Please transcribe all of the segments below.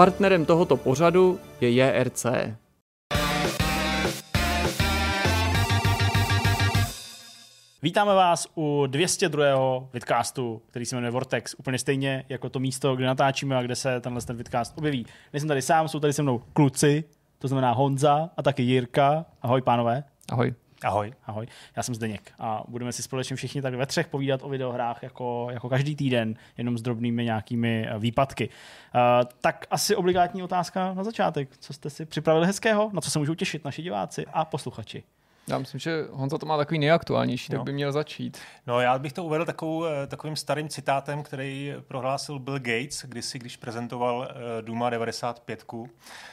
partnerem tohoto pořadu je JRC. Vítáme vás u 202. vidcastu, který se jmenuje Vortex, úplně stejně jako to místo, kde natáčíme a kde se tenhle ten vidcast objeví. Nejsem tady sám, jsou tady se mnou kluci, to znamená Honza a taky Jirka. Ahoj pánové. Ahoj. Ahoj. Ahoj. Já jsem Zdeněk a budeme si společně všichni tak ve třech povídat o videohrách jako, jako každý týden, jenom s drobnými nějakými eh, výpadky. Uh, tak asi obligátní otázka na začátek. Co jste si připravili hezkého? Na co se můžou těšit naši diváci a posluchači? Já myslím, že Honza to má takový nejaktuálnější, no. tak by měl začít. No já bych to uvedl takovou, eh, takovým starým citátem, který prohlásil Bill Gates, kdysi, když prezentoval Duma 95,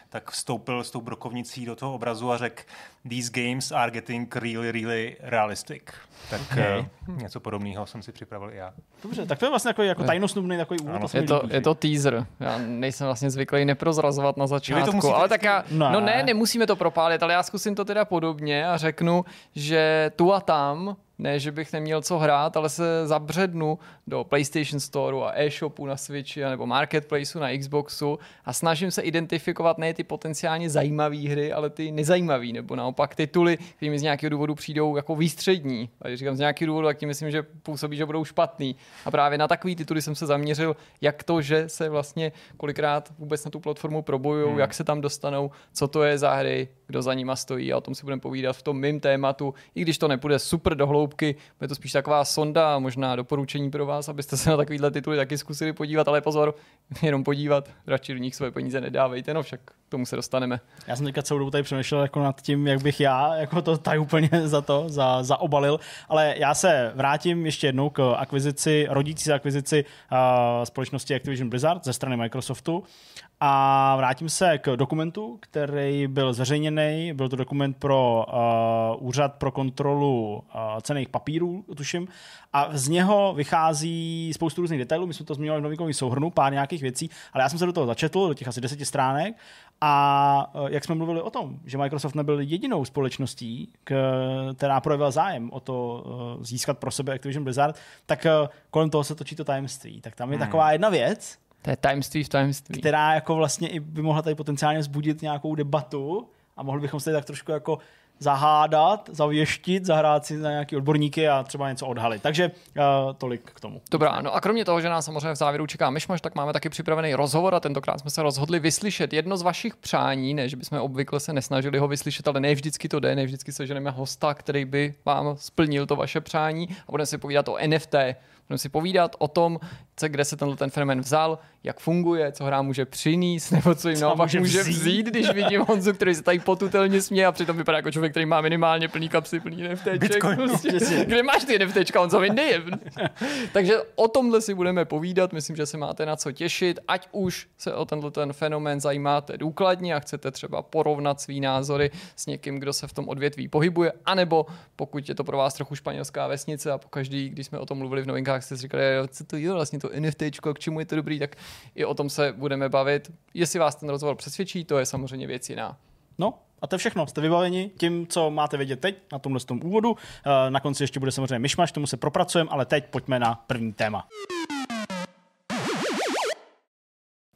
tak vstoupil s tou brokovnicí do toho obrazu a řekl These games are getting really, really realistic. Tak okay. uh, něco podobného jsem si připravil i já. Dobře, tak to je vlastně jako, jako tajnosnubný takový úvod. Ano, je, to, je to teaser. Já nejsem vlastně zvyklý neprozrazovat na začátku. Ale tak já, ne. no ne, nemusíme to propálit, ale já zkusím to teda podobně a řeknu, že tu a tam ne, že bych neměl co hrát, ale se zabřednu do PlayStation Store a e-shopu na Switchi nebo Marketplaceu na Xboxu a snažím se identifikovat ne ty potenciálně zajímavé hry, ale ty nezajímavé, nebo naopak tituly, které mi z nějakého důvodu přijdou jako výstřední. A když říkám z nějakého důvodu, tak tím myslím, že působí, že budou špatný. A právě na takový tituly jsem se zaměřil, jak to, že se vlastně kolikrát vůbec na tu platformu probojují, hmm. jak se tam dostanou, co to je za hry, kdo za nima stojí a o tom si budeme povídat v tom mým tématu, i když to nepůjde super do hloubky, bude to spíš taková sonda a možná doporučení pro vás, abyste se na takovýhle tituly taky zkusili podívat, ale pozor, jenom podívat, radši do nich své peníze nedávejte, no však k tomu se dostaneme. Já jsem teďka celou dobu tady přemýšlel jako nad tím, jak bych já jako to tady úplně za to, za, zaobalil, ale já se vrátím ještě jednou k akvizici, rodící akvizici uh, společnosti Activision Blizzard ze strany Microsoftu a vrátím se k dokumentu, který byl zveřejněný. Byl to dokument pro uh, Úřad pro kontrolu uh, cených papírů, tuším. A z něho vychází spoustu různých detailů. My jsme to zmiňovali v novinkovém souhrnu, pár nějakých věcí, ale já jsem se do toho začetl, do těch asi deseti stránek. A uh, jak jsme mluvili o tom, že Microsoft nebyl jedinou společností, která projevila zájem o to uh, získat pro sebe Activision Blizzard, tak uh, kolem toho se točí to tajemství. Tak tam je hmm. taková jedna věc, to je tajemství v tajemství. Která jako vlastně i by mohla tady potenciálně zbudit nějakou debatu a mohli bychom se tady tak trošku jako zahádat, zavěštit, zahrát si na nějaký odborníky a třeba něco odhalit. Takže uh, tolik k tomu. Dobrá, no a kromě toho, že nás samozřejmě v závěru čeká myšmaš, tak máme taky připravený rozhovor a tentokrát jsme se rozhodli vyslyšet jedno z vašich přání, ne, že bychom obvykle se nesnažili ho vyslyšet, ale ne vždycky to jde, ne vždycky se ženeme hosta, který by vám splnil to vaše přání a budeme si povídat o NFT. Budeme si povídat o tom, kde se tenhle ten fenomén vzal, jak funguje, co hra může přinést, nebo co jim naopak může, může vzít. vzít, když vidím Honzu, který se tady potutelně směje a přitom vypadá jako člověk, který má minimálně plný kapsy, plný NFTček. Prostě. Kde máš ty NFTčka, Honzo, vyndej Takže o tomhle si budeme povídat, myslím, že se máte na co těšit, ať už se o tenhle ten fenomén zajímáte důkladně a chcete třeba porovnat svý názory s někým, kdo se v tom odvětví pohybuje, anebo pokud je to pro vás trochu španělská vesnice a pokaždý, když jsme o tom mluvili v novinkách, jste si říkali, co to je vlastně to NFT, k čemu je to dobrý, tak i o tom se budeme bavit. Jestli vás ten rozhovor přesvědčí, to je samozřejmě věc jiná. No, a to je všechno. Jste vybaveni tím, co máte vědět teď na tomhle tom úvodu. Eh, na konci ještě bude samozřejmě myšmaš, tomu se propracujeme, ale teď pojďme na první téma.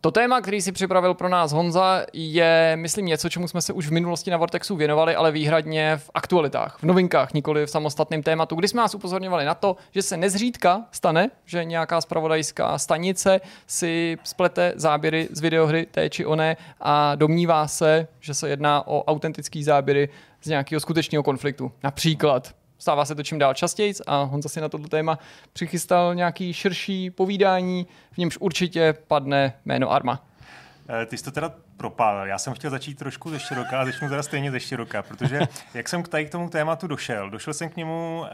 To téma, který si připravil pro nás Honza, je, myslím, něco, čemu jsme se už v minulosti na Vortexu věnovali, ale výhradně v aktualitách, v novinkách, nikoli v samostatném tématu, kdy jsme vás upozorňovali na to, že se nezřídka stane, že nějaká spravodajská stanice si splete záběry z videohry té či oné a domnívá se, že se jedná o autentický záběry z nějakého skutečného konfliktu. Například Stává se to čím dál častěji a Honza si na toto téma přichystal nějaký širší povídání, v němž určitě padne jméno Arma. Eh, ty jsi to teda propálil. Já jsem chtěl začít trošku ze široka a začnu teda stejně ze široka, protože jak jsem tady k tomu tématu došel? Došel jsem k němu eh,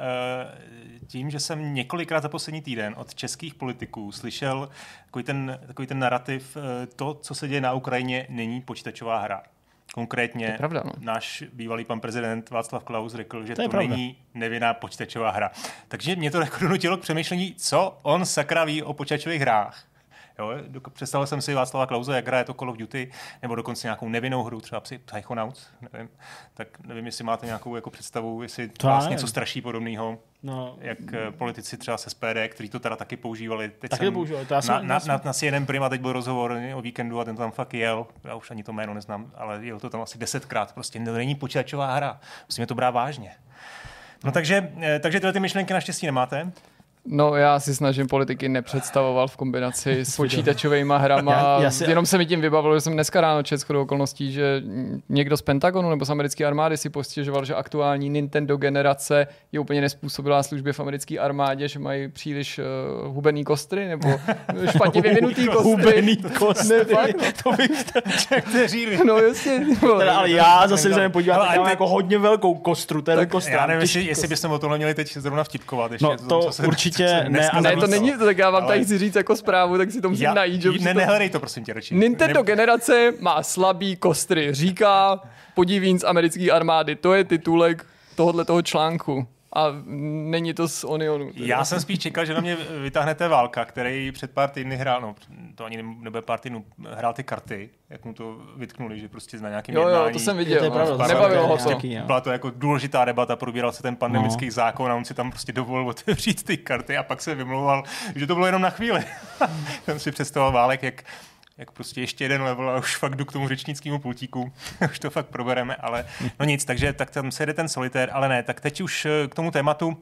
tím, že jsem několikrát za poslední týden od českých politiků slyšel takový ten, takový ten narrativ, eh, to, co se děje na Ukrajině, není počítačová hra. Konkrétně pravda, no. náš bývalý pan prezident Václav Klaus řekl, že to, to není nevinná počítačová hra. Takže mě to jako donutilo k přemýšlení, co on sakra ví o počítačových hrách. Jo? Představil jsem si Václava Klauze, jak hraje to Call of Duty, nebo dokonce nějakou nevinnou hru, třeba Psychonauts, nevím. Tak nevím, jestli máte nějakou jako představu, jestli to vás něco straší podobného. No, jak eh, politici třeba z SPD, kteří to teda taky používali. Teď taky to používali. To já jsem, na, na, na, na CNN Prima teď byl rozhovor o víkendu a ten tam fakt jel. Já už ani to jméno neznám, ale jel to tam asi desetkrát. Prostě to není počítačová hra. Musíme to brát vážně. No takže, eh, takže tyhle ty myšlenky naštěstí nemáte. No, já si snažím politiky nepředstavoval v kombinaci s počítačovými hrama. Já, já si... Jenom se mi tím vybavilo, že jsem dneska ráno čet shodou okolností, že někdo z Pentagonu nebo z americké armády si postěžoval, že aktuální Nintendo generace je úplně nespůsobila službě v americké armádě, že mají příliš uh, hubený kostry nebo špatně vyvinutý kostry. Hubený kostry. Ne, fakt, no. to bych kteří No jasně. Teda, ale já zase se podívat, ale já jako hodně velkou kostru, ten kostru. Já nevím, jestli, jestli bychom o tomhle měli teď zrovna vtipkovat. Ještě, no, to, to určitě určitě ne, ne, to není to, tak já vám ale... tady chci říct jako zprávu, tak si to musím já, najít. Že ne, to... nehledej to prosím tě radši. Nintendo ne... generace má slabý kostry, říká podivín z americké armády. To je titulek tohohle toho článku a není to z Onionu. Teda. Já jsem spíš čekal, že na mě vytáhnete válka, který před pár týdny hrál, no to ani nebude pár týdnů, hrál ty karty, jak mu to vytknuli, že prostě na nějakým jo, jednání. Jo, to jsem viděl, to je pravda, nebavilo ho to. Byla to jako důležitá debata, probíral se ten pandemický no. zákon a on si tam prostě dovolil otevřít ty karty a pak se vymlouval, že to bylo jenom na chvíli. jsem si představoval válek, jak jak prostě ještě jeden level a už fakt jdu k tomu řečnickému pultíku, už to fakt probereme, ale no nic, takže tak tam se jde ten solitér, ale ne, tak teď už eh, k tomu tématu,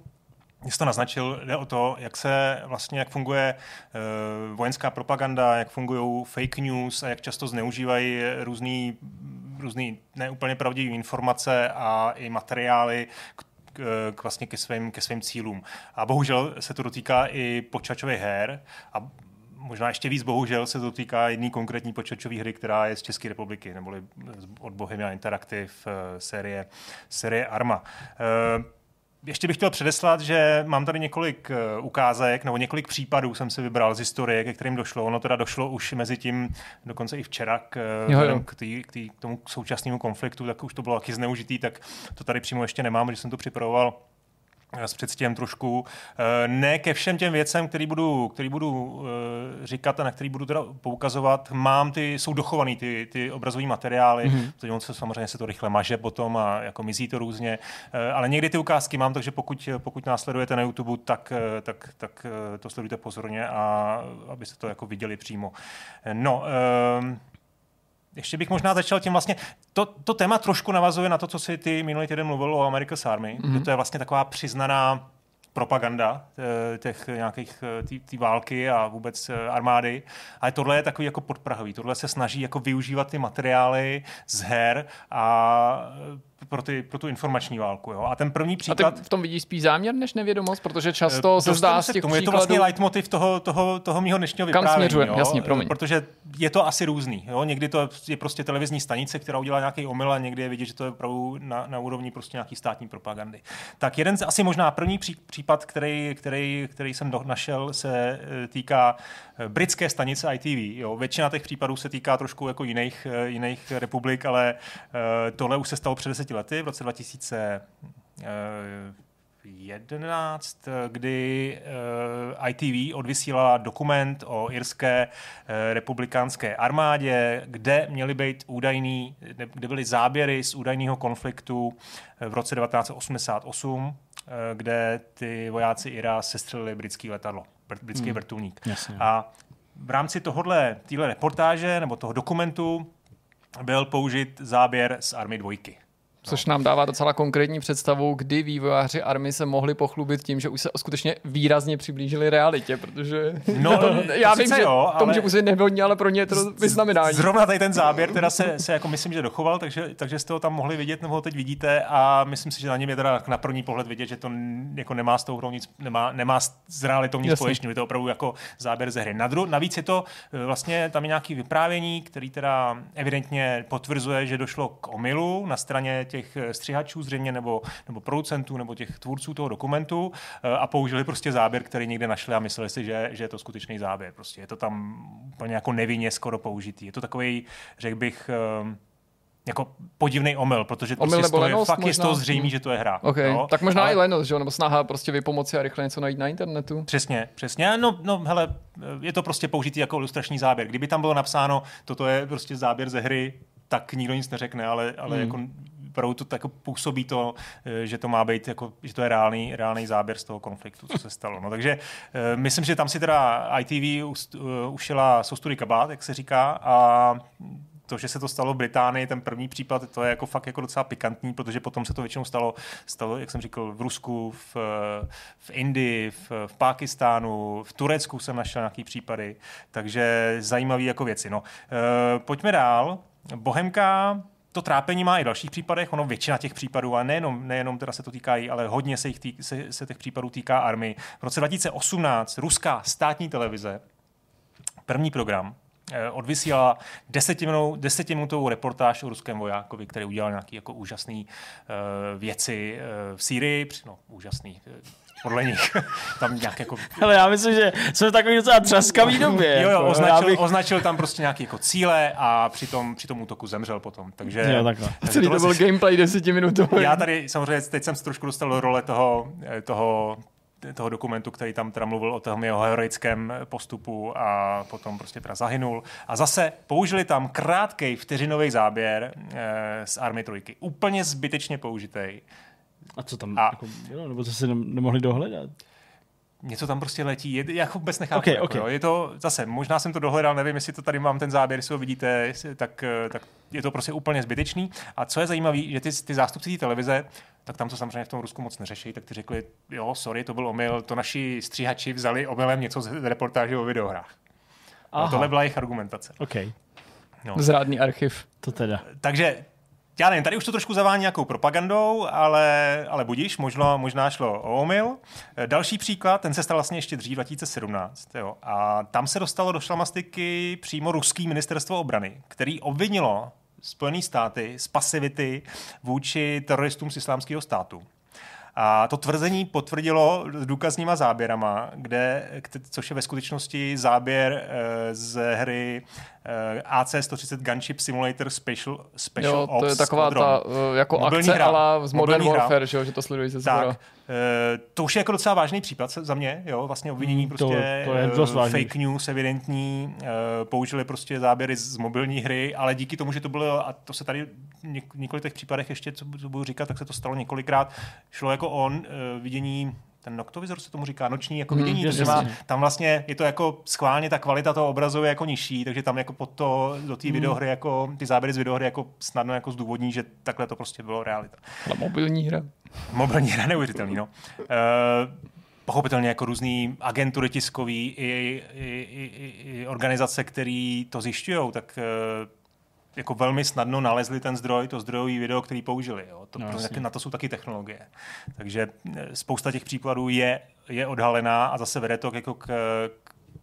jsi to naznačil, jde o to, jak se vlastně, jak funguje uh, vojenská propaganda, jak fungují fake news a jak často zneužívají různý, různý neúplně pravdivé informace a i materiály k, k, vlastně ke svým, ke svým cílům. A bohužel se to dotýká i počítačových her a možná ještě víc bohužel se to týká jedné konkrétní počítačové hry, která je z České republiky, neboli od Bohemia Interactive eh, série, série Arma. Eh, ještě bych chtěl předeslat, že mám tady několik eh, ukázek nebo několik případů jsem si vybral z historie, ke kterým došlo. Ono teda došlo už mezi tím, dokonce i včera k, jo, jo. k, tý, k, tý, k tomu současnému konfliktu, tak už to bylo taky zneužitý, tak to tady přímo ještě nemám, že jsem to připravoval s předstihem trošku. Eh, ne ke všem těm věcem, který budu, který budu eh, říkat a na který budu teda poukazovat, mám ty, jsou dochovaný ty, ty obrazové materiály, mm-hmm. se samozřejmě se to rychle maže potom a jako mizí to různě, eh, ale někdy ty ukázky mám, takže pokud, pokud následujete na YouTube, tak, tak, tak to sledujte pozorně a aby se to jako viděli přímo. No, ještě bych možná začal tím vlastně, to, to téma trošku navazuje na to, co si ty minulý týden mluvil o America's Army, mm-hmm. to je vlastně taková přiznaná propaganda eh, těch nějakých eh, té války a vůbec eh, armády. Ale tohle je takový jako podprahový. Tohle se snaží jako využívat ty materiály z her a pro, ty, pro tu informační válku. Jo? A ten první příklad... A ty v tom vidíš spíš záměr než nevědomost, protože často se zdá z těch tomu. Je to vlastně leitmotiv toho, toho, toho mého dnešního vyprávění. Kam směřuje, jo? jasně, promiň. Protože je to asi různý. Jo? Někdy to je prostě televizní stanice, která udělá nějaký omyl a někdy je vidět, že to je opravdu na, na úrovni prostě nějaký státní propagandy. Tak jeden z asi možná první pří, případ, který, který, který jsem do, našel, se e, týká britské stanice ITV. Jo? Většina těch případů se týká trošku jako jiných, e, jiných republik, ale tohle už se stalo před deseti lety, v roce 2011, kdy uh, ITV odvysílala dokument o irské republikánské armádě, kde měly být údajný, kde byly záběry z údajného konfliktu v roce 1988, uh, kde ty vojáci Ira sestřelili britský letadlo, britský hmm. vrtulník. Jasně. A v rámci tohohle, téhle reportáže nebo toho dokumentu byl použit záběr z Army dvojky. Což nám dává docela konkrétní představu, kdy vývojáři army se mohli pochlubit tím, že už se skutečně výrazně přiblížili realitě, protože no, já vím, že jo, to může působit nevhodně, ale pro ně je to vyznamenání. Zrovna tady ten záběr teda se, se jako myslím, že dochoval, takže, takže jste ho tam mohli vidět, nebo ho teď vidíte a myslím si, že na něm je teda na první pohled vidět, že to jako nemá s tou hrou nic, nemá, nemá s realitou nic společného, je to opravdu jako záběr ze hry. Na dru, navíc je to eh, vlastně tam je nějaký vyprávění, který teda evidentně potvrzuje, že došlo k omylu na straně těch eh, střihačů zřejmě nebo, nebo producentů nebo těch tvůrců toho dokumentu eh, a použili prostě záběr, který někde našli a mysleli si, že, že je to skutečný záběr. Prostě je to tam úplně jako nevinně skoro použitý. Je to takový, řekl bych, eh, jako podivný omyl, protože Omyl prostě nebo toho je, lenost fakt je z toho možná? zřejmý, že to je hra. Okay. jo. Tak možná Ale- i lenost, že? Nebo snaha prostě vypomoci a rychle něco najít na internetu. Přesně, přesně. No, no, hele, je to prostě použitý jako ilustrační záběr. Kdyby tam bylo napsáno, toto je prostě záběr ze hry, tak nikdo nic neřekne, ale, ale Hmm. jako opravdu to tak působí to, eh, že to má být, jako, že to je reálný, reálný záběr z toho konfliktu, co se stalo. No, takže eh, myslím, že tam si teda ITV eh, ušila soustudy kabát, jak se říká, a to, že se to stalo v Británii, ten první případ, to je jako fakt jako docela pikantní, protože potom se to většinou stalo, stalo jak jsem říkal, v Rusku, v, v Indii, v, v Pákistánu, v Turecku jsem našel nějaký případy, takže zajímavé jako věci. No. E, pojďme dál. Bohemka to trápení má i v dalších případech, ono většina těch případů, a nejenom, nejenom teda se to týká ale hodně se, jich tý, se, se těch případů týká army. V roce 2018 ruská státní televize, první program, eh, odvysílala desetiminutovou, desetiminutovou reportáž o ruském vojákovi, který udělal nějaké jako úžasné uh, věci uh, v Sýrii. No, úžasný. Podle nich. Tam nějak jako Ale já myslím, že jsme v takový docela třaskavý době. Jo, jo, jako, označil, bych- označil tam prostě nějaké jako cíle a při tom, při tom útoku zemřel potom. Takže, Jo, takhle. takže Celý to byl si- gameplay desetiminutové. já tady samozřejmě teď jsem se trošku dostal do role toho, toho toho dokumentu, který tam teda mluvil o tom jeho heroickém postupu a potom prostě teda zahynul. A zase použili tam krátkej vteřinový záběr eh, z Army trojky. Úplně zbytečně použitej. A co tam A- jako bylo? Nebo co si nemohli dohledat? Něco tam prostě letí, je, já vůbec nechápu. Ok, jako, ok. jo. Je to zase, možná jsem to dohledal, nevím, jestli to tady mám ten záběr, jestli ho vidíte, jestli, tak, eh, tak je to prostě úplně zbytečný. A co je zajímavé, že ty, ty zástupci té televize, tak tam to samozřejmě v tom Rusku moc neřeší, tak ty řekli, jo, sorry, to byl omyl, to naši stříhači vzali omylem něco z reportáže o videohrách. A tohle byla jejich argumentace. OK, No. Zrádný archiv. to teda. Takže já nevím, tady už to trošku zavání nějakou propagandou, ale, ale budíš, možná, možná šlo o omyl. Další příklad, ten se stal vlastně ještě dřív, 2017. Jo, a tam se dostalo do šlamastiky přímo ruský ministerstvo obrany, který obvinilo Spojené státy z pasivity vůči teroristům z islámského státu. A to tvrzení potvrdilo důkazníma záběrama, kde, což je ve skutečnosti záběr eh, z hry eh, AC-130 Gunship Simulator Special, Special Jo, to je Ops taková Squadron. ta uh, jako Mobilní akce hra. ala z Modern Mobilní hra. Warfare, že, jo, že to sledují ze zhora. Tak, eh, to už je jako docela vážný případ za mě, jo, vlastně obvinění Hmm, to- prostě to je eh, dost vážný. fake news evidentní, eh, použili prostě záběry z mobilní hry, ale díky tomu, že to bylo, a to se tady něk- několik těch případech ještě, co, bu- co budu říkat, tak se to stalo několikrát, šlo jako on eh, vidění ten noktovizor se tomu říká, noční jako Hmm, vidění, jasně, znamená, jasně. tam vlastně je to jako schválně ta kvalita toho obrazu je jako nižší, takže tam jako pod to, do té videohry jako, ty záběry z videohry jako snadno jako zdůvodní, že takhle to prostě bylo realita. Ale mobilní hra. Mobilní hra neuvěřitelný, no. Uh, pochopitelně jako různý agentury tiskový i, i, i, i, organizace, které to zjišťují, tak uh, jako velmi snadno nalezli ten zdroj, to zdrojový video, který použili. Jo. To, No, jasně. na to jsou taky technologie. Takže eh, spousta těch příkladů je, je odhalená a zase vede to jako k,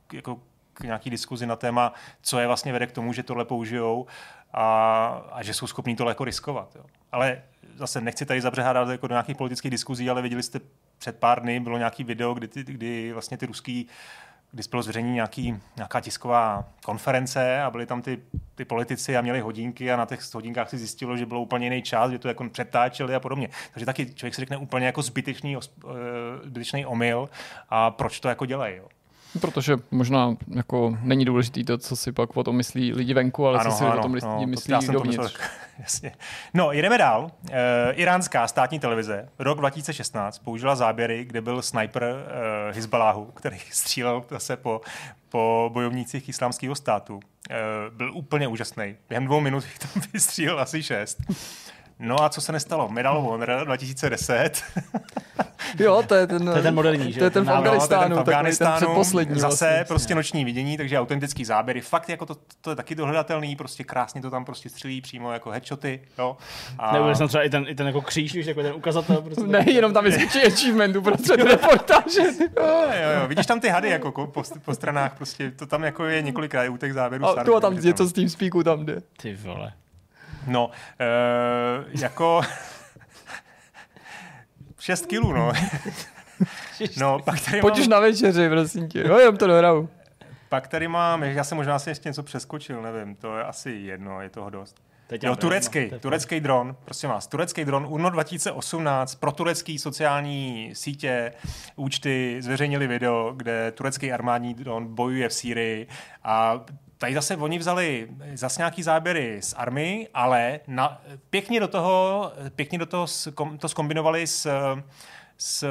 k, jako k nějaký diskuzi na téma, co je vlastně vede k tomu, že tohle použijou a, a že jsou schopní tohle jako riskovat. Jo. Ale zase nechci tady zabřehádat jako do nějakých politických diskuzí, ale viděli jste před pár dny, bylo nějaký video, kdy, ty, kdy vlastně ty ruský kdy bylo zveřejnění nějaký, nějaká tisková konference a byli tam ty, ty politici a měli hodinky a na těch hodinkách si zjistilo, že bylo úplně jiný čas, že to jako přetáčeli a podobně. Takže taky člověk si řekne úplně jako zbytečný, eh, zbytečný omyl a proč to jako dělají. Jo. Protože možná jako není důležitý to, co si pak o tom myslí lidi venku, ale co si o tom to- myslí to dovnitř. myslel tak, jasně. No, jedeme dál. E, iránská státní televize rok 2016 použila záběry, kde byl sniper e, Hezbaláhu, který střílel zase po, po bojovnících islámského státu. E, byl úplně úžasný. Během dvou minut jich tam vystřílel asi šest. No a co se nestalo? Medal of Honor 2010. Jo, to je ten, To je ten moderní, že To je ten v ten. Afganistánu, No, takový ten předposlední. Zase vlastně. prostě noční vidění, takže autentický záběry. Fakt jako to, to je taky dohledatelný, prostě krásně to tam prostě střílí přímo jako headshoty. Jo. A... Nebo jsem třeba i ten, i ten jako kříž, víš, jako ten ukazatel. Prostě Ne, jenom tam vyskočí achievement uprostřed reportáže. Jo, jo, jo. Vidíš tam ty hady jako ko- po, po stranách, prostě to tam jako je několikrát u těch záběrů. A tu a tam něco z TeamSpeaku tam jde. Ty vole. No, uh, jako... 6 kilů, no. No, pak tady, Pojď už mám, na večeři, prosím tě. Jo, jenom to dohraju. pak tady mám, já jsem možná si ještě něco přeskočil, nevím, to je asi jedno, je toho dost. Teď Jo, turecký, nevím, no, turecký dron, prosím vás, turecký dron, únor 2018, pro turecký sociální sítě, účty zveřejnili video, kde turecký armádní dron bojuje v Sýrii a Tady zase oni vzali zase nějaký záběry z army, ale na, pěkně do toho, pěkně do toho skom, to skombinovali s, s,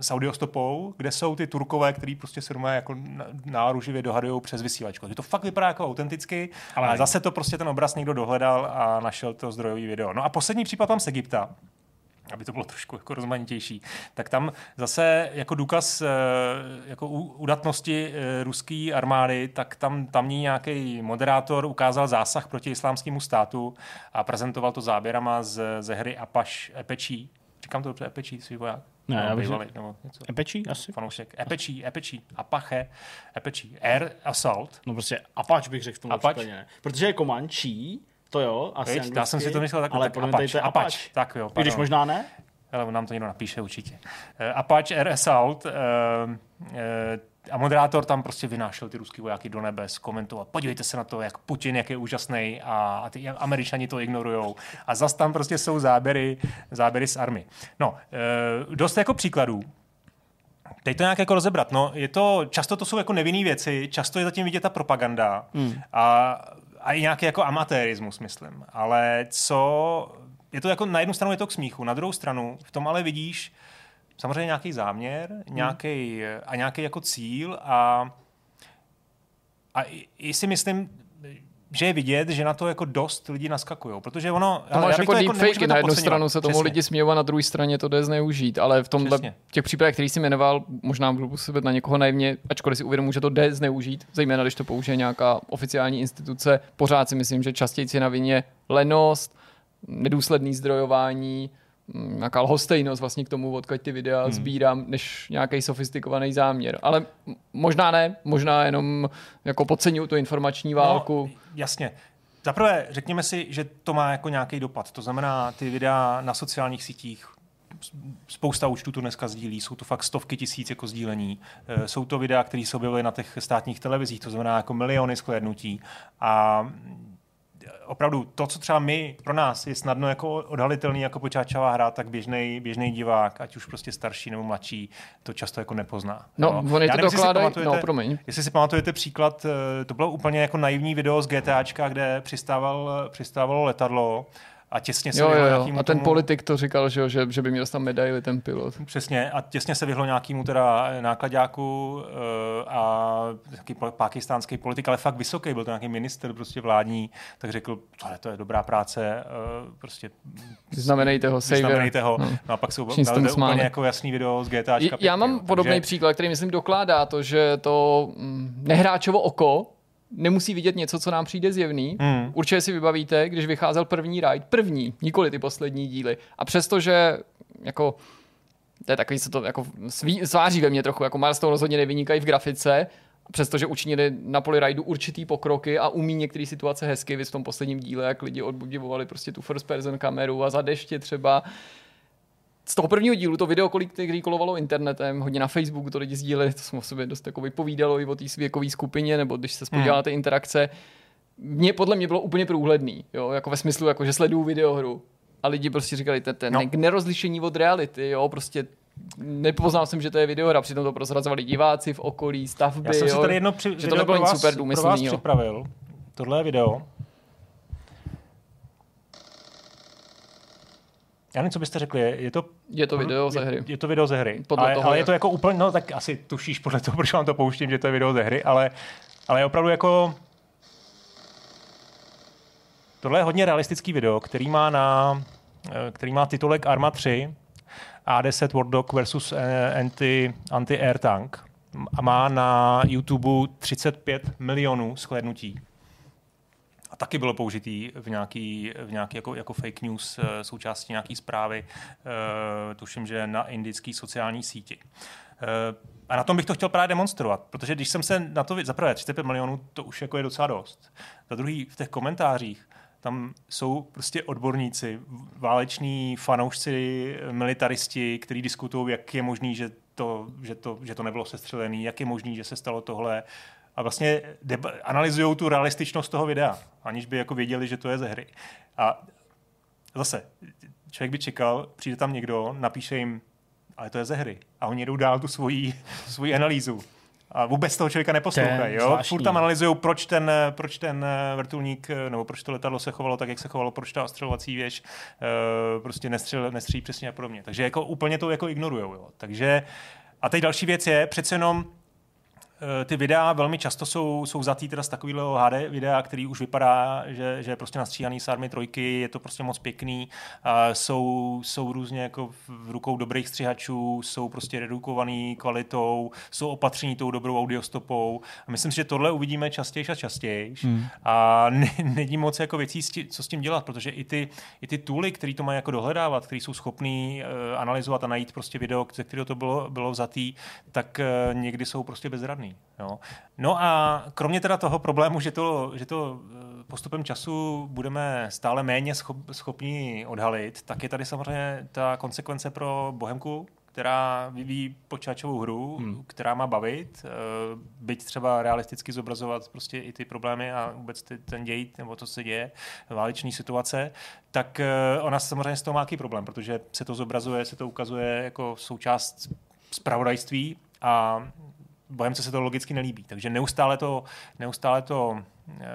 s audiostopou, kde jsou ty turkové, který prostě se doma jako náruživě dohadují přes vysílačku. Takže to fakt vypadá jako autenticky, ale, ale zase to prostě ten obraz někdo dohledal a našel to zdrojový video. No a poslední případ tam z Egypta aby to bylo trošku jako rozmanitější, tak tam zase jako důkaz eh, jako udatnosti eh, ruské armády, tak tam tamní nějaký moderátor ukázal zásah proti islámskému státu a prezentoval to záběrama z, ze hry Apache, Epečí. Říkám to dobře, Epečí, svý voják. Ne, no, já bych bývalý, nebo něco. Epečí asi? Fanoušek. Epečí, Epečí, Apache, Epečí. Air Assault. No prostě Apache bych řekl v tom Apache? případě. Protože je Comanche, to jo, asi Viď? Já jsem si to myslel takhle, ale tak Apache, Apache. Apache. Tak jo, I když pardon. možná ne? Ale on nám to někdo napíše určitě. Uh, Apache Air Assault uh, uh, a moderátor tam prostě vynášel ty ruský vojáky do nebes, komentoval, podívejte se na to, jak Putin, jak je úžasný a, a ty američani to ignorujou. A zas tam prostě jsou záběry, záběry z army. No, uh, dost jako příkladů. Teď to nějak jako rozebrat. No, je to, často to jsou jako nevinné věci, často je zatím vidět ta propaganda Hmm. a, a i nějaký jako amatérismus, myslím. Ale co, je to jako na jednu stranu je to k smíchu, na druhou stranu v tom ale vidíš samozřejmě nějaký záměr, nějaký, a nějaký jako cíl a, a i, i si myslím, že je vidět, že na to jako dost lidí naskakují, protože ono... To máš jako nemůžeme deepfakey, to na jednu podceňovat. stranu se tomu Přesně. lidi smějou a na druhé straně to jde zneužít, ale v tomhle Přesně. těch případech, který jsi jmenoval, možná budu působit na někoho naivně, ačkoliv si uvědomuji, že to jde zneužít, zejména když to použije nějaká oficiální instituce, pořád si myslím, že častěji si na vině lenost, nedůsledný zdrojování, nějaká lhostejnost vlastně k tomu, odkud ty videa hmm. sbírám, než nějaký sofistikovaný záměr. Ale možná ne, možná jenom jako podceňuju tu informační válku. No, jasně. Zaprvé řekněme si, že to má jako nějaký dopad. To znamená, ty videa na sociálních sítích, spousta účtů to dneska sdílí, jsou to fakt stovky tisíc jako sdílení. Eh, Jsou to videa, které se objevily na těch státních televizích, to znamená jako miliony shlédnutí. A opravdu to, co třeba my, pro nás je snadno jako odhalitelný jako počáčová hra, tak běžný běžný divák, ať už prostě starší nebo mladší, to často jako nepozná. No, Jo. oni to nevím, jestli si dokládají, no promiň. Jestli si pamatujete příklad, eh, to bylo úplně jako naivní video z GTAčka, kde přistával, přistávalo letadlo a těsně se Jo, vyhlo jo. nějakému A ten tomu, politik to říkal, že, že, že by měl tam medaili ten pilot. Přesně, a těsně se vyhlo nějakému teda nákladáku eh, a pa- pakistánský politik, ale fakt vysoký, byl to nějaký minister prostě vládní, tak řekl, tohle to je dobrá práce, eh, prostě Znamenejte ho, savior. znamenejte ho. No. No a pak jsou úplně smáli. jako jasný video z GTAčka. I- Já mám podobný příklad, který myslím dokládá to, že to mm, nehráčovo oko nemusí vidět něco, co nám přijde zjevný. Hmm. Určitě si vybavíte, když vycházel první ride, první, nikoli ty poslední díly. A přestože jako to je takový, co to jako sví, sváří ve mně trochu, jako Milestone rozhodně nevynikají v grafice, přestože učinili na poli rajdu určitý pokroky a umí některé situace hezky, vy v tom posledním díle, jak lidi odbudivovali prostě tu first person kameru a za deště třeba. Z toho prvního dílu to video, kolik který kolovalo internetem, hodně na Facebooku to lidi sdíleli, to jsem o sobě dost jako vypovídalo i o té věkové skupině, nebo když se spolu Hmm. interakce, mě, podle mě bylo úplně průhledný, jo, jako ve smyslu, jako že sleduju videohru a lidi prostě říkali, ten, ten No. no. nerozlišení od reality, jo, prostě nepoznal jsem, že to je videohra, přitom to prozrazovali diváci v okolí, stavby, Já jsem si tady jedno při, že to nebylo nic super pro vás připravil. Tohle je video. Já nevím, co byste řekli. Je, to Je to video ze hry. Je, je to video ze hry. Podle ale, toho, ale je to jako úplně, no tak asi tušíš podle toho, proč vám to pouštím, že to je video ze hry, ale, ale je opravdu jako Tohle je hodně realistický video, který má na eh, který má titulek Arma 3 A10 War Dog versus eh, anti, anti-air tank a má na YouTube 35 milionů shlédnutí. A taky bylo použitý v nějaký, v nějaký jako, jako fake news eh, součástí nějaký zprávy, eh, tuším, že na indické sociální síti. Eh, A na tom bych to chtěl právě demonstrovat, protože když jsem se na to, za prvé 35 milionů, to už jako je docela dost. Za druhý, v těch komentářích tam jsou prostě odborníci, váleční fanoušci, militaristi, kteří diskutují, jak je možný, že to, že, to, že to nebylo sestřelený, jak je možný, že se stalo tohle. A vlastně deba- analyzují tu realističnost toho videa, aniž by jako věděli, že to je ze hry. A zase, člověk by čekal, přijde tam někdo, napíše jim, ale to je ze hry. A oni jdou dál tu svoji, svoji analýzu. A vůbec toho člověka neposlouchají. Jo? Furt tam analyzují, proč ten, proč ten eh, vrtulník, eh, nebo proč to letadlo se chovalo tak, jak se chovalo, proč ta ostřelovací věž uh, prostě nestřel, nestří přesně a podobně. Takže jako úplně to jako ignorujou. Jo? Takže a teď další věc je, přece jenom Eh, ty videa velmi často jsou, jsou zatý teda z takového HD videa, který už vypadá, že, že je prostě nastříhaný z army trojky, je to prostě moc pěkný, jsou, jsou různě jako v rukou dobrých střihačů, jsou prostě redukovaný kvalitou, jsou opatření tou dobrou audiostopou. A myslím si, že tohle uvidíme častěji a častěji. Hmm. A ne, není moc jako věcí, co s tím dělat, protože i ty, i ty tooly, které to mají jako dohledávat, které jsou schopný uh, analyzovat a najít prostě video, ze kterého to bylo, bylo vzatý, tak uh, někdy jsou prostě bezradný možný. Jo. No a kromě teda toho problému, že to, že to eh, postupem času budeme stále méně schop, schopni odhalit, tak je tady samozřejmě ta konsekvence pro Bohemku, která vyvíjí počáčovou hru, hmm. která má bavit, eh, byť třeba realisticky zobrazovat prostě i ty problémy a vůbec ty, ten děj, nebo to, co se děje, váleční situace, tak eh, ona samozřejmě z toho má problém, protože se to zobrazuje, se to ukazuje jako součást zpravodajství a Bohemce se to logicky nelíbí. Takže neustále to, neustále to eh,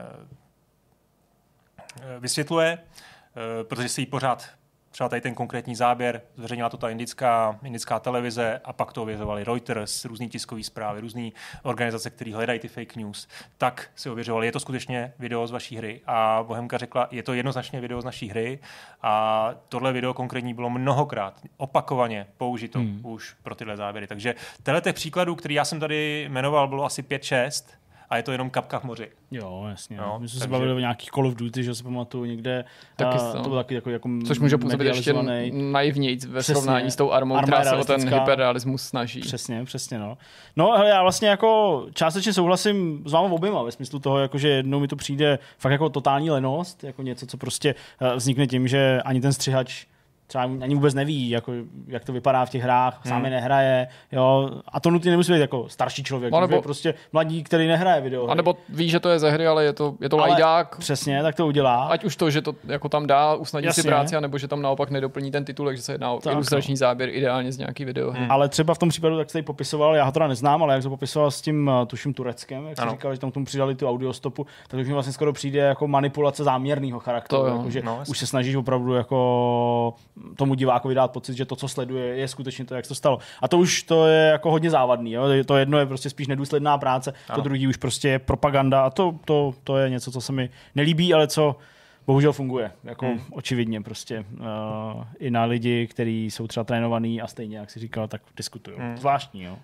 eh, vysvětluje, eh, protože se jí pořád třeba tady ten konkrétní záběr, zveřejnila to ta indická, indická televize a pak to ověřovali Reuters, různý tiskový zprávy, různé organizace, které hledají ty fake news, tak si ověřovali, je to skutečně video z vaší hry. A Bohemka řekla, je to jednoznačně video z naší hry a tohle video konkrétní bylo mnohokrát, opakovaně použito hmm. už pro tyhle záběry. Takže tenhle těch příkladů, který já jsem tady jmenoval, bylo asi 5-6 a je to jenom kapka v moři. Jo, jasně. No, My jsme takže... se bavili o nějakých Call of Duty, že se pamatuju někde. Taky a, to bylo taky jako, jako Což může působit ještě naivnějc ve přesně. srovnání s tou armou, která se o ten hyperrealismus snaží. Přesně, přesně. No, no hele, já vlastně jako částečně souhlasím s vámi oběma ve smyslu toho, jako, že jednou mi to přijde fakt jako totální lenost, jako něco, co prostě eh, vznikne tím, že ani ten střihač třeba ani vůbec neví, jako, jak to vypadá v těch hrách, hmm. sám je nehraje, jo, a to nutně nemusí být jako starší člověk, no, nebo, prostě mladí, který nehraje video. A nebo ví, že to je ze hry, ale je to, je to ale lajdák. Přesně, tak to udělá. Ať už to, že to jako tam dá, usnadní Jasně. si práci, nebo že tam naopak nedoplní ten titulek, že se jedná o tak, ilustrační no. záběr ideálně z nějaký video. Hmm. Ale třeba v tom případu, tak jste popisoval, já ho teda neznám, ale jak to popisoval s tím uh, tuším Tureckem, jak jsi říkal, že tam tomu přidali tu audiostopu, tak už mi vlastně skoro přijde jako manipulace záměrného charakteru, jako, že no, už se snažíš opravdu jako tomu divákovi dát pocit, že to, co sleduje, je skutečně to, jak to stalo. A to už to je jako hodně závadný. Jo? To jedno je prostě spíš nedůsledná práce, ano. to druhý už prostě je propaganda a to, to, to je něco, co se mi nelíbí, ale co bohužel funguje. Jako hmm. očividně prostě. Uh, I na lidi, kteří jsou třeba trénovaní a stejně, jak si říkal, tak diskutují. Hmm. Zvláštní, jo.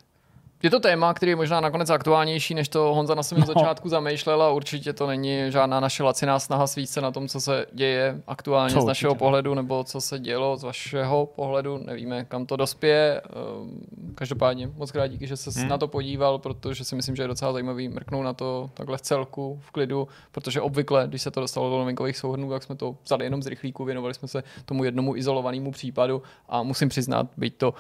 Je to téma, který je možná nakonec aktuálnější, než to Honza na svém no. začátku zamýšlel a určitě to není žádná naše laciná snaha svít se na tom, co se děje aktuálně co z našeho určitě. pohledu nebo co se dělo z vašeho pohledu. Nevíme, kam to dospěje. Ehm, každopádně moc krát díky, že se hmm. na to podíval, protože si myslím, že je docela zajímavý mrknout na to takhle v celku, v klidu, protože obvykle, když se to dostalo do novinkových souhrnů, tak jsme to vzali jenom z rychlíku, věnovali jsme se tomu jednomu izolovanému případu a musím přiznat, byť to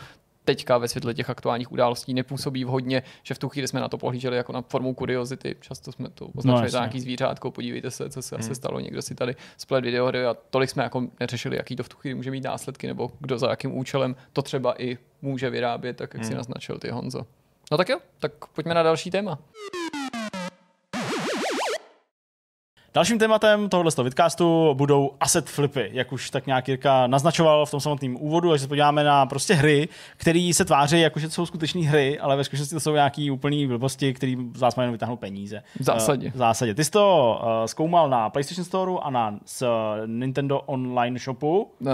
teďka ve světle těch aktuálních událostí nepůsobí vhodně, že v tu chvíli jsme na to pohlíželi jako na formu kuriozity. Často jsme to označili no, za nějaký zvířátko, podívejte se, co se hmm. asi stalo, někdo si tady splet videohry a tolik jsme jako neřešili, jaký to v tu chvíli může mít následky, nebo kdo za jakým účelem to třeba i může vyrábět, tak jak hmm. si naznačil ty Honzo. No tak jo, tak pojďme na další téma. Dalším tématem tohoto vidcastu budou asset flipy, jak už tak nějak Jirka naznačoval v tom samotném úvodu, až se podíváme na prostě hry, které se tváří jako, že to jsou skutečné hry, ale ve skutečnosti to jsou nějaké úplné blbosti, které z vás mají jenom vytáhnout peníze. V zásadě. Uh, v zásadě. Ty jsi to uh, zkoumal na PlayStation Store a na s, Nintendo Online Shopu. Uh,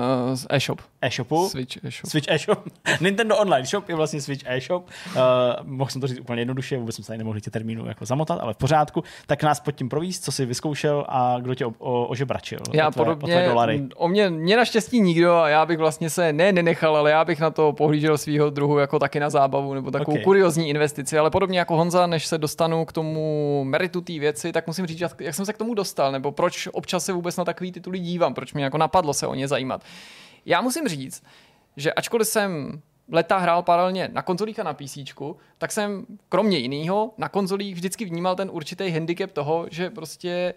e-shop. E-shopu. Switch e-shop. Switch e-shop. Nintendo Online Shop je vlastně Switch e-shop. Uh, mohl jsem to říct úplně jednoduše, vůbec jsem se tady nemohl tě termínu jako zamotat, ale v pořádku. Tak nás pod tím províst, co si vyzkoušel a kdo tě o, o, ožebračil? Já o tvé, podobně, o, o mě, mě naštěstí nikdo a já bych vlastně se ne nenechal, ale já bych na to pohlížel svého druhu jako taky na zábavu nebo takovou okay. kuriozní investici, ale podobně jako Honza, než se dostanu k tomu meritu té věci, tak musím říct, jak jsem se k tomu dostal, nebo proč občas se vůbec na takový tituly dívám, proč mě jako napadlo se o ně zajímat. Já musím říct, že ačkoliv jsem leta hrál paralelně na konzolích a na PC, tak jsem kromě jiného na konzolích vždycky vnímal ten určitý handicap toho, že prostě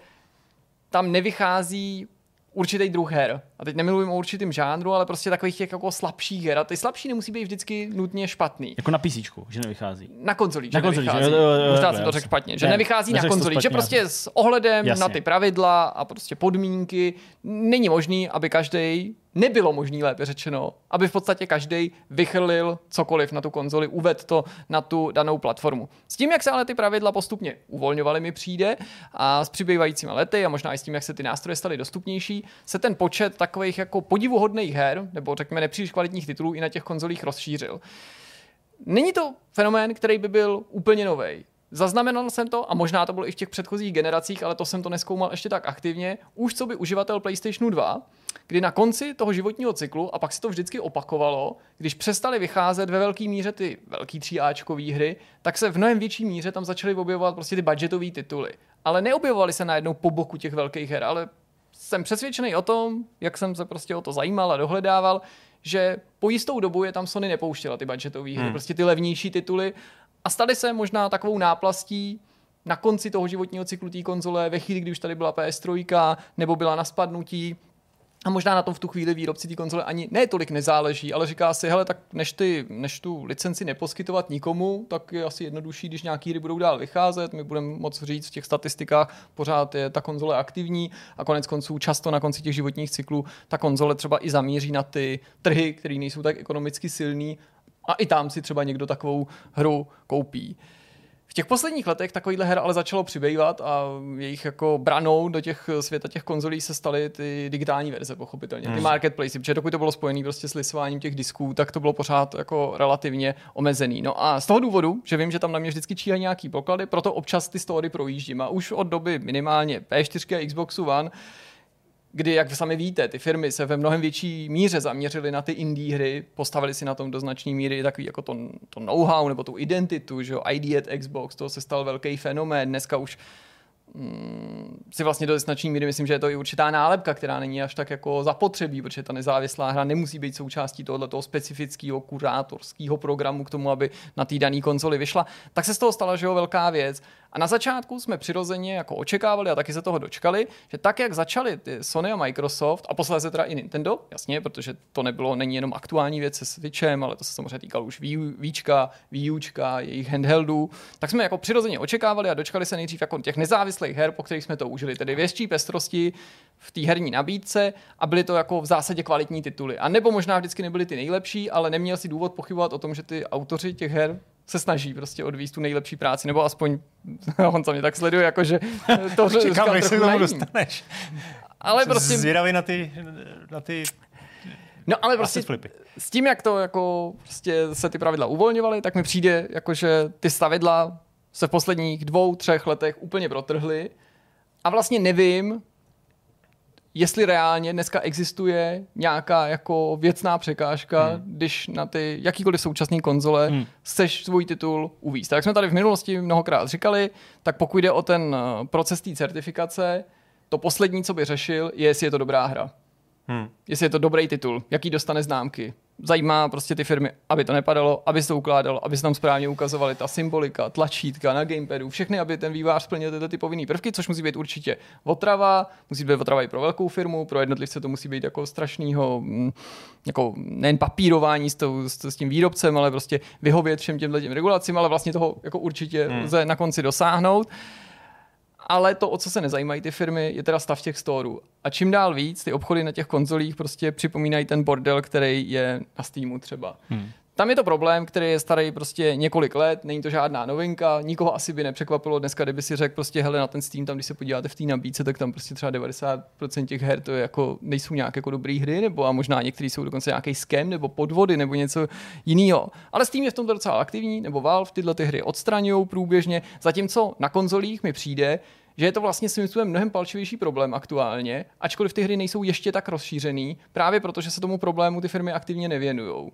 tam nevychází určitý druh her. A teď nemluvím o určitém žánru, ale prostě takových těch jako slabších her. A ty slabší nemusí být vždycky nutně špatný. Jako na PC, že nevychází. Na konzolích, Na že konzolích, nevychází. jo, jo, jo, Možná jsem to řekl špatně. Že Ne, nevychází na konzolích. Že prostě s ohledem Jasně. na ty pravidla a prostě podmínky není možný, aby každý nebylo možný, lépe řečeno, aby v podstatě každý vychrlil cokoliv na tu konzoli, uved to na tu danou platformu. S tím, jak se ale ty pravidla postupně uvolňovaly, mi přijde, a s přibývajícími lety a možná i s tím, jak se ty nástroje staly dostupnější, se ten počet takových jako podivuhodných her, nebo řekněme nepříliš kvalitních titulů i na těch konzolích rozšířil. Není to fenomén, který by byl úplně nový. Zaznamenal jsem to, a možná to bylo i v těch předchozích generacích, ale to jsem to neskoumal ještě tak aktivně, už co by uživatel PlayStationu 2, kdy na konci toho životního cyklu, a pak se to vždycky opakovalo, když přestaly vycházet ve velké míře ty velký 3Ačkové hry, tak se v mnohem větší míře tam začaly objevovat prostě ty budgetové tituly. Ale neobjevovaly se najednou po boku těch velkých her, ale jsem přesvědčený o tom, jak jsem se prostě o to zajímal a dohledával, že po jistou dobu je tam Sony nepouštěla ty budgetové hry, hmm. prostě ty levnější tituly a staly se možná takovou náplastí na konci toho životního cyklu té konzole, ve chvíli, kdy už tady byla PS3 nebo byla na spadnutí, a možná na tom v tu chvíli výrobci té konzole ani ne tolik nezáleží, ale říká si, hele, tak než, ty, než tu licenci neposkytovat nikomu, tak je asi jednodušší, když nějaký hry budou dál vycházet, my budeme moc říct v těch statistikách, pořád je ta konzole aktivní a konec konců často na konci těch životních cyklů ta konzole třeba i zamíří na ty trhy, které nejsou tak ekonomicky silný a i tam si třeba někdo takovou hru koupí. V těch posledních letech takovýhle her ale začalo přibývat a jejich jako branou do těch světa těch konzolí se staly ty digitální verze, pochopitelně, ty marketplace, protože dokud to bylo spojené prostě s lisováním těch disků, tak to bylo pořád jako relativně omezený. No a z toho důvodu, že vím, že tam na mě vždycky číhají nějaký poklady, proto občas ty story projíždím a už od doby minimálně P4 a Xboxu One kdy, jak sami víte, ty firmy se ve mnohem větší míře zaměřily na ty indie hry, postavili si na tom do značné míry takový jako to, to know-how nebo tu identitu, že jo, ID at Xbox, to se stal velký fenomén, dneska už mm, si vlastně do značné míry myslím, že je to i určitá nálepka, která není až tak jako zapotřebí, protože ta nezávislá hra nemusí být součástí tohoto specifického kurátorského programu k tomu, aby na té dané konzoli vyšla. Tak se z toho stala, že jo, velká věc. A na začátku jsme přirozeně jako očekávali a taky se toho dočkali, že tak, jak začaly ty Sony a Microsoft a posléze teda i Nintendo, jasně, protože to nebylo, není jenom aktuální věc se Switchem, ale to se samozřejmě týkalo už Víčka, Wii Učka, jejich handheldů, tak jsme jako přirozeně očekávali a dočkali se nejdřív jako těch nezávislých her, po kterých jsme to užili, tedy větší pestrosti v té herní nabídce a byly to jako v zásadě kvalitní tituly. A nebo možná vždycky nebyly ty nejlepší, ale neměl si důvod pochybovat o tom, že ty autoři těch her se snaží prostě odvíst tu nejlepší práci, nebo aspoň on to mě tak sleduje, jakože to Čekám, než se tomu dostaneš. Ale Jsem prostě, Zvědavý na ty, na ty no ale prostě prostě flipy. s tím, jak to jako prostě se ty pravidla uvolňovaly, tak mi přijde, jako že ty stavidla se v posledních dvou, třech letech úplně protrhly a vlastně nevím, jestli reálně dneska existuje nějaká jako věcná překážka, hmm. když na ty jakýkoliv současné konzole hmm. chceš svůj titul uvízt. Tak jak jsme tady v minulosti mnohokrát říkali, tak pokud jde o ten eh, proces té certifikace, to poslední, co by řešil, je, jestli je to dobrá hra. Hmm. Jestli je to dobrý titul, jaký dostane známky. Zajímá prostě ty firmy, aby to nepadalo, aby se to ukládalo, aby se tam správně ukazovaly ta symbolika, tlačítka na gamepadu, všechny, aby ten vývář splnil tyhle ty povinné prvky, což musí být určitě otrava, musí být otrava i pro velkou firmu, pro jednotlivce to musí být jako strašnýho, mm, jako nejen papírování s, tou, s, s tím výrobcem, ale prostě vyhovět všem těmhle těm regulacím, ale vlastně toho jako určitě Hmm. lze na konci dosáhnout. Ale to, o co se nezajímají ty firmy, je teda stav těch storů. A čím dál víc, ty obchody na těch konzolích prostě připomínají ten bordel, který je na Steamu třeba. Hmm. Tam je to problém, který je starý prostě několik let, není to žádná novinka, nikoho asi by nepřekvapilo dneska, kdyby si řekl prostě hele na ten Steam, tam když se podíváte v té nabídce, tak tam prostě třeba 90% těch her to je jako, nejsou nějak jako dobré hry, nebo a možná některý jsou dokonce nějaký scam nebo podvody nebo něco jiného. Ale Steam je v tom docela aktivní, nebo Valve tyhle ty hry odstraňují průběžně, zatímco na konzolích mi přijde, že je to vlastně svým způsobem mnohem palčivější problém aktuálně, ačkoliv ty hry nejsou ještě tak rozšířený, právě protože se tomu problému ty firmy aktivně nevěnují.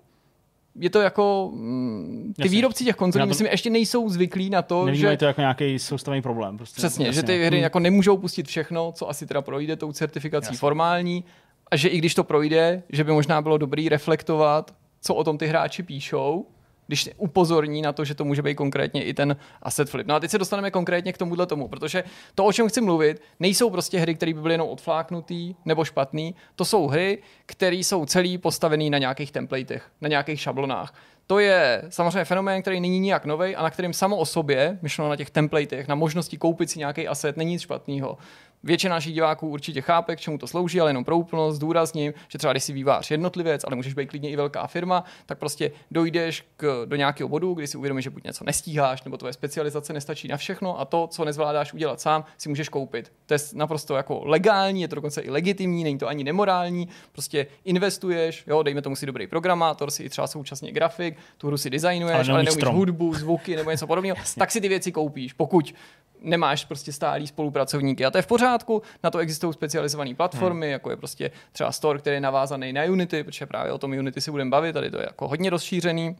Je to jako, mm, ty Jasně. výrobci těch konzolí, to- myslím, ještě nejsou zvyklí na to, Nevnímají že to jako nějaký soustavný problém. Prostě. Přesně, Jasně. že ty hry Hmm. jako nemůžou pustit všechno, co asi teda projde tou certifikací Jasně. formální, a že i když to projde, že by možná bylo dobrý reflektovat, co o tom ty hráči píšou, když upozorní na to, že to může být konkrétně i ten asset flip. No a teď se dostaneme konkrétně k tomuhle tomu, protože to, o čem chci mluvit, nejsou prostě hry, které by byly jenom odfláknutý nebo špatný. To jsou hry, které jsou celý postavený na nějakých templatech, na nějakých šablonách. To je samozřejmě fenomén, který není nijak nový a na kterým samo o sobě, myšleno na těch templatech, na možnosti koupit si nějaký asset, není nic špatného. Většina našich diváků určitě chápe, k čemu to slouží, ale jenom pro úplnost zdůrazním, že třeba když si vývář jednotlivec, ale můžeš být klidně i velká firma, tak prostě dojdeš k, do nějakého bodu, kdy si uvědomíš, že buď něco nestíháš, nebo tvoje specializace nestačí na všechno a to, co nezvládáš udělat sám, si můžeš koupit. To je naprosto jako legální, je to dokonce i legitimní, není to ani nemorální, prostě investuješ, jo, dejme tomu si dobrý programátor, si i třeba současně grafik, tu hru si designuješ, ale, ale neumíš strom. hudbu, zvuky nebo něco podobného, tak si ty věci koupíš. Pokud nemáš prostě stálý spolupracovníky. A to je v pořádku, na to existují specializované platformy, hmm. jako je prostě třeba Store, který je navázaný na Unity, protože právě o tom Unity si budeme bavit, tady to je jako hodně rozšířený.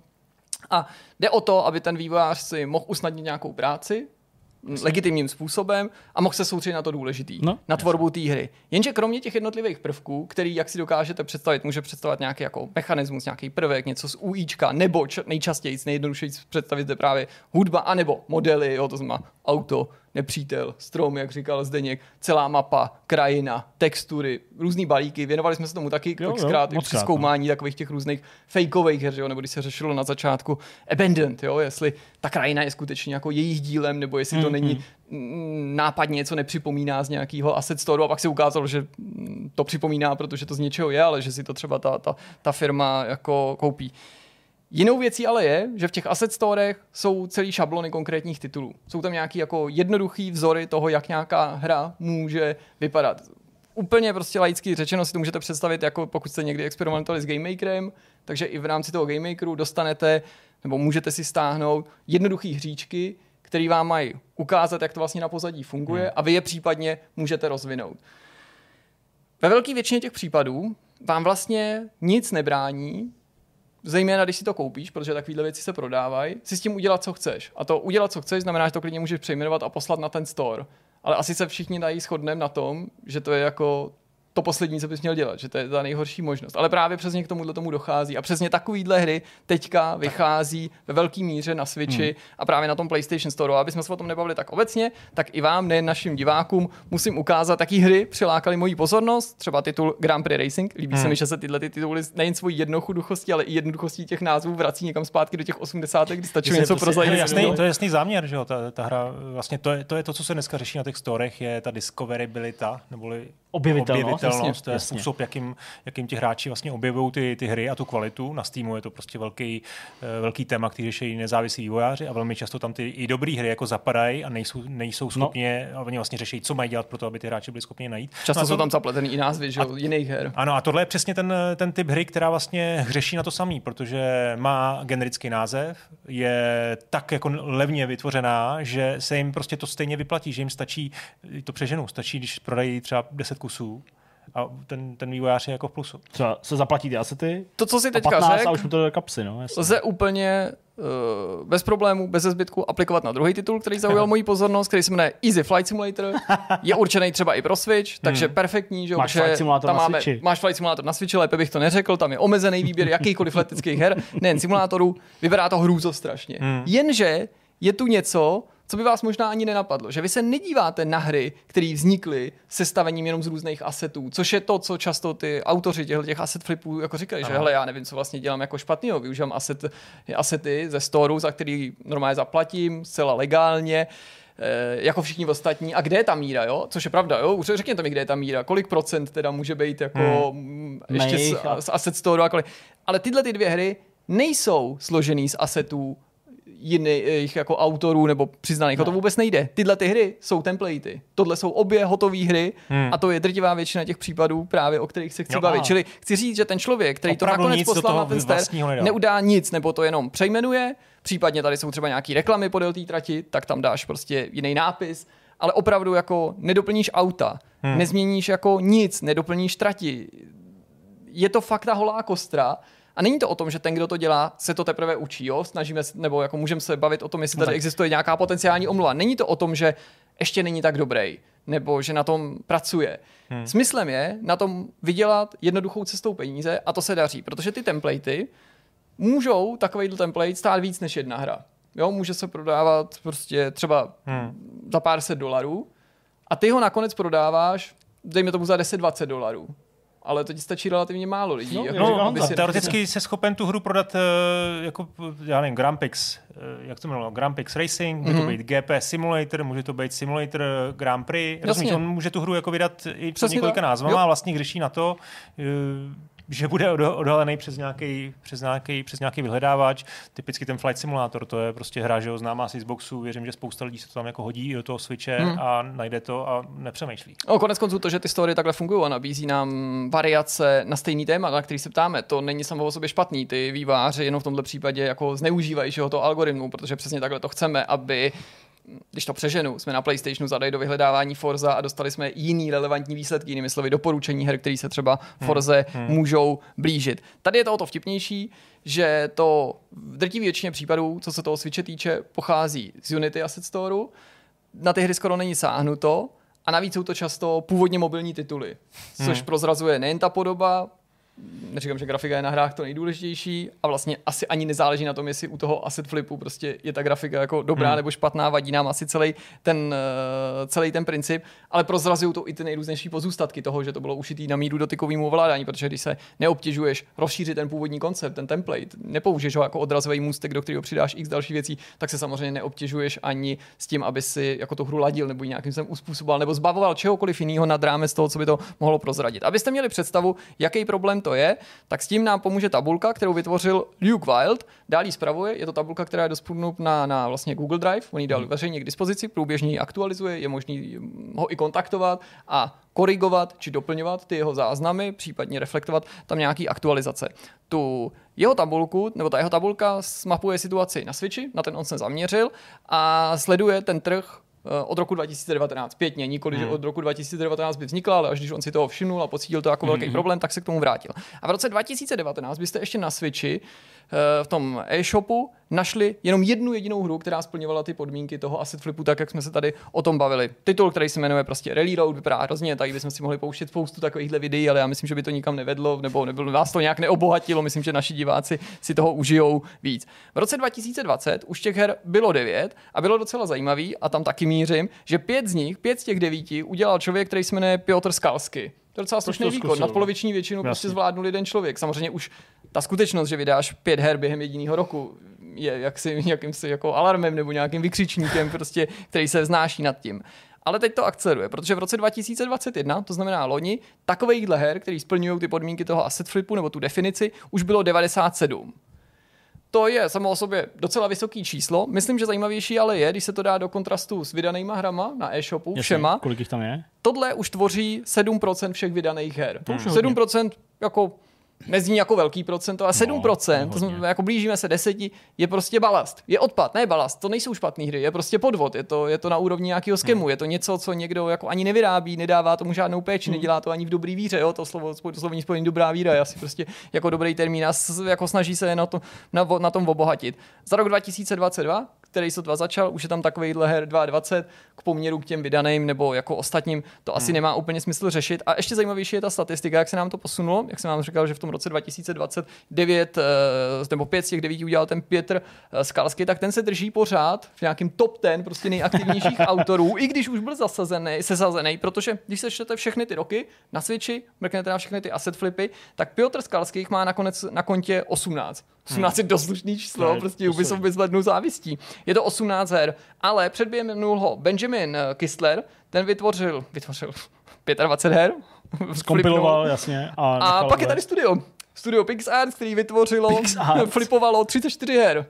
A jde o to, aby ten vývojář si mohl usnadnit nějakou práci, legitimním způsobem a mohl se soustředit na to důležitý, no, na tvorbu té hry. Jenže kromě těch jednotlivých prvků, který, jak si dokážete představit, může představovat nějaký jako mechanismus, nějaký prvek, něco z UIčka, nebo č- nejčastěji, nejjednodušeji představit je právě hudba, anebo modely, jo, to znamená auto, nepřítel, strom, jak říkal Zdeněk, celá mapa, krajina, textury, různý balíky. Věnovali jsme se tomu taky jo, xkrát jo, při no. zkoumání takových těch různých fakeových her, jo, nebo když se řešilo na začátku Abandoned, jo, jestli ta krajina je skutečně jako jejich dílem, nebo jestli to mm-hmm. není nápadně něco nepřipomíná z nějakého asset store a pak se ukázalo, že to připomíná, protože to z něčeho je, ale že si to třeba ta, ta, ta firma jako koupí. Jinou věcí ale je, že v těch asset storech jsou celý šablony konkrétních titulů. Jsou tam nějaký jako jednoduchý vzory toho, jak nějaká hra může vypadat. Úplně prostě laicky řečeno si to můžete představit, jako pokud jste někdy experimentovali s Game Makerem, takže i v rámci toho Game Makeru dostanete nebo můžete si stáhnout jednoduché hříčky, které vám mají ukázat, jak to vlastně na pozadí funguje hmm. a vy je případně můžete rozvinout. Ve velké většině těch případů vám vlastně nic nebrání zejména když si to koupíš, protože takovéhle věci se prodávají, si s tím udělat, co chceš. A to udělat, co chceš, znamená, že to klidně můžeš přejmenovat a poslat na ten store. Ale asi se všichni dají shodnem na tom, že to je jako to poslední, co bys měl dělat, že to je ta nejhorší možnost. Ale právě přesně k tomuhle tomu dochází. A přesně takovýhle hry teďka vychází ve velké míře na Switchi hmm. a právě na tom PlayStation Store. A aby jsme se o tom nebavili tak obecně, tak i vám, nejen našim divákům, musím ukázat, jaký hry přilákaly moji pozornost. Třeba titul Grand Prix Racing. Líbí hmm. se mi, že se tyhle ty tituly nejen svojí jednoduchosti, ale i jednoduchostí těch názvů vrací někam zpátky do těch 80. kdy stačí něco pro jasný, To je jasný záměr, že jo? Ta, ta hra, vlastně to je, to je to, co se dneska řeší na těch storech, je ta discoverabilita, neboli objevitelnost objevitelnost, to je jasně. způsob, jakým, jakým ti hráči vlastně objevují ty, ty hry a tu kvalitu. Na Steamu je to prostě velký, eh, velký téma, který řeší nezávislí vývojáři a velmi často tam ty i dobré hry jako zapadají a nejsou, nejsou schopni, no. oni vlastně řeší, co mají dělat pro to, aby ty hráči byli schopni najít. Často no jsou tam zapletený i názvy, že a, jiných her. Ano, a tohle je přesně ten, ten typ hry, která vlastně hřeší na to samý, protože má generický název, je tak jako levně vytvořená, že se jim prostě to stejně vyplatí, že jim stačí, to přeženu, stačí, když prodají třeba 10 kusů a ten, ten vývojář je jako v plusu. Třeba se zaplatí ty asety? To, co si teďka řekl, a už mu to do kapsy, no. Jasně. Lze úplně uh, bez problémů, bez zbytku aplikovat na druhý titul, který zaujal moji pozornost, který se jmenuje Easy Flight Simulator. Je určený třeba i pro Switch, takže hmm. perfektní, že Máš flight simulator tam na máme, Switchi. Máš flight simulator na Switchi, lépe bych to neřekl, tam je omezený výběr jakýchkoliv leteckých her, nejen simulátorů, vypadá to hrůzo strašně. Hmm. Jenže je tu něco, co by vás možná ani nenapadlo, že vy se nedíváte na hry, které vznikly sestavením jenom z různých asetů, což je to, co často ty autoři těch, těch asset flipů jako říkají, že hele, já nevím, co vlastně dělám jako špatného, využívám aset, asety ze storu, za který normálně zaplatím, zcela legálně, eh, jako všichni ostatní. A kde je ta míra, jo? Což je pravda, jo? Už řekněte mi, kde je ta míra. Kolik procent teda může být jako hmm. ještě z, z asset store a kolik. Ale tyhle ty dvě hry nejsou složený z asetů jiných jako autorů nebo přiznaných. No. O to vůbec nejde. Tyhle ty hry jsou templatey. Tohle jsou obě hotové hry hmm. a to je drtivá většina těch případů, právě o kterých se chci jo, bavit. Aha. Čili chci říct, že ten člověk, který Opravdu to nakonec poslal na ten ster, neudá nic, nebo to jenom přejmenuje, případně tady jsou třeba nějaký reklamy podél té trati, tak tam dáš prostě jiný nápis, ale opravdu jako nedoplníš auta, hmm. nezměníš jako nic, nedoplníš trati. Je to fakt ta holá kostra a není to o tom, že ten, kdo to dělá, se to teprve učí, jo? Snažíme, nebo jako můžeme se bavit o tom, jestli tady existuje nějaká potenciální omluva. Není to o tom, že ještě není tak dobrý, nebo že na tom pracuje. Hmm. Smyslem je na tom vydělat jednoduchou cestou peníze a to se daří, protože ty templatey můžou takový template stát víc než jedna hra. Jo, může se prodávat prostě třeba hmm. za pár set dolarů a ty ho nakonec prodáváš, dejme tomu za 10-20 dolarů ale to ti stačí relativně málo lidí. No, jako, no, aby si teoreticky jsi schopen tu hru prodat uh, jako, já nevím, Grampix, uh, jak to jmenovalo, Grampix Racing, může mm-hmm. to mhm. být GP Simulator, může to být Simulator Grand Prix, rozumíš, on může tu hru jako vydat i přes několika názvama a vlastně řeší na to, uh, že bude odhalený přes nějaký, přes, nějaký, přes nějaký vyhledávač. Typicky ten Flight Simulator, to je prostě hra, že ho známá z Xboxu. Věřím, že spousta lidí se to tam jako hodí do toho switche hmm. a najde to a nepřemýšlí. O, konec konců to, že ty story takhle fungují a nabízí nám variace na stejný téma, na který se ptáme, to není samo o sobě špatný. Ty výváři jenom v tomto případě jako zneužívají že to algoritmu, protože přesně takhle to chceme, aby když to přeženu, jsme na PlayStationu zadali do vyhledávání Forza a dostali jsme jiný relevantní výsledky, jinými slovy doporučení her, které se třeba hmm. Forze hmm. můžou blížit. Tady je to o to vtipnější, že to v drtivé většině případů, co se toho Switche týče, pochází z Unity Asset Store. Na ty hry skoro není sáhnuto, a navíc jsou to často původně mobilní tituly, což hmm. prozrazuje nejen ta podoba, neříkám, že grafika je na hrách to nejdůležitější a vlastně asi ani nezáleží na tom, jestli u toho asset flipu prostě je ta grafika jako dobrá hmm. nebo špatná, vadí nám asi celý ten, uh, celý ten princip, ale prozrazují to i ty nejrůznější pozůstatky toho, že to bylo ušitý na míru dotykovému ovládání, protože když se neobtěžuješ rozšířit ten původní koncept, ten template, nepoužiješ ho jako odrazový můstek, do kterého přidáš x další věcí, tak se samozřejmě neobtěžuješ ani s tím, aby si jako tu hru ladil nebo nějakým způsobem uspůsoboval nebo zbavoval čehokoliv jiného nad rámec toho, co by to mohlo prozradit. Abyste měli představu, jaký problém to je, tak s tím nám pomůže tabulka, kterou vytvořil Luke Wild. Dál ji zpravuje, je to tabulka, která je dostupná na, na vlastně Google Drive, on ji dal hmm. veřejně k dispozici, průběžně ji aktualizuje, je možný ho i kontaktovat a korigovat či doplňovat ty jeho záznamy, případně reflektovat tam nějaký aktualizace. Tu jeho tabulku, nebo ta jeho tabulka mapuje situaci na Switchi, na ten on se zaměřil a sleduje ten trh od roku 2019 pětně, nikoli, hmm. že od roku 2019 by vznikla, ale až když on si toho všimnul a pocítil to jako hmm. velký problém, tak se k tomu vrátil. A v roce 2019 byste ještě na Switchi Eh, v tom e-shopu našli jenom jednu jedinou hru, která splňovala ty podmínky toho asset flipu, tak jak jsme se tady o tom bavili. Titul, který se jmenuje prostě Rally Road, vypadá hrozně, tak bychom si mohli pouštět spoustu takovýchhle videí, ale já myslím, že by to nikam nevedlo, nebo nebylo, vás to nějak neobohatilo, myslím, že naši diváci si toho užijou víc. V roce 2020 už těch her bylo devět a bylo docela zajímavý, a tam taky mířím, že pět z nich, pět z těch devíti udělal člověk, který se jmenuje Piotr Skalsky. To je docela slušný výkon. Nadpoloviční většinu Jasně. prostě zvládnul jeden člověk. Samozřejmě už ta skutečnost, že vydáš pět her během jediného roku, je jaksi, jakýmsi jako alarmem nebo nějakým vykřičníkem, prostě, který se znáší nad tím. Ale teď to akceleruje, protože v roce 2021, to znamená loni, takovýchhle her, který splňují ty podmínky toho asset flipu nebo tu definici, už bylo 97 to je samo o sobě docela vysoký číslo. Myslím, že zajímavější ale je, když se to dá do kontrastu s vydanýma hrama na e-shopu, Jasně, všema. Kolik jich tam je? Tohle už tvoří 7% všech vydaných her. To už 7% jako nezní jako velký procento, a 7%, no, to znamená, jako blížíme se deseti, je prostě balast. Je odpad, ne balast, to nejsou špatné hry, je prostě podvod, je to, je to na úrovni nějakého skemu, hmm. je to něco, co někdo jako ani nevyrábí, nedává tomu žádnou péči, hmm. nedělá to ani v dobrý víře, jo, to slovo, to slovní spojení dobrá víra je asi prostě jako dobrý termín a jako snaží se na, to, na, na tom obohatit. Za rok 2022, který sotva začal, už je tam takovýhle her 22 k poměru k těm vydaným nebo jako ostatním, to asi hmm. nemá úplně smysl řešit. A ještě zajímavější je ta statistika, jak se nám to posunulo, jak jsem vám říkal, že v tom roce 2029 eh, nebo 5 z těch 9 udělal ten Pětr eh, Skalsky, tak ten se drží pořád v nějakém top 10 prostě nejaktivnějších autorů, i když už byl zasazený, sesazený, protože když se čtete všechny ty roky na Switchi, mrknete na všechny ty asset flipy, tak Piotr Skalský má nakonec na kontě 18. 18 hmm. je dost slušný číslo, ne, prostě Ubisoft by zvednul závistí. Je to 18 her, ale předběhnul ho Benjamin eh, Kistler, ten vytvořil, vytvořil 25 her. Skompiloval, jasně. A, a pak je tady studio. Studio PixArt, který vytvořilo, PixArt. flipovalo 34 her.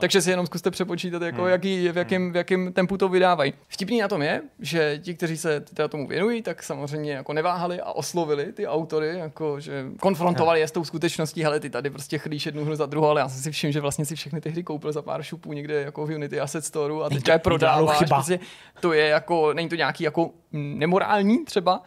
Takže si jenom zkuste přepočítat, jako hmm. jaký, v, jakém, v jakém tempu to vydávají. Vtipný na tom je, že ti, kteří se teda tomu věnují, tak samozřejmě jako neváhali a oslovili ty autory, jako že konfrontovali je s tou skutečností, ale ty tady prostě chlíš jednu hru za druhou, ale já jsem si všiml, že vlastně si všechny ty hry koupil za pár šupů někde jako v Unity Asset Store a teďka je prodáváš. Prostě to je jako, není to nějaký jako nemorální třeba,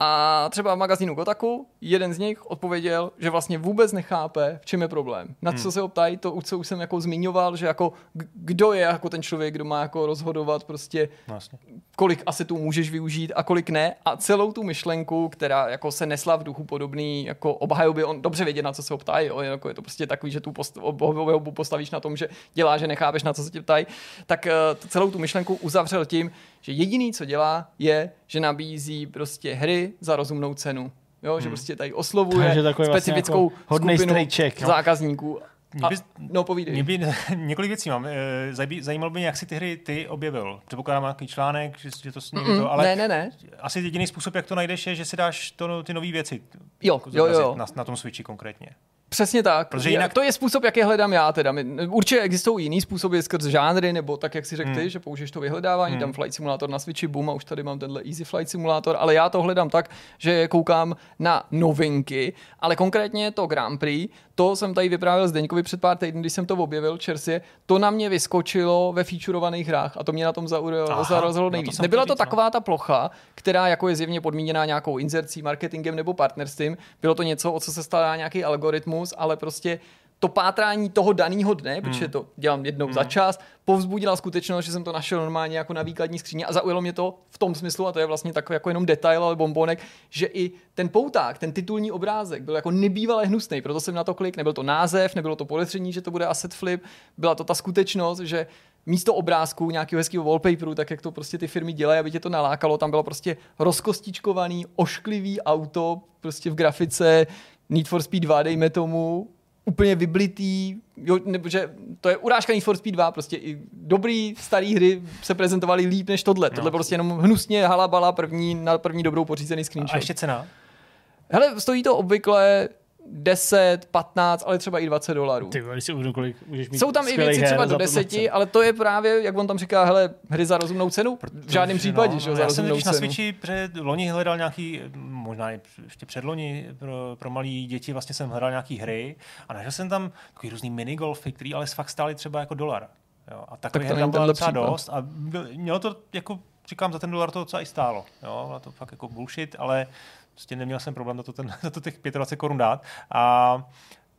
A třeba v magazínu Kotaku jeden z nich odpověděl, že vlastně vůbec nechápe, v čem je problém. Na co hmm. se ho ptají, to, co už jsem jako zmiňoval, že jako kdo je jako ten člověk, kdo má jako rozhodovat prostě, vlastně. kolik asetů můžeš využít a kolik ne. A celou tu myšlenku, která jako se nesla v duchu podobný jako obhajoby, on dobře vědět, na co se ho ptají. Jo, jako je to prostě takový, že tu post, obhajobu postavíš na tom, že dělá, že nechápeš, na co se tě ptají. Tak uh, celou tu myšlenku uzavřel tím, že jediný, co dělá, je, že nabízí prostě hry za rozumnou cenu. Jo, hmm. že prostě tady oslovuje Takže vlastně specifickou vlastně jako skupinu strejček, zákazníků. Mě by, a, no, povídej. Mě by, několik věcí mám. Eh, zajímalo by mě, jak si ty hry ty objevil. Předpokládám nějaký článek, že, že to s mm, to, ale ne, ne, ne. asi jediný způsob, jak to najdeš, je, že si dáš to, ty nové věci. Jo, jako jo, jo. Na, na tom Switchi konkrétně. Přesně tak. Protože jinak... To je způsob, jak je hledám já. Teda. Určitě existují jiný způsoby skrz žánry, nebo tak, jak si řekl hmm. ty, že použiješ to vyhledávání, hmm. dám Flight Simulator na Switchi, boom, a už tady mám tenhle Easy Flight Simulator, ale já to hledám tak, že koukám na novinky, ale konkrétně to Grand Prix, to jsem tady vyprávěl Zdeňkovi před pár týdny, když jsem to objevil čerstvě, to na mě vyskočilo ve featurovaných hrách a to mě na tom zarazilo no nejvíc. No Nebyla to, to taková ta plocha, která jako je zjevně podmíněná nějakou inzercí, marketingem nebo partnerstvím. Bylo to něco, o co se stará nějaký algoritmus, ale prostě to pátrání toho daného dne, hmm. protože to dělám jednou hmm. za čas, povzbudila skutečnost, že jsem to našel normálně jako na výkladní skříně a zaujalo mě to v tom smyslu, a to je vlastně takový jako jenom detail, ale bombonek, že i ten pouták, ten titulní obrázek byl jako nebývalé hnusný, proto jsem na to klik, nebyl to název, nebylo to podezření, že to bude asset flip, byla to ta skutečnost, že místo obrázku nějakého hezkého wallpaperu, tak jak to prostě ty firmy dělají, aby tě to nalákalo, tam bylo prostě rozkostičkovaný, ošklivý auto, prostě v grafice, Need for Speed 2, dejme tomu, úplně vyblitý, jo, nebo že to je urážka Need for Speed 2, prostě i dobrý starý hry se prezentovaly líp než tohle. No. Tohle prostě jenom hnusně halabala první, na první dobrou pořízený screenshot. A ještě cena? Hele, stojí to obvykle 10, 15, ale třeba i 20 dolarů. Ty, když si uvědomím, kolik můžeš mít Jsou tam i věci třeba do 10, ale to je právě, jak on tam říká, hele, hry za rozumnou cenu? V žádném případě, no, že za já rozumnou jsem na Switchi před loni hledal nějaký, možná ještě před loni pro, pro malý děti vlastně jsem hledal nějaký hry a našel jsem tam takový různý minigolfy, který ale fakt stály třeba jako dolar. Jo, a takový tak tam bylo docela dost a mělo to jako říkám, za ten dolar to docela i stálo. Jo, bylo to fakt jako bullshit, ale Prostě neměl jsem problém na to, ten, na to těch 25 korun dát. A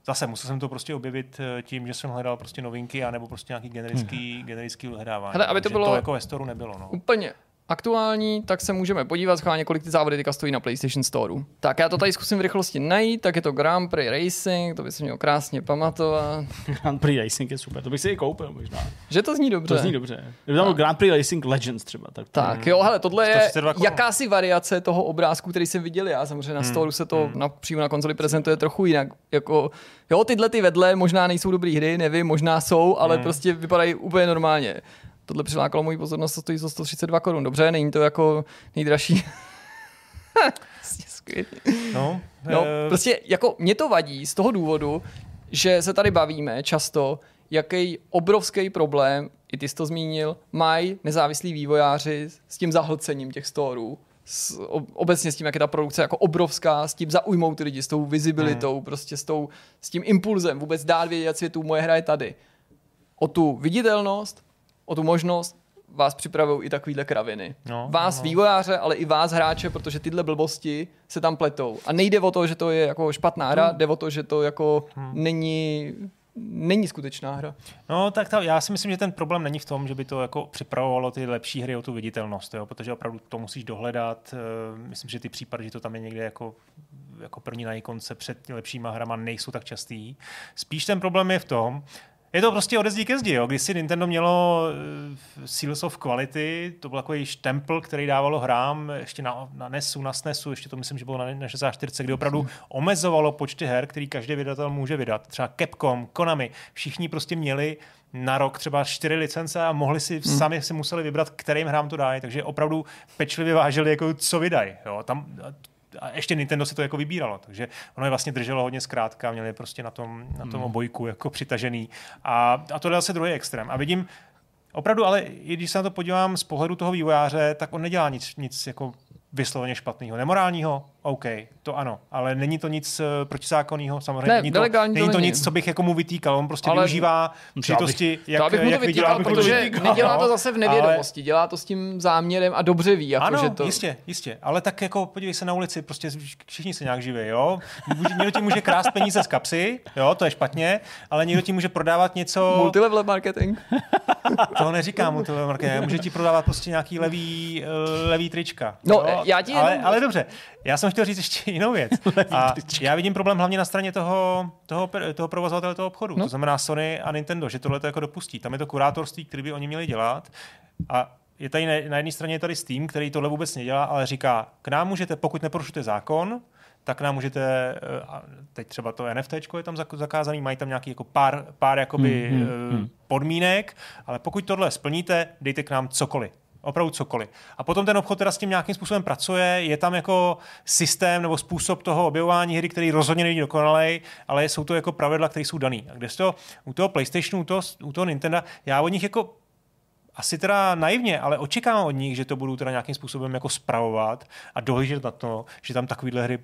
zase musel jsem to prostě objevit eh, tím, že jsem hledal prostě novinky, anebo prostě nějaký generický, hmm. generický hledávání. Hele, aby to bylo to jako ve storu nebylo. No. Úplně aktuální, tak se můžeme podívat schválně, kolik ty závody teďka stojí na PlayStation Store. Tak já to tady zkusím v rychlosti najít, tak je to Grand Prix Racing, to by se mělo krásně pamatovat. Grand Prix Racing je super, to bych si i koupil možná. Že to zní dobře. To zní dobře. Kdyby tam Grand Prix Racing Legends třeba. Tak, tak jo, hele, tohle je jakási variace toho obrázku, který jsem viděl já. Samozřejmě na hmm. Store se to hmm. na, přímo na konzoli prezentuje trochu jinak. Jako, jo, tyhle ty vedle možná nejsou dobré hry, nevím, možná jsou, ale hmm. prostě vypadají úplně normálně tohle přilákalo moji pozornost, to stojí za 132 korun. Dobře, není to jako nejdražší. no, no, e... prostě jako mě to vadí z toho důvodu, že se tady bavíme často, jaký obrovský problém, i ty jsi to zmínil, mají nezávislí vývojáři s tím zahlcením těch storů, s, obecně s tím, jak je ta produkce jako obrovská, s tím zaujmout ty lidi, s tou vizibilitou, hmm. prostě s, tou, s tím impulzem, vůbec dát vědět světu, moje hra je tady. O tu viditelnost, o tu možnost vás připravují i takovýhle kraviny. No, vás no. vývojáře, ale i vás hráče, protože tyhle blbosti se tam pletou. A nejde o to, že to je jako špatná hra, hmm. jde o to, že to jako hmm. není není skutečná hra. No, tak ta, já si myslím, že ten problém není v tom, že by to jako připravovalo ty lepší hry o tu viditelnost, jo? protože opravdu to musíš dohledat. Eh, myslím, že ty případy, že to tam je někde jako jako první na ikonce před lepšíma hrama nejsou tak častý. Spíš ten problém je v tom, je to prostě ode zdi ke zdi. Jo. Když si Nintendo mělo uh, Seals of Quality, to byl takový štempl, který dávalo hrám ještě na, na NESu, na SNESu, ještě to myslím, že bylo na, na 64, kdy opravdu omezovalo počty her, který každý vydatel může vydat. Třeba Capcom, Konami, všichni prostě měli na rok třeba čtyři licence a mohli si hmm. sami si museli vybrat, kterým hrám to dají, takže opravdu pečlivě vážili, jako co vydají. Tam a ještě Nintendo si to jako vybíralo, takže ono je vlastně drželo hodně zkrátka, měli prostě na tom, na tom hmm. obojku jako přitažený. A, a to je zase druhý extrém. A vidím, opravdu, ale i když se na to podívám z pohledu toho vývojáře, tak on nedělá nic, nic jako vysloveně špatného, nemorálního, OK, to ano, ale není to nic uh, protizákonného, samozřejmě. Ne, není to, nelegální to není to není. nic, co bych jako mu vytýkal. On prostě Ale- využívá přitosti, jak, to abych mu to jak vytýkal, vydělá protože peníze. nedělá to zase v nevědomosti, dělá to s tím záměrem a dobře ví, jako, ano, že to... jistě, jistě. Ale tak jako podívej se na ulici, prostě všichni se nějak živí, jo. Někdo ti může krást peníze z kapsy, jo, to je špatně, ale někdo ti může prodávat něco, Multilevel marketing. to neříkám mu to marketing, může ti prodávat prostě nějaký levý, eh, levý trička. No, jo? já ti ale, ale dobře, já jsem chtěl říct ještě jinou věc. A já vidím problém hlavně na straně toho, toho, toho provozovatele toho obchodu, No. to znamená Sony a Nintendo, že tohle to jako dopustí. Tam je to kurátorství, který by oni měli dělat. A je tady na, jedné straně je tady Steam, který tohle vůbec nedělá, ale říká, k nám můžete, pokud neporušujete zákon, tak nám můžete, eh, teď třeba to NFT je tam zak- zakázaný, mají tam nějaký jako pár, pár jakoby hmm, hmm, hmm. podmínek, ale pokud tohle splníte, dejte k nám cokoliv. Opravdu cokoliv. A potom ten obchod teda s tím nějakým způsobem pracuje, je tam jako systém nebo způsob toho objevování hry, který rozhodně není dokonalej, ale jsou to jako pravidla, které jsou daný. A kde to u toho PlayStationu, u toho, u toho Nintendo, já od nich jako asi teda naivně, ale očekávám od nich, že to budou teda nějakým způsobem jako spravovat a dohlížet na to, že tam takovýhle hry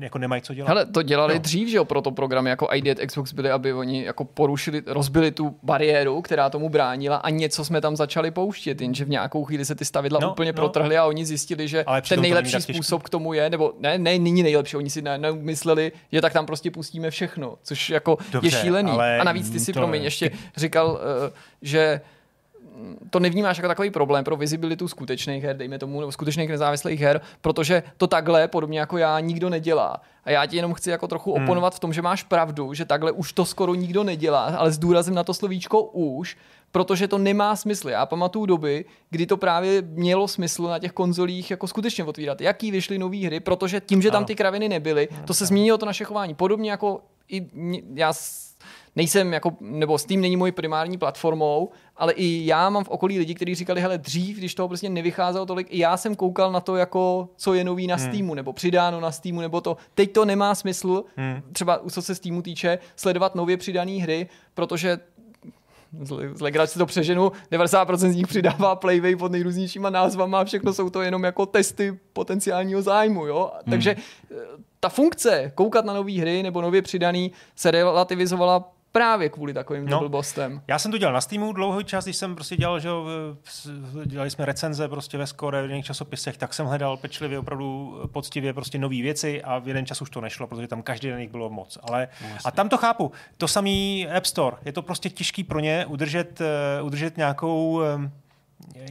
jako nemají co dělat. Hele, to dělali No. dřív, že jo, proto programy jako ID at Xbox byly, aby oni jako porušili, rozbili tu bariéru, která tomu bránila a něco jsme tam začali pouštět, jenže v nějakou chvíli se ty stavidla No, úplně no. protrhly a oni zjistili, že Ale ten nejlepší způsob k tomu je, nebo ne, ne, není nejlepší, oni si ne, nemysleli, že tak tam prostě pustíme všechno, což jako Dobře, je šílený. ale A navíc ty si, to promiň, je- ještě říkal, eh, že to nevnímáš jako takový problém pro vizibilitu skutečných her, dejme tomu, nebo skutečných nezávislých her, protože to takhle, podobně jako já, nikdo nedělá. A já ti jenom chci jako trochu Hmm. oponovat v tom, že máš pravdu, že takhle už to skoro nikdo nedělá, ale s důrazem na to slovíčko už, protože to nemá smysl. Já pamatuju doby, kdy to právě mělo smysl na těch konzolích jako skutečně otvírat. Jaký vyšly nové hry, protože tím, že tam ty kraviny nebyly, to se změnilo to naše chování. Podobně jako i já nejsem jako, nebo Steam není mojí primární platformou, ale i já mám v okolí lidi, kteří říkali, hele, dřív, když toho prostě nevycházelo tolik, i já jsem koukal na to, jako, co je nový na Steamu, nebo přidáno na Steamu, nebo to. Teď to nemá smysl, Hmm. třeba co se Steamu týče, sledovat nově přidané hry, protože z legrace to přeženu, 90% z nich přidává Playway pod nejrůznějšíma názvama a všechno jsou to jenom jako testy potenciálního zájmu, jo. Hmm. Takže eh, ta funkce koukat na nové hry nebo nově přidaný se relativizovala právě kvůli takovým No. no. blbostem. Já jsem to dělal na Steamu dlouhý čas, když jsem prostě dělal, že dělali jsme recenze prostě ve Score, v jiných časopisech, tak jsem hledal pečlivě, opravdu poctivě prostě nové věci a v jeden čas už to nešlo, protože tam každý den jich bylo moc. Ale, a tam to chápu. To samý App Store. Je to prostě těžký pro ně udržet, eh, udržet nějakou eh,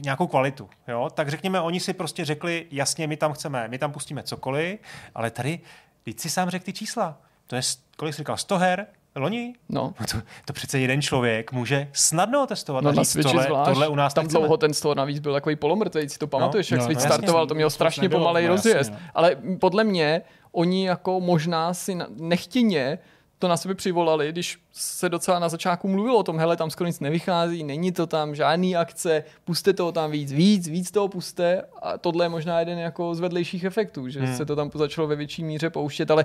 nějakou kvalitu. Jo? Tak řekněme, oni si prostě řekli, jasně, my tam chceme, my tam pustíme cokoliv, ale tady, teď si sám řekl ty čísla. To je, kolik jsi říkal, 100 her? Loni? No. To, to přece jeden člověk může snadno testovat No a na říct, Switchi tohle, zvlášť. tohle u nás Tam nechceme. dlouho ten store navíc byl takový polomrtvej, si to pamatuješ, No, jak no, Switch no, startoval, to mělo to strašně nebylo, pomalej no, jasně, rozjezd. no. Ale podle mě oni jako možná si na- nechtěně to na sebe přivolali, když se docela na začátku mluvilo o tom, hele, tam skoro nic nevychází, není to tam žádný akce, puste toho tam víc, víc, víc toho puste a tohle je možná jeden jako z vedlejších efektů, že Hmm. se to tam začalo ve větší míře pouštět, ale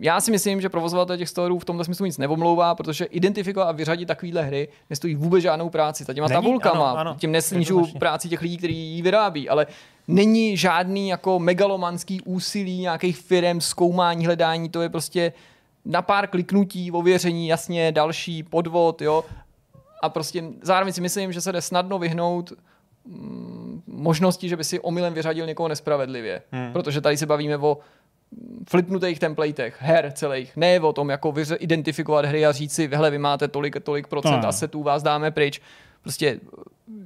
já si myslím, že provozovatel těch storů v tomto smyslu nic nevomlouvá, protože identifikovat a vyřadit takovéhle hry nestojí vůbec žádnou práci. Ta těma Není, tabulkama, ano, ano, tím jednoznačně. práci těch lidí, kteří ji vyrábí, ale není žádný jako megalomanský úsilí nějakých firm, zkoumání, hledání, to je prostě na pár kliknutí, ověření, jasně, další podvod, jo. A prostě zároveň si myslím, že se jde snadno vyhnout mm, možnosti, že by si omylem vyřadil někoho nespravedlivě. Hmm. Protože tady se bavíme o flipnutých templatech, her celých, ne o tom, jako vyře- identifikovat hry a říct si, hele, vy máte tolik, tolik procent No. asetů, vás dáme pryč. Prostě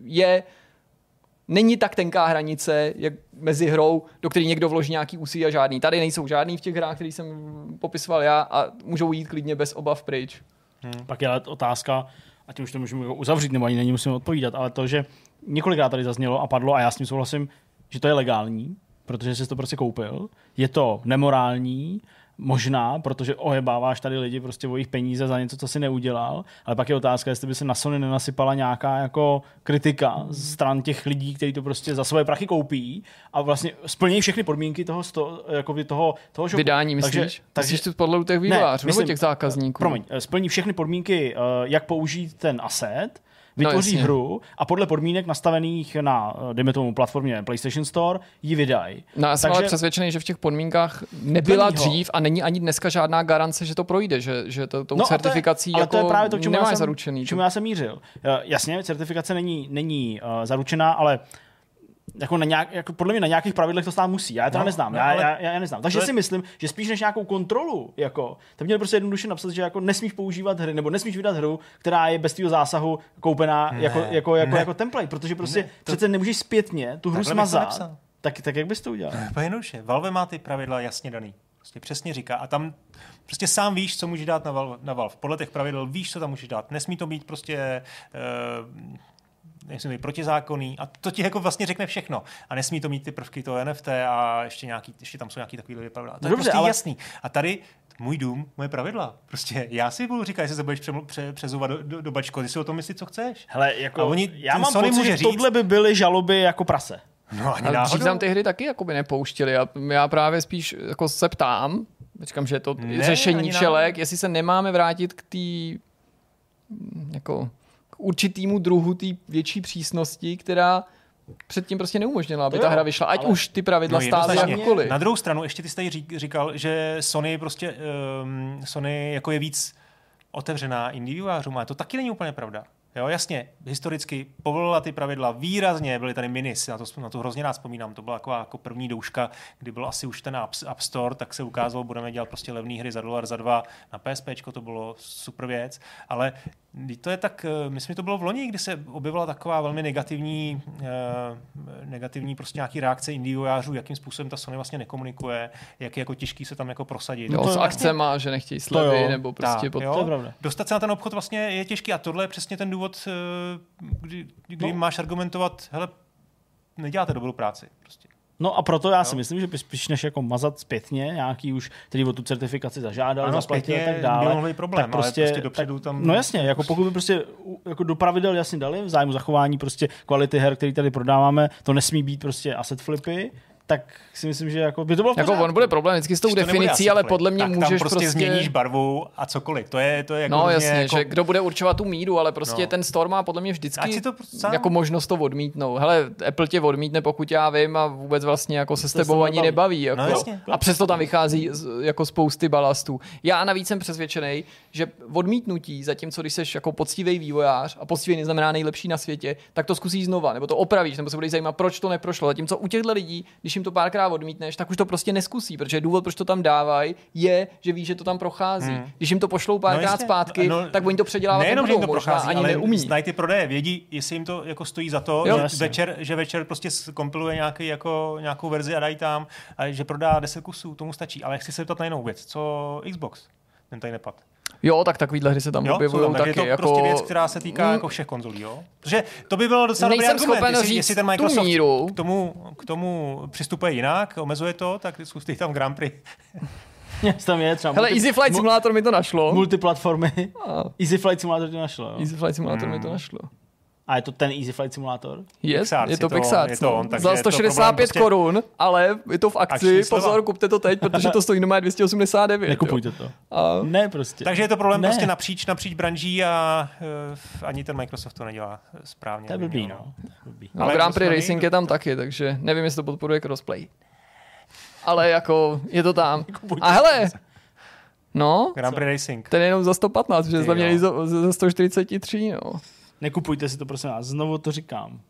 je není tak tenká hranice jak mezi hrou, do které někdo vloží nějaký úsilí a žádný. Tady nejsou žádný v těch hrách, které jsem popisoval já a můžou jít klidně bez obav pryč. Pak je ale otázka, a tím už to můžeme uzavřít, nebo ani není musíme odpovídat, ale to, že několikrát tady zaznělo a padlo, a já s tím souhlasím, že to je legální, protože jsi to prostě koupil. Je to nemorální, možná, protože ohebáváš tady lidi prostě o jejich peníze za něco, co si neudělal, ale pak je otázka, jestli by se na Sony nenasypala nějaká jako kritika z stran těch lidí, kteří to prostě za svoje prachy koupí a vlastně splní všechny podmínky toho, sto, jako toho, toho shopu. Vydání, myslíš? Takže, takže myslíš to podle těch vývojářů nebo těch zákazníků? Promiň, eh, splní všechny podmínky, eh, jak použít ten asset, vytvoří jasně. hru a podle podmínek nastavených na, eh, dejme tomu, platformě PlayStation Store, ji vydají. No, já jsem ale přesvědčený, že v těch podmínkách nebyla Plnýho. dřív a není ani dneska žádná garance, že to projde, že, že to, tou No a to je- certifikací ale jako to je právě to, k čemu já jsem, zaručený. čemu já jsem mířil. Eh, Jasně, certifikace není, není uh, zaručená, ale jako na nějak, jako podle mě na nějakých pravidlech to stát musí. Já je teda No, neznám. no, já, ale- já, já, neznám. Takže to je- si myslím, že spíš než nějakou kontrolu, jako, tak měl prostě jednoduše napsat, že jako nesmíš používat hry, nebo nesmíš vydat hru, která je bez tvého zásahu koupená Ne, jako, jako, jako, ne. jako template, protože prostě Ne, to- přece nemůžeš zpětně tu hru Takhle to smazat. Tak, tak jak bys to udělal? To je jednoduše. Valve má ty pravidla jasně daný. Prostě přesně říká. A tam prostě sám víš, co můžeš dát na Valve. Na Valve. Podle těch pravidel víš, co tam můžeš dát. Nesmí to být prostě uh, nesmí být protizákonný a to ti jako vlastně řekne všechno. A nesmí to mít ty prvky toho NFT a ještě, nějaký, ještě tam jsou nějaký takový pravidla. To je Dobře, prostě ale- jasný. A tady můj dům, moje pravidla. Prostě já si budu říkat, jestli se budeš přeml- pře, přezouvat do, do, do bačko, ty si o tom myslíš, co chceš. Hele, jako, A oni- já mám Sony pocit, může že říct- tohle by byly žaloby jako prase. No ani Ale dřív náhodou. tam ty hry taky jakoby nepouštěli a já právě spíš jako se ptám, říkám, že je to Ne, řešení náhodou. jestli se nemáme vrátit k té jako k určitýmu druhu té větší přísnosti, která předtím prostě neumožnila, aby To ta jo, hra vyšla, ať ale- už ty pravidla No, stály jakkoliv. Na druhou stranu, ještě ty jsi tady řík- říkal, že Sony prostě um, Sony jako je víc otevřená indie vývojářům, ale to taky není úplně pravda. Jo, jasně, historicky povolila ty pravidla výrazně, byly tady minis, na to, na to hrozně rád vzpomínám, to byla taková jako první douška, kdy byl asi už ten App, App Store, tak se ukázalo, budeme dělat prostě levné hry za dolar, za dva na PSP, to bylo super věc, ale to je tak, eh, myslím, že to bylo v loni, kdy se objevila taková velmi negativní, eh, negativní prostě nějaký reakce indie vývojářů, jakým způsobem ta Sony vlastně nekomunikuje, jak je jako těžký se tam jako prosadit. Jo, to s je akcema, že nechtějí slevy, jo. nebo prostě Tak, pod... jo. Dostat se na ten obchod vlastně je těžký a tohle je přesně ten důvod, eh, kdy, kdy No. máš argumentovat, hele, neděláte dobrou práci. Prostě. No a proto já si myslím, že by spíš než jako mazat zpětně nějaký už, který o tu certifikaci zažádal, Ano, zaplatil a tak dále. by problém, tak ale prostě, prostě dopředu tak, tam- No jasně, jako pokud by prostě jako do pravidel jasně dali v zájmu zachování prostě kvality her, který tady prodáváme, to nesmí být prostě asset flipy, tak si myslím, že jako by to bylo v Jako on bude problém vždycky s tou definicí, ale podle mě tak můžeš tam prostě, prostě změníš barvu a cokoliv. To je, to je jako No jasně, jako... že kdo bude určovat tu míru, ale prostě No. ten store má podle mě vždycky to sám- jako možnost to odmítnout. Hele, Apple tě odmítne, pokud já vím a vůbec vlastně jako se s tebou ani nebaví. nebaví. Jako. No jasně. a přesto tam vychází jako spousty balastů. Já navíc jsem přesvědčený, že odmítnutí, zatímco když jsi jako poctivý vývojář a poctivý neznamená nejlepší na světě, tak to zkusíš znova, nebo to opravíš, nebo se budeš zajímat, proč to neprošlo. Zatímco u těchto lidí, když jim to párkrát odmítneš, tak už to prostě neskusí, protože důvod, proč to tam dávají, je, že ví, že to tam prochází. Hmm. Když jim to pošlou párkrát jasně. zpátky, No, tak oni to předělávat Nejenom, že jim to možná prochází, ani ale neumí. znají ty prodeje, vědí, jestli jim to jako stojí za to, Jo, že, jasně. večer, že večer prostě kompiluje nějaký, jako, nějakou verzi a dají tam, a že prodá 10 kusů, tomu stačí. Ale chci se zeptat na jinou věc. Co Xbox? Ten tady nepad. Jo, tak takovýhle hry se tam objevují taky. je to jako... prostě věc, která se týká Mm, jako všech konzolí, jo? Protože to by bylo docela dobrý Nejsem argument, schopen jestli, říct jestli ten tu Microsoft míru. K, tomu, k tomu přistupuje jinak, omezuje to, tak zkusí tam Grand Prix. tam je třeba Hele, multi- Easy Flight mu- Simulator mi to našlo. multiplatformy. A Easy Flight Simulator to našlo, jo. Easy Flight Simulator Hmm. mi to našlo. A je to ten Easy Flight Simulator? Je, Pixarts, je to Pixar. je to on, takže Za je to 165 problém prostě- korun, ale je to v akci. Pozor, kupte to teď, protože to stojí normálně 289. Nekupujte to. A Ne prostě. Takže je to problém Ne. prostě napříč, napříč branží a uh, ani ten Microsoft to nedělá správně. To je blbý, no. Blbý. No, Ale Grand Prix prostě Racing nejde. je tam taky, takže nevím, jestli to podporuje crossplay. Ale jako je to tam. A hele, no, Grand Prix Racing. ten je jenom za 115, že za mě za 143, no. Nekupujte si to, prosím vás. Znovu to říkám.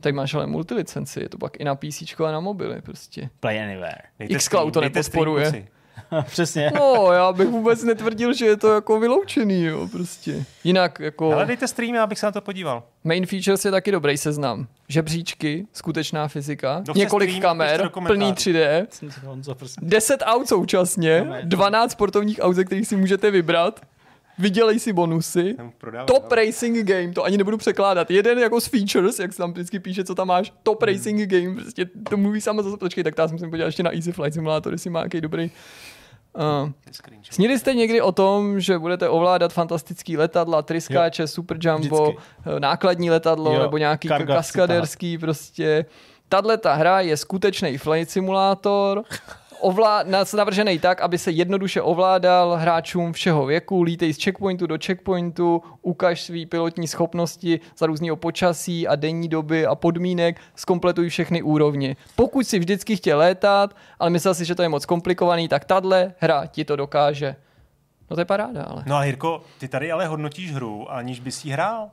Tady máš ale multilicenci, je to pak i na PC a na mobily prostě. Play Anywhere. Dejte Xcloud stream, to nepodporuje. kluci. Přesně. No, já bych vůbec netvrdil, že je to jako vyloučený, jo, prostě. Jinak jako Ale dejte stream, já bych se na to podíval. main features je taky dobrý seznam. Žebříčky, skutečná fyzika, chce několik stream, kamer, plný 3D, Honzo, prostě. 10 aut současně, Kamer. 12 sportovních aut, ze kterých si můžete vybrat, vydělej si bonusy, Jsem prodával, Top jo. Racing Game, to ani nebudu překládat. Jeden jako z features, jak se tam vždycky píše, co tam máš, Top Hmm. Racing Game, prostě to mluví samo za sebe. Počkej, tak já se musím podívat ještě na Easy Flight Simulator, jestli má nějaký dobrý. Uh. Snili jste někdy o tom, že budete ovládat fantastický letadla, tryskáče, super jumbo, Vždycky. eh, nákladní letadlo Jo, nebo nějaký karga kaskaderský prostě. Tahle ta hra je skutečný flight simulátor, ovlá, navržený tak, aby se jednoduše ovládal hráčům všeho věku, lítej z checkpointu do checkpointu, ukaž svý pilotní schopnosti za různého počasí a denní doby a podmínek, zkompletuj všechny úrovně. Pokud si vždycky chtěl létat, ale myslel si, že to je moc komplikovaný, tak tahle hra ti to dokáže. No to je paráda, ale. No a Jirko, ty tady ale hodnotíš hru, aniž bys jí hrál.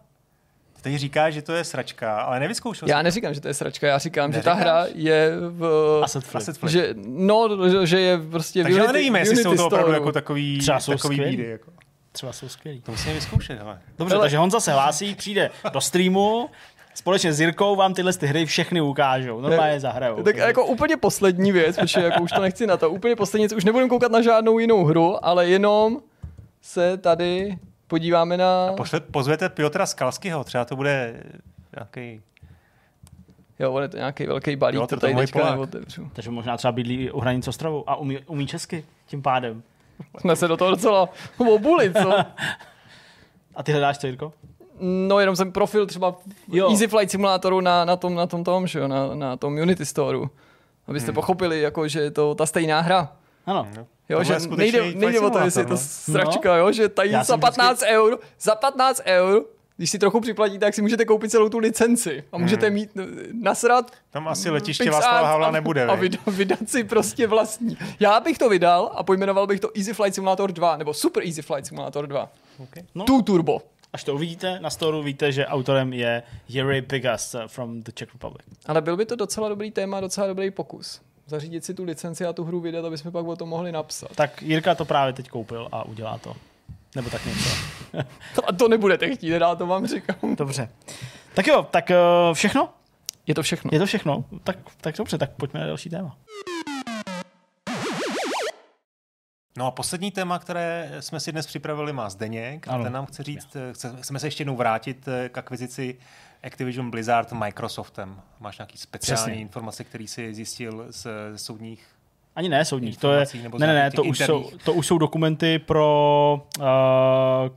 Ty tady říkáš, že to je sračka, ale nevyzkoušel Já neříkám, že to je sračka, já říkám, Neříkáš? že ta hra je v... Asset flip. Asset flip. Že, no, že je prostě Takže ale nevíme, jestli jsou to opravdu jako takový, Třeba jsou takový bídy. Jako. Třeba jsou skvělí. To musíme vyzkoušet, ale. Dobře, ale... takže Honza se hlásí, přijde do streamu, společně s Jirkou vám tyhle ty hry všechny ukážou. Normálně zahrajou. Tak jako úplně poslední věc, protože jako už to nechci na to, úplně poslední věc, už nebudeme koukat na žádnou jinou hru, ale jenom se tady podíváme na... A pošle, pozvete Piotra Skalskyho, třeba to bude nějaký Jo, on je to nějaký velký balík, jo, to, to tady teďka neotevřu. Takže možná třeba bydlí u hranic Ostrovu a umí, umí česky tím pádem. Jsme se do toho docela obuli, co? a ty hledáš co, Jirko? No, jenom jsem profil třeba jo. Easy Flight Simulatoru na, na tom, na tom, tom, že jo, na, na tom Unity Store. Abyste hmm. pochopili, jako, že je to ta stejná hra. Ano. Jo, že nejde, nejde o to, jestli je to no. sračka, no. jo, že tady Já za 15 vždycky... eur, za 15 eur, když si trochu připlatíte, tak si můžete koupit celou tu licenci a můžete hmm. mít nasrat Tam asi letiště Václava Havla nebude. A, a vydat, vydat si prostě vlastní. Já bych to vydal a pojmenoval bych to Easy Flight Simulator 2, nebo Super Easy Flight Simulator 2. Okay. No. Tu turbo. Až to uvidíte na storu, víte, že autorem je Jerry Pigas from the Czech Republic. Ale byl by to docela dobrý téma, docela dobrý pokus zařídit si tu licenci a tu hru vydat, aby jsme pak o tom mohli napsat. Tak Jirka to právě teď koupil a udělá to. Nebo tak něco. a to nebudete chtít, nedá, to vám říkám. Dobře. Tak jo, tak uh, všechno? Je to všechno. Je to všechno? Tak, tak dobře, tak pojďme na další téma. No a poslední téma, které jsme si dnes připravili, má Zdeněk. A ten nám chce říct, chce, chceme se ještě jednou vrátit eh, k akvizici Activision Blizzard Microsoftem. Máš nějaký speciální Přesně. informace, který jsi zjistil z, z soudních ani ne soudních, to je, ne, ne, ne, to už, jsou, to už jsou dokumenty pro uh,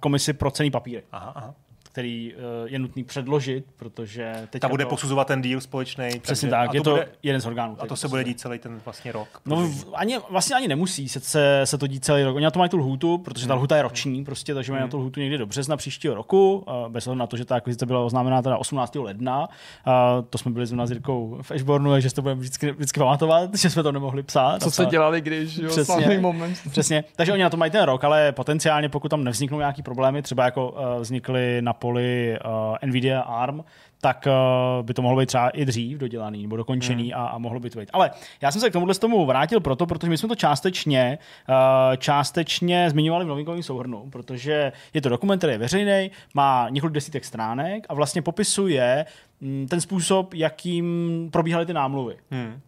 komisi pro cený papíry. Aha, aha který uh, je nutný předložit, protože teď. Ta bude to... posuzovat ten díl společný. Přesně takže, tak, je to, bude, jeden z orgánů. A to se bude dít celý ten vlastně rok. No ani, vlastně ani nemusí se, se, se to dít celý rok. Oni na to mají tu lhůtu, protože ta hmm. lhůta je roční, prostě, takže mají hmm. na tu lhůtu někdy do března příštího roku, bez ohledu na to, že ta akvizice byla oznámená teda 18. ledna. Uh, to jsme byli s Nazirkou v Ashbornu, takže to budeme vždycky, vždycky pamatovat, že jsme to nemohli psát. Co se dělali, když jo, přesně, moment. přesně. Takže oni na to mají ten rok, ale potenciálně, pokud tam nevzniknou nějaký problémy, třeba jako uh, vznikly na poli uh, uh, Nvidia ARM, tak uh, by to mohlo být třeba i dřív dodělaný nebo dokončený hmm. a, a mohlo by to být. Ale já jsem se k tomuhle tomu vrátil proto, protože my jsme to částečně, uh, částečně zmiňovali v novinkovém souhrnu, protože je to dokument, který je veřejný, má několik desítek stránek a vlastně popisuje mm, ten způsob, jakým probíhaly ty námluvy. Hmm.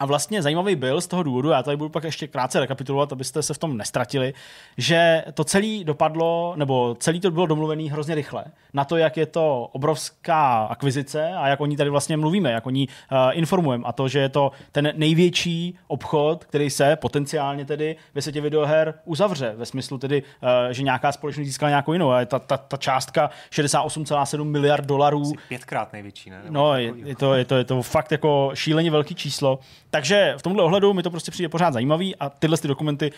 A vlastně zajímavý byl z toho důvodu, já tady budu pak ještě krátce rekapitulovat, abyste se v tom nestratili, že to celé dopadlo, nebo celý to bylo domluvený hrozně rychle. Na to, jak je to obrovská akvizice a jak o ní tady vlastně mluvíme, jak o ní uh, informujeme. A to, že je to ten největší obchod, který se potenciálně tedy ve světě videoher uzavře. Ve smyslu tedy, uh, že nějaká společnost získala nějakou jinou. A ta, ta, ta částka 68,7 miliard dolarů. Pětkrát největší, ne? Nebo no, je, je, to, je, to, je to fakt jako šíleně velký číslo. Takže v tomhle ohledu mi to prostě přijde pořád zajímavý a tyhle ty dokumenty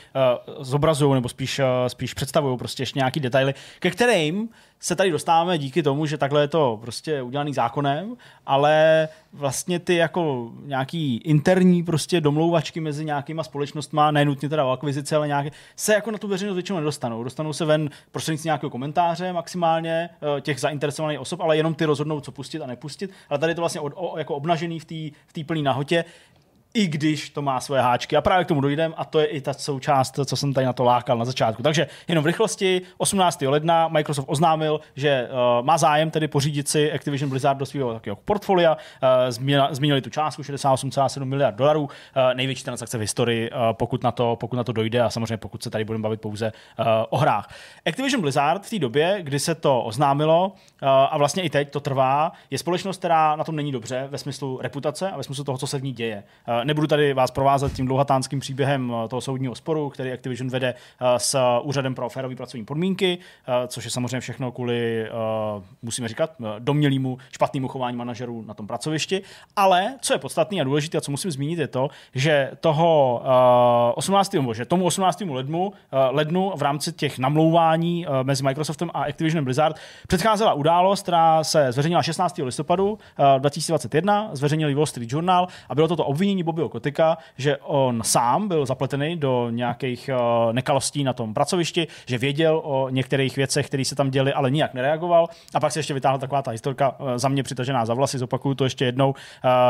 uh, zobrazují nebo spíš, uh, spíš představují prostě ještě nějaký detaily, ke kterým se tady dostáváme díky tomu, že takhle je to prostě udělaný zákonem, ale vlastně ty jako nějaký interní prostě domlouvačky mezi nějakýma společnostma, nenutně teda o akvizici, ale nějaké, se jako na tu veřejnost většinou nedostanou. Dostanou se ven prostřednictvím nějakého komentáře maximálně eh, těch zainteresovaných osob, ale jenom ty rozhodnou, co pustit a nepustit. Ale tady je to vlastně od, o, jako obnažený v té plné nahotě i když to má svoje háčky. A právě k tomu dojdem a to je i ta součást, co jsem tady na to lákal na začátku. Takže jenom v rychlosti, 18. ledna Microsoft oznámil, že uh, má zájem tedy pořídit si Activision Blizzard do svého takového portfolia. Uh, zmínili tu částku 68,7 miliard dolarů, uh, největší transakce v historii, uh, pokud, na to, pokud na to dojde a samozřejmě pokud se tady budeme bavit pouze uh, o hrách. Activision Blizzard v té době, kdy se to oznámilo uh, a vlastně i teď to trvá, je společnost, která na tom není dobře ve smyslu reputace a ve smyslu toho, co se v ní děje. Uh, nebudu tady vás provázet tím dlouhatánským příběhem toho soudního sporu, který Activision vede s úřadem pro férové pracovní podmínky, což je samozřejmě všechno kvůli, musíme říkat, domělému špatnému chování manažerů na tom pracovišti. Ale co je podstatné a důležité a co musím zmínit, je to, že toho 18. že tomu 18. lednu, lednu v rámci těch namlouvání mezi Microsoftem a Activision Blizzard předcházela událost, která se zveřejnila 16. listopadu 2021, zveřejnil Wall Street Journal a bylo toto obvinění Bobbyho Kotika, že on sám byl zapletený do nějakých nekalostí na tom pracovišti, že věděl o některých věcech, které se tam děly, ale nijak nereagoval. A pak se ještě vytáhla taková ta historka za mě přitažená za vlasy, zopakuju to ještě jednou.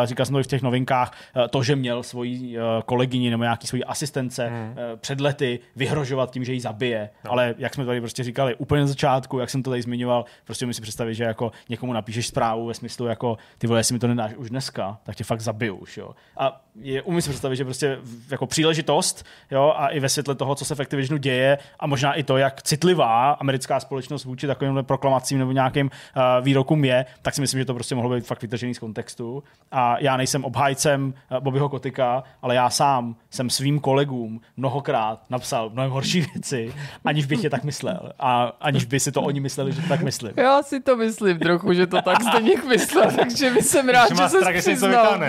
Říkal jsem to i v těch novinkách, to, že měl svoji kolegyni nebo nějaký svoji asistence hmm. před lety vyhrožovat tím, že ji zabije. No. Ale jak jsme tady prostě říkali úplně na začátku, jak jsem to tady zmiňoval, prostě mi si představit, že jako někomu napíšeš zprávu ve smyslu jako ty vole, jestli mi to nedáš už dneska, tak tě fakt zabiju už, jo. A je, umím si představit, že prostě jako příležitost, jo, a i ve světle toho, co se v Activisionu děje a možná i to, jak citlivá americká společnost vůči takovým proklamacím nebo nějakým uh, výrokům je, tak si myslím, že to prostě mohlo být fakt vytržený z kontextu. A já nejsem obhájcem uh, Bobbyho Kotika, ale já sám jsem svým kolegům mnohokrát napsal mnohem horší věci, aniž bych je tak myslel. A aniž by si to oni mysleli, že to tak myslím. Já si to myslím trochu, že to tak Zdeněk myslel, takže by jsem rád, že, že se přiznal.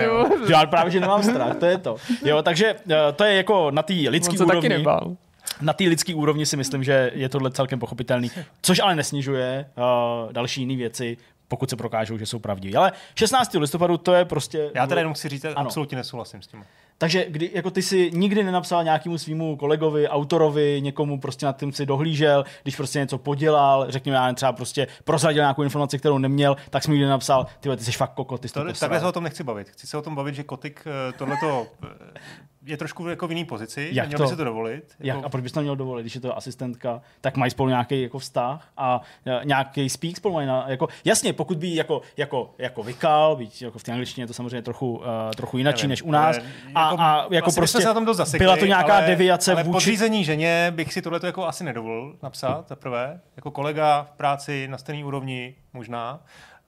Já právě, že nemám strach, to je to. Jo, takže eh, to je jako na té lidské úrovni. Taky nebál. Na té lidské úrovni si myslím, že je tohle celkem pochopitelný, což ale nesnižuje uh, další jiné věci, pokud se prokážou, že jsou pravdivé. Ale 16. listopadu to je prostě... Já teda jenom chci říct, ano. absolutně nesouhlasím s tím. Takže kdy, jako ty si nikdy nenapsal nějakému svýmu kolegovi, autorovi, někomu prostě nad tím si dohlížel, když prostě něco podělal, řekněme, já třeba prostě prozradil nějakou informaci, kterou neměl, tak jsem nikdy napsal, ty ty jsi fakt kokot, ty jsi to, to Takhle se o tom nechci bavit. Chci se o tom bavit, že Kotik eh, tohleto eh, je trošku jako v jiný pozici, Jak měl to? by si to dovolit. Jak? Jako... A proč bys to měl dovolit, když je to asistentka, tak mají spolu nějaký jako vztah a e, nějaký speak spolu mají na, jako, jasně, pokud by jako, jako, jako vykal, být jako v té angličtině je to samozřejmě trochu, uh, trochu jinačí než u nás. Ale, a, jako, a jako vlastně prostě se na tom dost zasekli, byla to nějaká ale, deviace ale vůči... podřízení ženě bych si tohle jako asi nedovolil napsat, za prvé. Jako kolega v práci na stejné úrovni možná.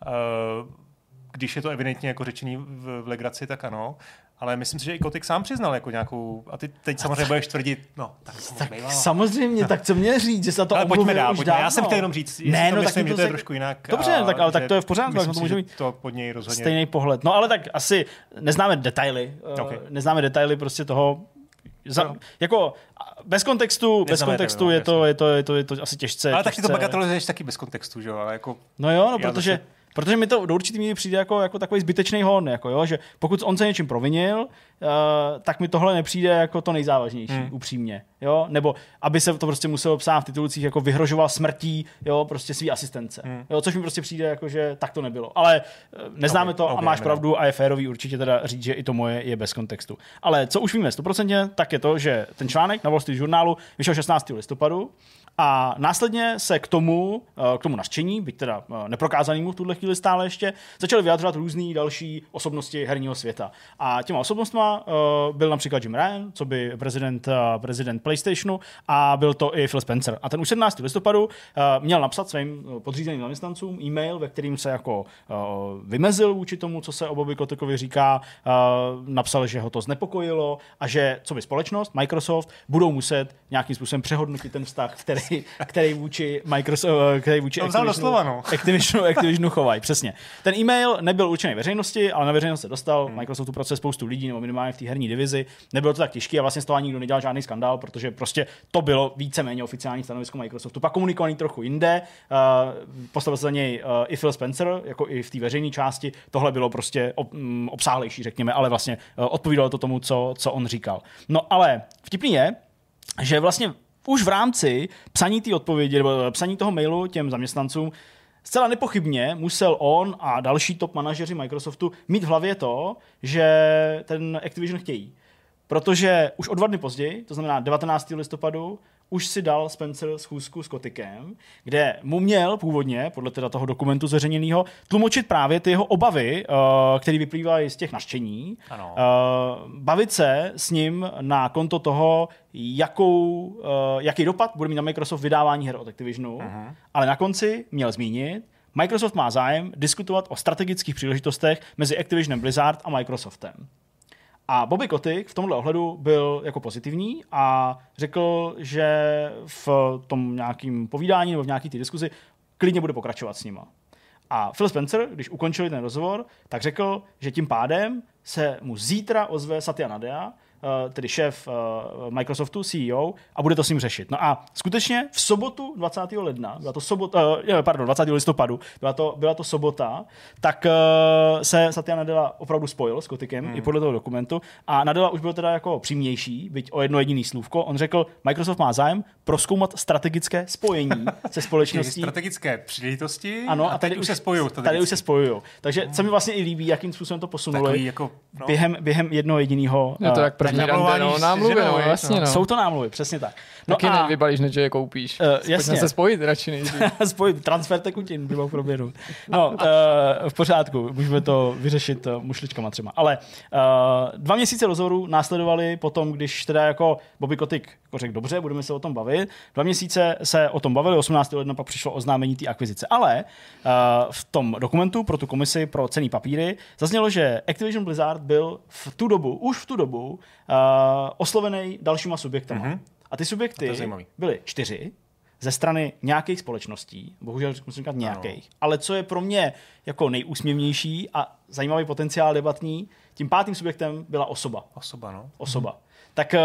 Uh, když je to evidentně jako řečený v, v legraci, tak ano. Ale myslím si, že i Kotik sám přiznal jako nějakou, a ty teď samozřejmě budeš tvrdit, no, tak, tak samozřejmě, tak co mě říct, že se to ale pojďme dál, pojďme. Já jsem chtěl jenom říct, ne, no, myslím, tak že to je trošku jinak. Dobře, a, tak, ale tak to je v pořádku, myslím to může mít to pod něj rozhodně. stejný pohled. No ale tak asi neznáme detaily, eh, okay. neznáme detaily prostě toho, za, no. jako bez kontextu, bez kontextu no, je, to, je, to, je, to, je to asi těžce. Ale tak ty to bagatelizuješ taky bez kontextu, že jo? Ale jako, no jo, no, protože zase... Protože mi to do určitý míry přijde jako, jako takový zbytečný hon, jako jo, že pokud on se něčím provinil, uh, tak mi tohle nepřijde jako to nejzávažnější, hmm. upřímně. Jo? Nebo aby se to prostě muselo psát v titulcích, jako vyhrožoval smrtí jo, prostě svý asistence. Hmm. Jo, což mi prostě přijde, jako, že tak to nebylo. Ale uh, neznáme okay, to okay, a máš pravdu a je férový určitě teda říct, že i to moje je bez kontextu. Ale co už víme 100%, tak je to, že ten článek na Wall Street Journalu vyšel 16. listopadu a následně se k tomu, eh, k tomu naštění, byť teda eh, neprokázanému v tuhle chvíli stále ještě, začaly vyjadřovat různé další osobnosti herního světa. A těma osobnostma eh, byl například Jim Ryan, co by prezident, prezident PlayStationu, a byl to i Phil Spencer. A ten už 17. listopadu měl napsat svým podřízeným zaměstnancům e-mail, ve kterým se jako vymezil vůči tomu, co se o Bobby Kotekovi říká, napsal, že ho to znepokojilo a že co by společnost, Microsoft, budou muset nějakým způsobem přehodnotit ten vztah, který který, vůči Microsoft, eh, který vůči Activisionu, doslova, no. Activisionu, Activisionu chovají, přesně. Ten e-mail nebyl určený veřejnosti, ale na veřejnost se dostal, hmm. Microsoftu proces spoustu lidí, nebo minimálně v té herní divizi. Nebylo to tak těžké a vlastně z toho ani nikdo nedělal žádný skandál, protože prostě to bylo víceméně oficiální stanovisko Microsoftu. Pak komunikovaný trochu jinde, uh, postavil se za něj uh, i Phil Spencer, jako i v té veřejné části. Tohle bylo prostě um, obsáhlejší, řekněme, ale vlastně uh, odpovídalo to tomu, co, co on říkal. No ale vtipný je, že vlastně už v rámci psaní té odpovědi nebo psaní toho mailu těm zaměstnancům zcela nepochybně musel on a další top manažeři Microsoftu mít v hlavě to, že ten Activision chtějí. Protože už o dva dny později, to znamená 19. listopadu, už si dal Spencer schůzku s Kotikem, kde mu měl původně, podle teda toho dokumentu zveřejněného, tlumočit právě ty jeho obavy, uh, které vyplývají z těch naštění, ano. Uh, bavit se s ním na konto toho, jakou, uh, jaký dopad bude mít na Microsoft vydávání her od Activisionu, uh-huh. ale na konci měl zmínit, Microsoft má zájem diskutovat o strategických příležitostech mezi Activisionem Blizzard a Microsoftem. A Bobby Kotick v tomhle ohledu byl jako pozitivní a řekl, že v tom nějakým povídání nebo v nějaký té diskuzi klidně bude pokračovat s nima. A Phil Spencer, když ukončili ten rozhovor, tak řekl, že tím pádem se mu zítra ozve Satya Nadella, Eh, tedy šéf eh, Microsoftu, CEO, a bude to s ním řešit. No a skutečně v sobotu 20. ledna, byla to sobota, uh, pardon, 20. listopadu, byla to, byla to sobota, tak uh, se Satya Nadella opravdu spojil s Kotikem hmm. i podle toho dokumentu a Nadella už byl teda jako přímější, byť o jedno jediný slůvko. On řekl, Microsoft má zájem proskoumat strategické spojení se společností. strategické příležitosti ano, a, a tady, tady už se spojují. Tady už se spojují. Takže hmm. se mi vlastně i líbí, jakým způsobem to posunuli. jako, no. během, během jednoho jediného. Je to jak první rande, no, námluvy, no, jasně, no. Jsou to námluvy, přesně tak. No Taky a... nevybalíš, než je koupíš. Uh, jasně. se spojit radši než spojit, transfer tekutin by mohl proběhnout. No, uh, v pořádku, můžeme to vyřešit uh, mušličkama třeba. Ale uh, dva měsíce rozhovoru následovali potom, když teda jako Bobby Kotick jako řekl, dobře, budeme se o tom bavit. Dva měsíce se o tom bavili, 18. ledna pak přišlo oznámení té akvizice. Ale uh, v tom dokumentu pro tu komisi pro cený papíry zaznělo, že Activision Blizzard byl v tu dobu, už v tu dobu, oslovený dalšíma subjektama. Mm-hmm. A ty subjekty a byly čtyři ze strany nějakých společností, bohužel musím říkat nějakých, ano. ale co je pro mě jako nejúsměvnější a zajímavý potenciál debatní, tím pátým subjektem byla osoba. Osoba, no. Osoba. Tak eh,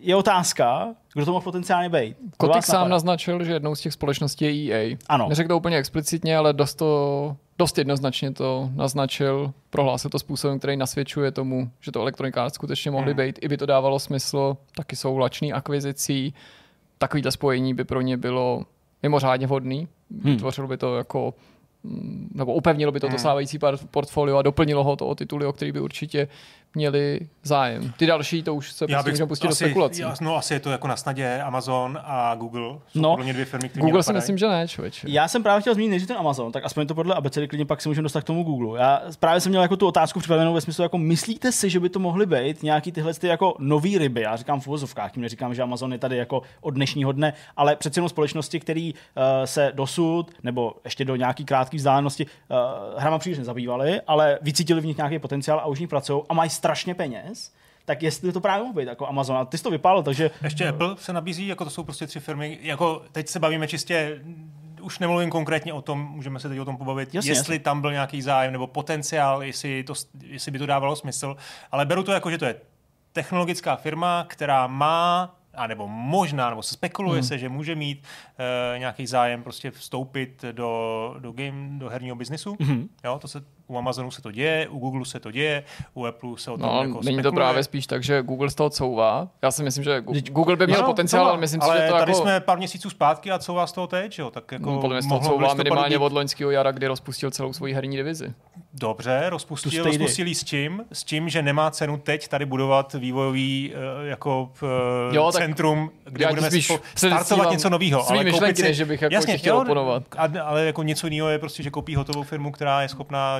je otázka, kdo to mohl potenciálně být. Kotik sám naznačil, že jednou z těch společností je EA. Ano. Neřekl to úplně explicitně, ale dost, to, dost jednoznačně to naznačil. Prohlásil to způsobem, který nasvědčuje tomu, že to elektronika skutečně mohly hmm. být. I by to dávalo smysl, taky jsou lačný akvizicí. Takovýhle spojení by pro ně bylo mimořádně vhodný. Hmm. Tvořilo by to jako mm, nebo upevnilo by to, to hmm. stávající portfolio a doplnilo ho to o tituly, o který by určitě měli zájem. Ty další, to už se prostě můžeme pustit asi, do spekulací. No asi je to jako na snadě Amazon a Google. Jsou no, podle mě dvě firmy, které Google si myslím, že ne, člověče. Já jsem právě chtěl zmínit než ten Amazon, tak aspoň to podle abecedy klidně pak si můžeme dostat k tomu Google. Já právě jsem měl jako tu otázku připravenou ve smyslu, jako myslíte si, že by to mohly být nějaký tyhle ty jako nový ryby? Já říkám v uvozovkách, tím neříkám, že Amazon je tady jako od dnešního dne, ale přece jenom společnosti, které uh, se dosud nebo ještě do nějaký krátké vzdálenosti uh, hrama příliš nezabývaly, ale vycítili v nich nějaký potenciál a už ní pracují a mají strašně peněz, tak jestli to právě mohl být jako Amazon. A ty jsi to vypálil, takže... Ještě Apple se nabízí, jako to jsou prostě tři firmy. Jako teď se bavíme čistě už nemluvím konkrétně o tom, můžeme se teď o tom pobavit, jasně, jestli jasně. tam byl nějaký zájem nebo potenciál, jestli, to, jestli by to dávalo smysl, ale beru to jako, že to je technologická firma, která má a nebo možná, nebo se spekuluje hmm. se, že může mít uh, nějaký zájem prostě vstoupit do, do game, do herního biznisu. Hmm. Jo, to se u Amazonu se to děje, u Google se to děje, u Apple se o tom no, jako Není to právě spíš tak, že Google z toho couvá. Já si myslím, že Google by měl no, potenciál, ale myslím ale si, že to tady jako... jsme pár měsíců zpátky a couvá z toho teď, jo? Tak jako no, podle mě z toho couvá minimálně být... od loňského jara, kdy rozpustil celou svoji herní divizi. Dobře, rozpustil, rozpustil s tím, s tím, že nemá cenu teď tady budovat vývojový uh, jako uh, jo, centrum, kde budeme spíš startovat něco nového. Ale myšlenky, než že bych jako Jasně, chtěl oponovat. Ale jako něco jiného je prostě, že koupí hotovou firmu, která je schopná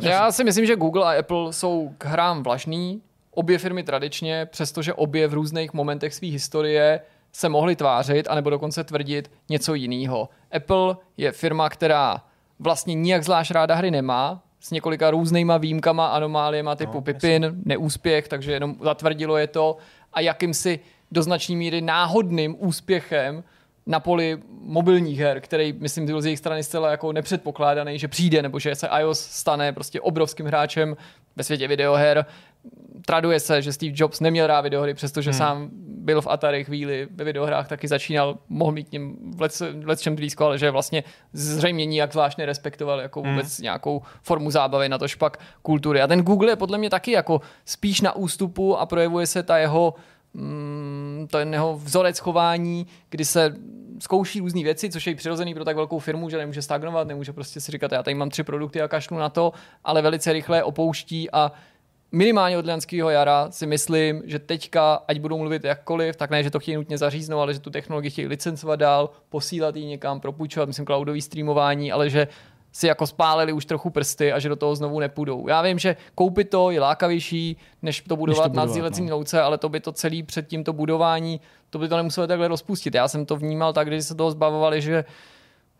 já si myslím, že Google a Apple jsou k hrám vlažný. Obě firmy tradičně, přestože obě v různých momentech své historie se mohly tvářit, anebo dokonce tvrdit něco jiného. Apple je firma, která vlastně nijak zvlášť ráda hry nemá, s několika různýma výjimkama, anomáliema typu no, Pipin, jasný. neúspěch, takže jenom zatvrdilo je to a jakýmsi do značné míry náhodným úspěchem na poli mobilních her, který, myslím, byl z jejich strany zcela jako nepředpokládaný, že přijde, nebo že se iOS stane prostě obrovským hráčem ve světě videoher. Traduje se, že Steve Jobs neměl rád videohry, přestože hmm. sám byl v Atari chvíli ve videohrách, taky začínal, mohl mít k ním v let čem blízko, ale že vlastně zřejmě nijak zvlášť nerespektoval jako hmm. vůbec hmm. nějakou formu zábavy, na to špak kultury. A ten Google je podle mě taky jako spíš na ústupu a projevuje se ta jeho mm, ten jeho vzorec chování, kdy se zkouší různé věci, což je přirozený pro tak velkou firmu, že nemůže stagnovat, nemůže prostě si říkat, já tady mám tři produkty a kašlu na to, ale velice rychle opouští a minimálně od Lianského jara si myslím, že teďka, ať budou mluvit jakkoliv, tak ne, že to chtějí nutně zaříznout, ale že tu technologii chtějí licencovat dál, posílat ji někam, propůjčovat, myslím, cloudový streamování, ale že si jako spálili už trochu prsty a že do toho znovu nepůjdou. Já vím, že koupit to je lákavější, než to budovat, než to budovat na sdílecí no. louce, ale to by to celý před tímto budování, to by to nemuselo takhle rozpustit. Já jsem to vnímal tak, když se toho zbavovali, že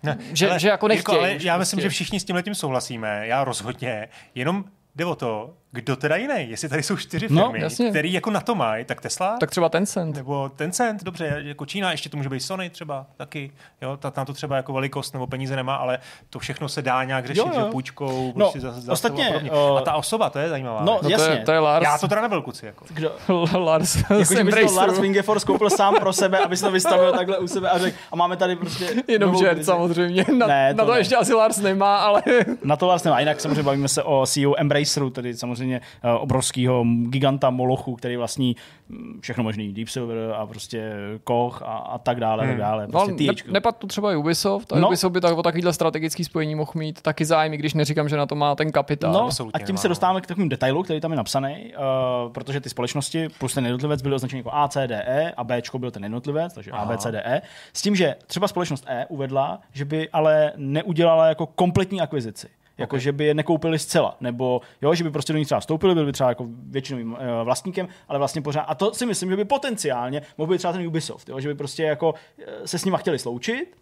ne, že, ale, že jako nechtějí. Jako, ale já myslím, prostě. že všichni s tím letím souhlasíme. Já rozhodně. Jenom jde o to, kdo teda jiný? Jestli tady jsou čtyři No, firmy, jasně. který jako na to mají, tak Tesla? Tak třeba Tencent. Nebo Tencent, dobře, jako Čína, ještě to může být Sony třeba taky, jo, ta, na to třeba jako velikost nebo peníze nemá, ale to všechno se dá nějak řešit, Jo, jo, že půjčkou, No, prostě za, za ostatně, a uh, a ta osoba, to je zajímavá. No. No to jasně. je, to je Lars. Já to teda nebyl kuci, jako. Kdo? Lars Jako, že bys to. Lars Wingefors koupil sám pro sebe, aby se to vystavil takhle u sebe a řekl, a máme tady prostě Jenom žert samozřejmě. Na, Ne, na to to ne. ještě asi Lars nemá, ale Na to Lars nemá. Jinak samozřejmě bavíme se o CEO Embraceru, tedy samozřejmě uh, obrovského giganta Molochu, který vlastní mm, všechno možný, Deep Silver a prostě Koch a, a tak dále, hmm. tak dále. no, Prostě ne, THQ. nepad tu třeba i Ubisoft. A No. Ubisoft by tak, o takovýhle strategický spojení mohl mít taky zájem, i když neříkám, že na to má ten kapitál. No, absolutně a tím nemá, se no. dostáváme k takovému detailu, který tam je napsaný, uh, protože ty společnosti plus ten jednotlivec byly označeny jako A, C, D, E a B byl ten jednotlivec, takže A, B, C, D, E. S tím, že třeba společnost E uvedla, že by ale neudělala jako kompletní akvizici. Jako, že by je nekoupili zcela, nebo jo, že by prostě do ní třeba vstoupili, byli by třeba jako většinovým uh, vlastníkem, ale vlastně pořád. A to si myslím, že by potenciálně mohl být třeba ten Ubisoft, jo, že by prostě jako eh, se s nima chtěli sloučit,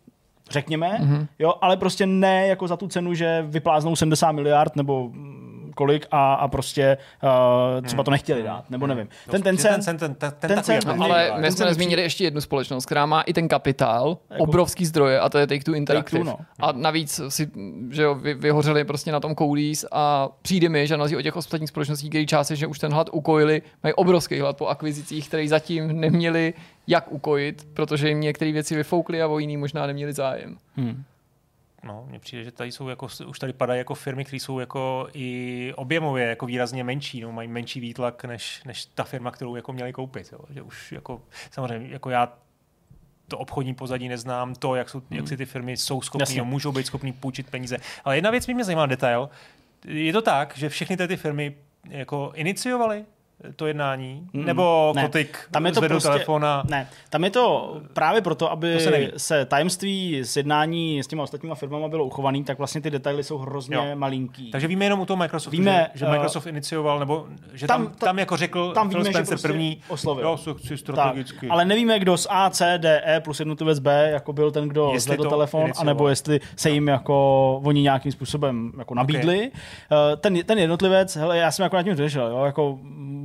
řekněme, mm-hmm. jo, ale prostě ne jako za tu cenu, že vypláznou 70 miliard nebo mm, kolik a, a prostě uh, třeba to nechtěli dát, nebo nevím. Ten, ten, ten, ten, ten, ten, ten, ten, Tencent, takový, no, jako Ale my ten jsme nezmínili ještě jednu společnost, která má i ten kapitál, Jako- obrovský zdroje, a to je Take-Two Interactive. Take-Two, A navíc si, že jo, vy, vyhořeli prostě na tom Coolies a přijde mi, že na od těch ostatních společností, které částečně už ten hlad ukojili, mají obrovský hlad po akvizicích, který zatím neměli jak ukojit, protože jim některé věci vyfoukly a o jiný možná neměli zájem. Hmm. No, mně přijde, že tady jsou jako, už tady padají jako firmy, které jsou jako i objemově jako výrazně menší, no, mají menší výtlak než, než ta firma, kterou jako měli koupit. Jo. Že už jako, samozřejmě, jako já to obchodní pozadí neznám, to, jak, jsou, jak si ty firmy jsou no, můžou být schopní půjčit peníze. Ale jedna věc mi mě zajímá detail. Je to tak, že všechny ty, ty firmy jako iniciovaly to jednání? Mm, Nebo ne. Kotik Tam je to prostě- telefon a... Ne, tam je to právě proto, aby se se tajemství sjednání s těma ostatníma firmama bylo uchovaný, tak vlastně ty detaily jsou hrozně Jo. malinký. Takže víme jenom u toho Microsoftu, Víme, že, že eh, Microsoft inicioval, nebo že tam, tam- tam, jako řekl tam Phil víme, Spencer prostě první, oslovil. jo, se chci tak, strategicky. ale nevíme, kdo z A, C, D, E plus jednotlivec B jako byl ten, kdo Jestli zvedl telefon, inicioval. anebo jestli se jim jako oni nějakým způsobem jako nabídli. Okay. Ten, ten jednotlivec, hele, já jsem jako nad tím řešil, jo, jako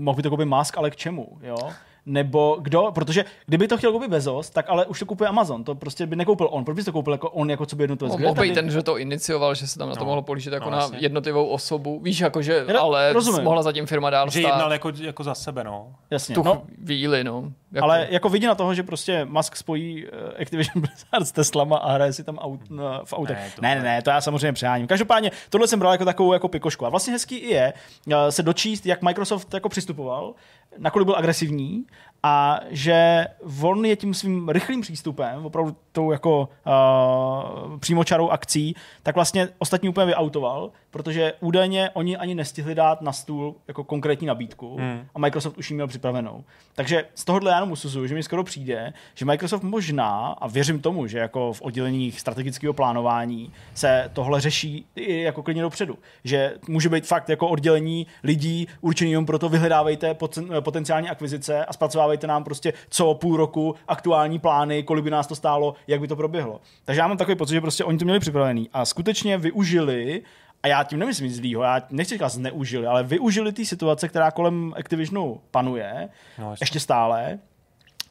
mohl by to koupit Musk, ale k čemu, jo? Nebo kdo, protože kdyby to chtěl koupit Bezos, tak ale už to kupuje Amazon, to prostě by nekoupil on, proč by to koupil jako on, jako co by jednotlivec. Kdo je Mohl být tady- ten, že to inicioval, že se tam na to No, mohlo polížit jako no, na jasně. jednotlivou osobu. Víš, jako že, ale rozumím. mohla zatím firma dál že stát jednal jako, jako za sebe, no. Jasně, tu no, chvíli, no. Jako, Ale jako vidina toho, že prostě Musk spojí eh, Activision Blizzard s Teslama a hraje si tam aut, na, v autech. Ne, to- Ne, ne, ne, to já samozřejmě přeháním. Každopádně tohle jsem bral jako takovou jako pikošku. A vlastně hezký i je eh, se dočíst, jak Microsoft jako přistupoval, nakolik byl agresivní a že on je tím svým rychlým přístupem, opravdu tou jako uh, přímočarou akcí, tak vlastně ostatní úplně vyautoval, protože údajně oni ani nestihli dát na stůl jako konkrétní nabídku Hmm. a Microsoft už ji měl připravenou. Takže z tohohle já jenom usuzuju, že mi skoro přijde, že Microsoft možná, a věřím tomu, že jako v oddělení strategického plánování se tohle řeší i jako klidně dopředu. Že může být fakt jako oddělení lidí určený jenom proto vyhledávejte poten- potenciální akvizice a zpracovávejte nám prostě co půl roku aktuální plány, kolik by nás to stálo, jak by to proběhlo. Takže já mám takový pocit, že prostě oni to měli připravený a skutečně využili a já tím nemyslím nic zlýho, já nechci říkat zneužili, ale využili ty situace, která kolem Activisionu panuje, No, jasně. ještě stále,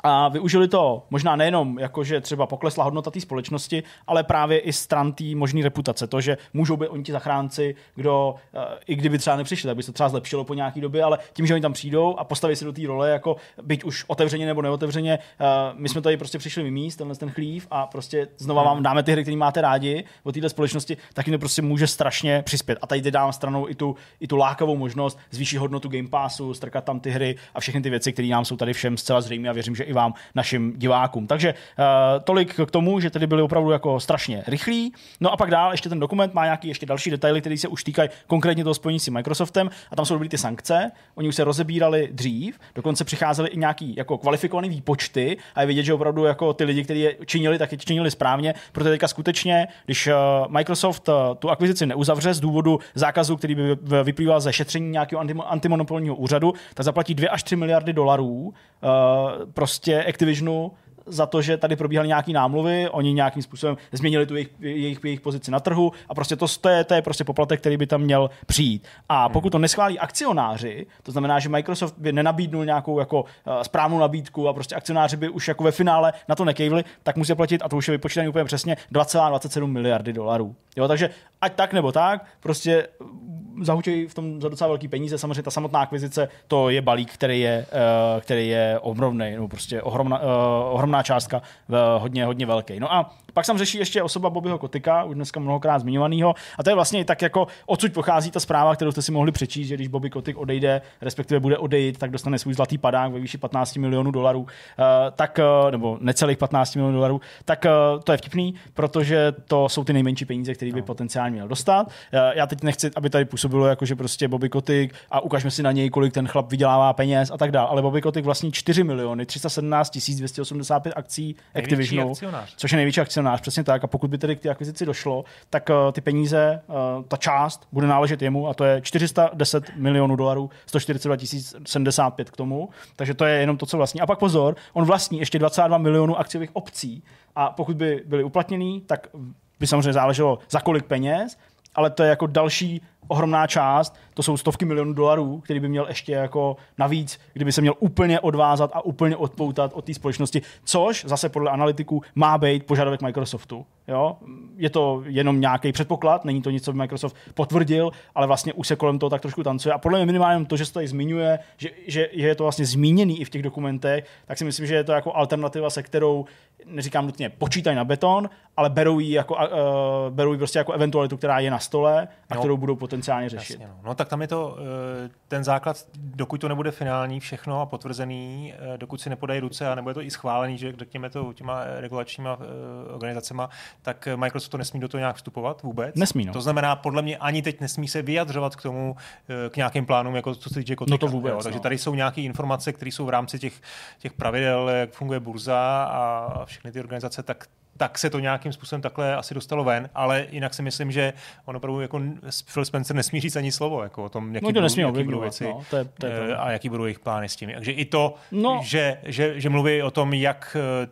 a využili to možná nejenom jako, že třeba poklesla hodnota té společnosti, ale právě i stran té možné reputace. To, že můžou být oni ti zachránci, kdo eh, i kdyby třeba nepřišli, tak by se to třeba zlepšilo po nějaký době, ale tím, že oni tam přijdou a postaví se do té role, jako byť už otevřeně nebo neotevřeně, eh, my jsme tady prostě přišli vymíst, tenhle ten chlív a prostě znova vám dáme ty hry, které máte rádi od této společnosti, tak jim to prostě může strašně přispět. A tady dám stranou i tu, i tu lákavou možnost zvýšit hodnotu Game Passu, strkat tam ty hry a všechny ty věci, které nám jsou tady všem zcela zřejmé a věřím, že i vám, našim divákům. Takže uh, tolik k tomu, že tedy byli opravdu jako strašně rychlí. No a pak dál ještě ten dokument má nějaký ještě další detaily, které se už týkají konkrétně toho spojení s Microsoftem a tam jsou dobrý ty sankce. Oni už se rozebírali dřív, dokonce přicházely i nějaký jako kvalifikovaný výpočty a je vidět, že opravdu jako ty lidi, kteří je činili, tak je činili správně, protože teďka skutečně, když uh, Microsoft uh, tu akvizici neuzavře z důvodu zákazu, který by vy- vyplýval ze šetření nějakého antim- antimonopolního úřadu, tak zaplatí 2 až 3 miliardy dolarů uh, prostě Activisionu za to, že tady probíhaly nějaký námluvy, oni nějakým způsobem změnili tu jejich, jejich, jejich pozici na trhu a prostě to, to, je, to je prostě poplatek, který by tam měl přijít. A pokud to neschválí akcionáři, to znamená, že Microsoft by nenabídnul nějakou jako uh, správnou nabídku a prostě akcionáři by už jako ve finále na to nekejvli, tak musí platit, a to už je vypočítané úplně přesně, 2,27 miliardy dolarů. Jo, takže ať tak nebo tak, prostě zahučej v tom za docela velký peníze. Samozřejmě ta samotná akvizice, to je balík, který je, uh, který je ohromný, nebo prostě ohromná, uh, ohromná částka, hodně, hodně velký. No a pak sam řeší ještě osoba Bobbyho Kotika, už dneska mnohokrát zmiňovaného. A to je vlastně tak jako odsud pochází ta zpráva, kterou jste si mohli přečíst, že když Bobby Kotik odejde, respektive bude odejít, tak dostane svůj zlatý padák ve výši 15 milionů dolarů, uh, tak, uh, nebo necelých 15 milionů dolarů, tak uh, to je vtipný, protože to jsou ty nejmenší peníze, které by no. potenciálně měl dostat. Uh, já teď nechci, aby tady působilo jako, že prostě Bobby Kotik a ukažme si na něj, kolik ten chlap vydělává peněz a tak dále. Ale Bobby Kotik vlastní 4 miliony 317 285 akcí Activisionu, což je největší akcionář, přesně tak. A pokud by tedy k té akvizici došlo, tak uh, ty peníze, uh, ta část bude náležet jemu a to je 410 milionů dolarů, 142 075 k tomu. Takže to je jenom to, co vlastní. A pak pozor, on vlastní ještě 22 milionů akciových opcí. A pokud by byly uplatněný, tak by samozřejmě záleželo za kolik peněz, ale to je jako další ohromná část, to jsou stovky milionů dolarů, který by měl ještě jako navíc, kdyby se měl úplně odvázat a úplně odpoutat od té společnosti, což zase podle analytiků má být požadavek Microsoftu. Jo? Je to jenom nějaký předpoklad, není to nic, co by Microsoft potvrdil, ale vlastně už se kolem toho tak trošku tancuje. A podle mě minimálně to, že se tady zmiňuje, že, že, je to vlastně zmíněný i v těch dokumentech, tak si myslím, že je to jako alternativa, se kterou neříkám nutně počítají na beton, ale berou ji, jako, uh, berou ji prostě jako eventualitu, která je na stole a no. kterou budou potenciálně řešit. Jasně, no. no tak tam je to eh, ten základ, dokud to nebude finální všechno a potvrzený, eh, dokud si nepodají ruce a nebude to i schválený, že řekněme to těma regulačníma organizacema, tak Microsoft to nesmí do toho nějak vstupovat vůbec. Nesmí, no. To znamená, podle mě ani teď nesmí se vyjadřovat k tomu, k nějakým plánům, jako co se týče kotika. No to vůbec, jo. Takže no. tady jsou nějaké informace, které jsou v rámci těch, těch pravidel, jak funguje burza a všechny ty organizace, tak tak se to nějakým způsobem takhle asi dostalo ven, ale jinak si myslím, že on opravdu jako Phil Spencer nesmí říct ani slovo jako o tom, jaký, no, budou, jaký budou věci no, to je, to je eh, a jaký budou jejich plány s tím. Takže i to, no. že, že, že mluví o tom, jak eh,